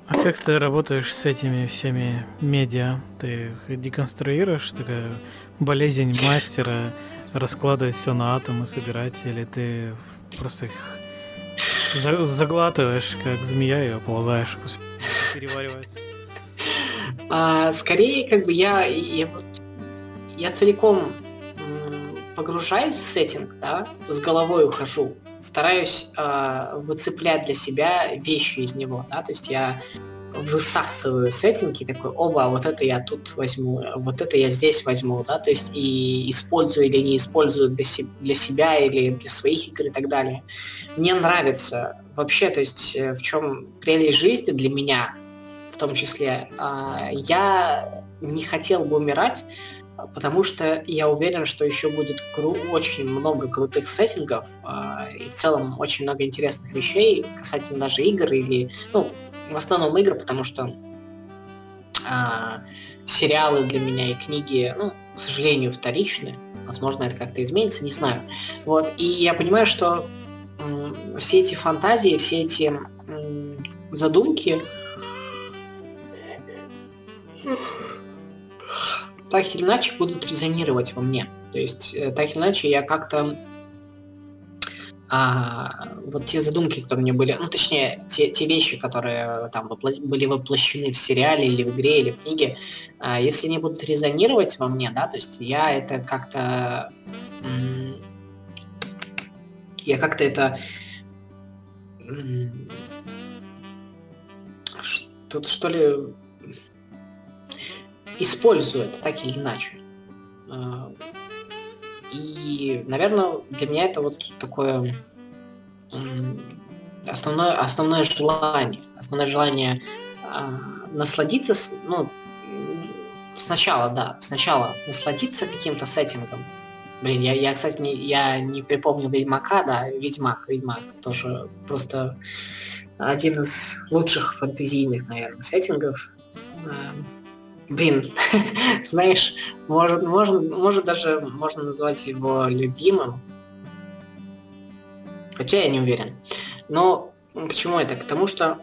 А как ты работаешь с этими всеми медиа? Ты их деконструируешь, такая болезнь мастера, раскладывать все на атомы, собирать, или ты просто их заглатываешь, как змея, и оползаешь, пусть переваривается? А, скорее, как бы я, я, я целиком погружаюсь в сеттинг, да, с головой ухожу, стараюсь э, выцеплять для себя вещи из него, да, то есть я высасываю сеттинги, такой, оба, вот это я тут возьму, вот это я здесь возьму, да, то есть и использую или не использую для, се- для себя или для своих игр и так далее. Мне нравится вообще, то есть э, в чем прелесть жизни для меня, в том числе, э, я не хотел бы умирать, потому что я уверен, что еще будет кру- очень много крутых сеттингов э, и в целом очень много интересных вещей касательно даже игр или, ну, в основном игры, потому что э, сериалы для меня и книги, ну, к сожалению, вторичны. Возможно, это как-то изменится, не знаю. Вот. И я понимаю, что э, все эти фантазии, все эти э, задумки так или иначе будут резонировать во мне. То есть, э, так или иначе, я как-то а, вот те задумки, которые мне были, ну, точнее, те, те вещи, которые там вопло- были воплощены в сериале или в игре, или в книге, а, если они будут резонировать во мне, да, то есть я это как-то... Я как-то это... Тут что ли использую это так или иначе. А, и, наверное, для меня это вот такое основное, основное желание. Основное желание э, насладиться, ну, сначала, да, сначала насладиться каким-то сеттингом. Блин, я, я кстати, не, я не припомню Ведьмака, да, Ведьмак, Ведьмак, тоже просто один из лучших фэнтезийных, наверное, сеттингов. Блин, *laughs* знаешь, может, может, может даже можно назвать его любимым. Хотя я не уверен. Но к чему это? К тому, что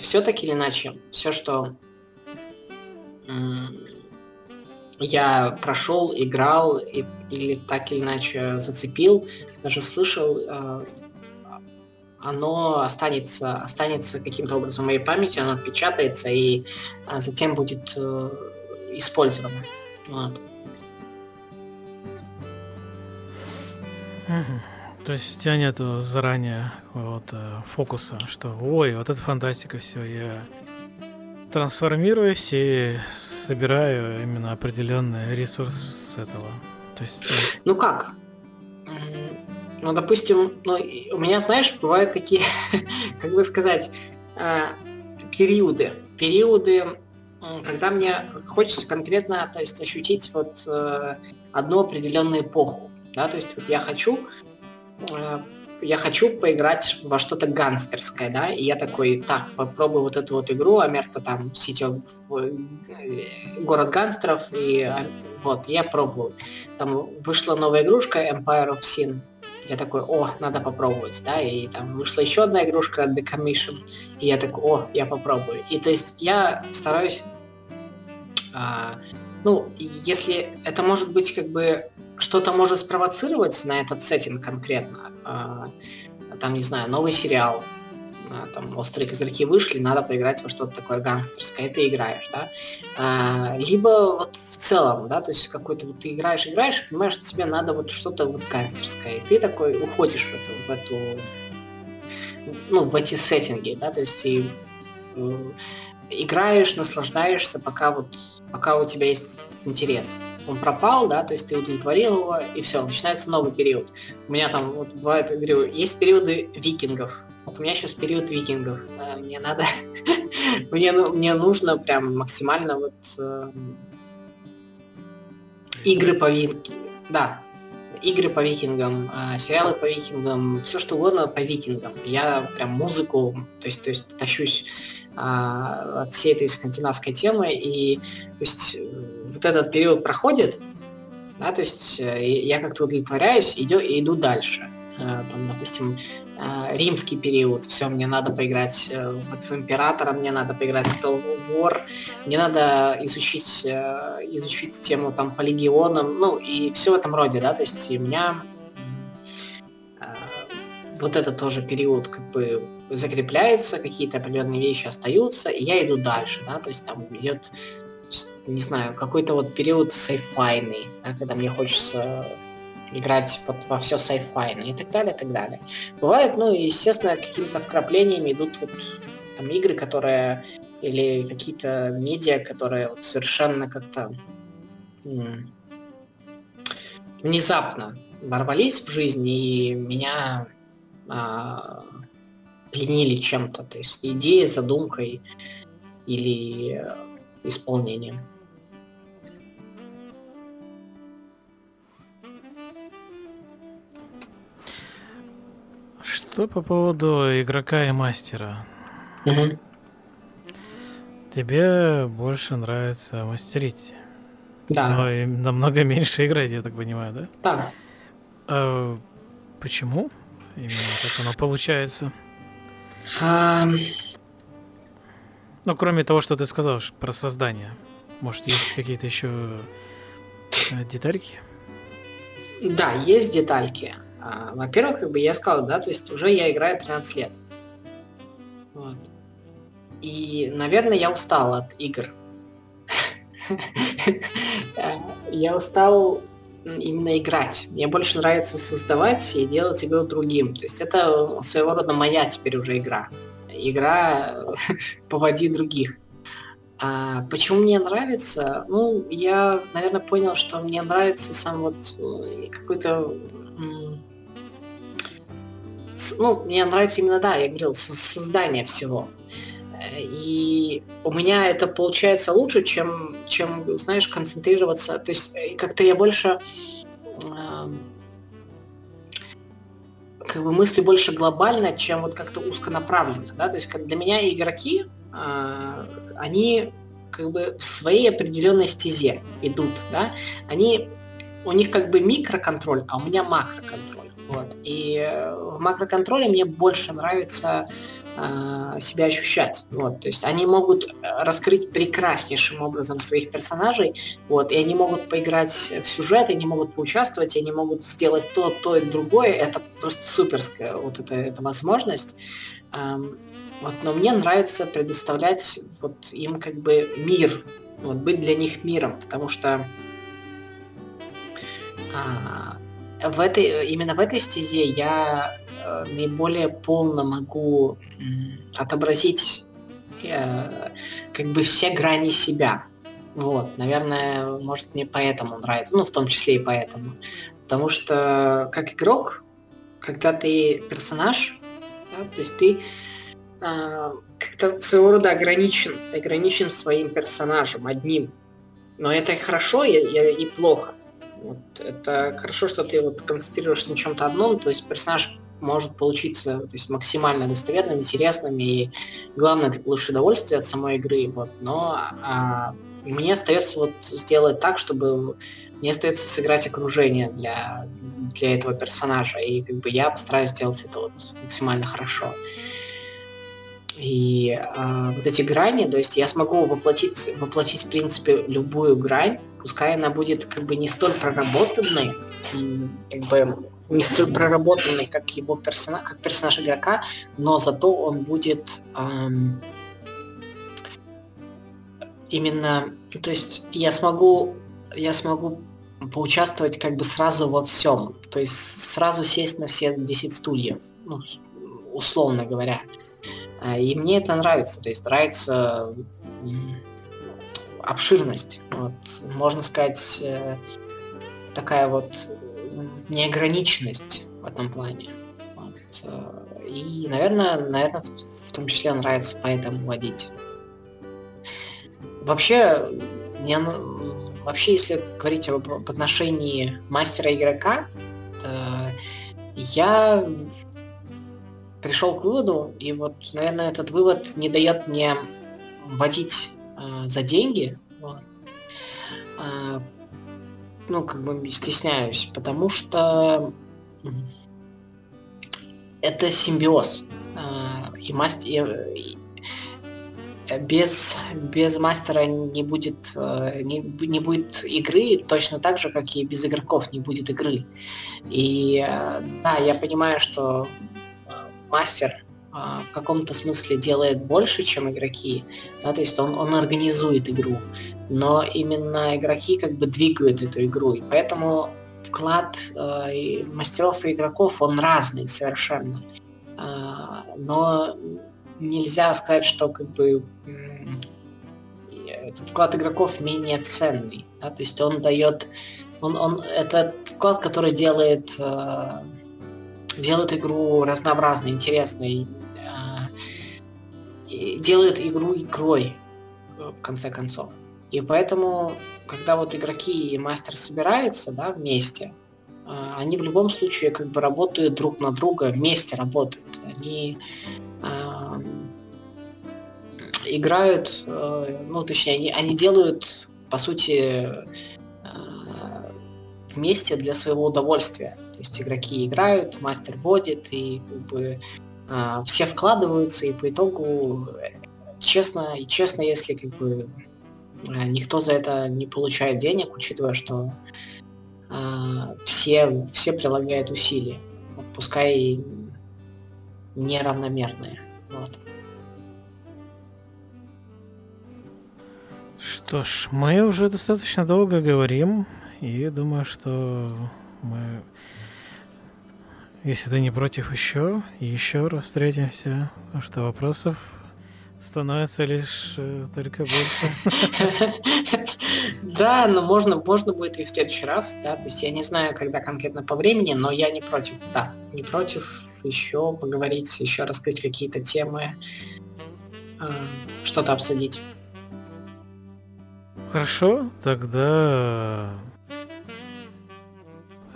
все таки или иначе, все, что я прошел, играл и, или так или иначе зацепил, даже слышал, э, оно останется, останется каким-то образом в моей памяти, оно отпечатается и а, затем будет э, использовано. Вот. То есть у тебя нету заранее вот э, фокуса, что ой, вот это фантастика, все, я трансформируюсь и собираю именно определенный ресурс с этого. То есть. Э, ну как? Ну, допустим, ну, у меня, знаешь, бывают такие, *laughs* как бы сказать, э, периоды. Периоды, когда мне хочется конкретно, то есть ощутить вот э, одну определенную эпоху. Да, то есть вот я хочу, э, я хочу поиграть во что-то гангстерское, да, и я такой, так, попробую вот эту вот игру, Амерта там, City of, город гангстеров, и вот, я пробую. Там вышла новая игрушка Empire of Sin, я такой, о, надо попробовать, да, и там вышла еще одна игрушка The Commission, и я такой, о, я попробую. И то есть я стараюсь, а, ну, если это может быть как бы что-то может спровоцировать на этот сеттинг конкретно, а, там, не знаю, новый сериал, там острые козырьки вышли, надо поиграть во что-то такое гангстерское, и ты играешь, да. А, либо вот в целом, да, то есть какой-то вот ты играешь, играешь, понимаешь, что тебе надо вот что-то вот гангстерское, и ты такой уходишь в эту, в эту, ну, в эти сеттинги, да, то есть и э, играешь, наслаждаешься, пока вот, пока у тебя есть интерес он пропал, да, то есть ты удовлетворил его, и все, начинается новый период. У меня там, вот бывает, говорю, есть периоды викингов, вот у меня сейчас период викингов. Мне надо, *laughs* мне, ну, мне нужно прям максимально вот э, игры по викингам. Да, игры по викингам, э, сериалы по викингам, все что угодно по викингам. Я прям музыку, то есть, то есть тащусь э, от всей этой скандинавской темы, и то есть э, вот этот период проходит, да, то есть э, я как-то удовлетворяюсь иду, иду дальше. Э, там, допустим, э, римский период, все, мне надо поиграть э, вот в Императора, мне надо поиграть в Total War, мне надо изучить, изучить тему там по легионам, ну и все в этом роде, да, то есть у меня вот это тоже период как бы закрепляется, какие-то определенные вещи остаются, и я иду дальше, да, то есть там идет, не знаю, какой-то вот период сайфайный, да, когда мне хочется играть вот во все сайфайное и так далее, и так далее. Бывает, ну, естественно, какими-то вкраплениями идут вот там игры, которые или какие-то медиа, которые вот совершенно как-то внезапно ворвались в жизнь и меня а, пленили чем-то, то есть идеей, задумкой или исполнением. Что по поводу игрока и мастера? Угу. Тебе больше нравится мастерить? Да. Но и намного меньше играть, я так понимаю, да? Да. А, почему? Именно как оно получается. А... Ну, кроме того, что ты сказал про создание. Может, есть какие-то еще э, детальки? Да, есть детальки. А, во-первых, как бы я сказал, да, то есть уже я играю 13 лет. Вот. И, наверное, я устал от игр. *laughs* Я устал именно играть. Мне больше нравится создавать и делать игру другим. То есть это своего рода моя теперь уже игра. Игра *laughs* поводи других. А почему мне нравится? Ну, я, наверное, понял, что мне нравится сам вот э, какой-то... Ну, мне нравится именно, да, я говорил, создание всего. И у меня это получается лучше, чем, чем знаешь, концентрироваться. То есть э, как-то я больше как бы мысли больше глобально, чем вот как-то узконаправленно, да, то есть как для меня игроки, э, они как бы в своей определенной стезе идут, да, они, у них как бы микроконтроль, а у меня макроконтроль, вот, и э, в макроконтроле мне больше нравится Э, себя ощущать. Вот, то есть они могут э, раскрыть прекраснейшим образом своих персонажей, вот, и они могут поиграть в сюжет, они могут поучаствовать, они могут сделать то, то и другое. Это просто суперская вот эта, эта возможность. Эм, вот, но мне нравится предоставлять вот им как бы мир, вот, быть для них миром, потому что а, в этой, именно в этой стезе я Э, наиболее полно могу отобразить э, как бы все грани себя. Вот, наверное, может мне поэтому нравится, ну, в том числе и поэтому. Потому что как игрок, когда ты персонаж, да, то есть ты э, как-то своего рода ограничен, ограничен своим персонажем одним. Но это хорошо и, и, и плохо. Вот, это хорошо, что ты вот концентрируешься на чем-то одном, то есть персонаж может получиться то есть, максимально достоверным, интересным, и главное, ты получишь удовольствие от самой игры. Вот. Но а, мне остается вот сделать так, чтобы мне остается сыграть окружение для, для этого персонажа, и как бы я постараюсь сделать это вот максимально хорошо. И а, вот эти грани, то есть я смогу воплотить, воплотить в принципе любую грань, пускай она будет как бы не столь проработанной, как бы не столь проработанный, как его персонаж, как персонаж игрока, но зато он будет эм, именно, то есть я смогу, я смогу поучаствовать как бы сразу во всем, то есть сразу сесть на все 10 стульев, ну, условно говоря. А, и мне это нравится, то есть нравится обширность, вот, можно сказать, э, такая вот неограниченность в этом плане. Вот. Э, и, наверное, наверное, в том числе нравится поэтому водить. Вообще, мне, вообще, если говорить об, об отношении мастера игрока, я пришел к выводу, и вот, наверное, этот вывод не дает мне водить э, за деньги. Вот. Э, ну, как бы стесняюсь, потому что это симбиоз. И мастер, без, без мастера не будет, не, не будет игры, точно так же, как и без игроков не будет игры. И да, я понимаю, что мастер а, в каком-то смысле делает больше, чем игроки, да, то есть он, он организует игру, но именно игроки как бы двигают эту игру, и поэтому вклад э, мастеров и игроков, он разный совершенно. Э, но нельзя сказать, что как бы э, вклад игроков менее ценный. Да? То есть он дает... Он, он, это вклад, который делает, э, делает игру разнообразной, интересной, э, делает игру игрой, в конце концов. И поэтому, когда вот игроки и мастер собираются да, вместе, а, они в любом случае как бы работают друг на друга, вместе работают. Они э, играют, э, ну точнее, они, они делают, по сути, э, вместе для своего удовольствия. То есть игроки играют, мастер водит, и как бы э, все вкладываются, и по итогу честно и честно, если как бы Э, никто за это не получает денег, учитывая, что э, все, все прилагают усилия, пускай неравномерные. Вот. Что ж, мы уже достаточно долго говорим, и думаю, что мы, если ты не против еще, еще раз встретимся, потому что вопросов становится лишь э, только больше. *laughs* Да, но можно, можно будет и в следующий раз, да, то есть я не знаю, когда конкретно по времени, но я не против, да, не против еще поговорить, еще раскрыть какие-то темы, э, что-то обсудить. Хорошо, тогда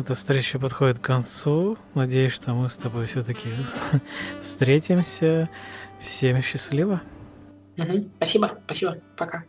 эта встреча подходит к концу. Надеюсь, что мы с тобой все-таки *laughs* встретимся. Всем счастливо. Спасибо, спасибо. Пока.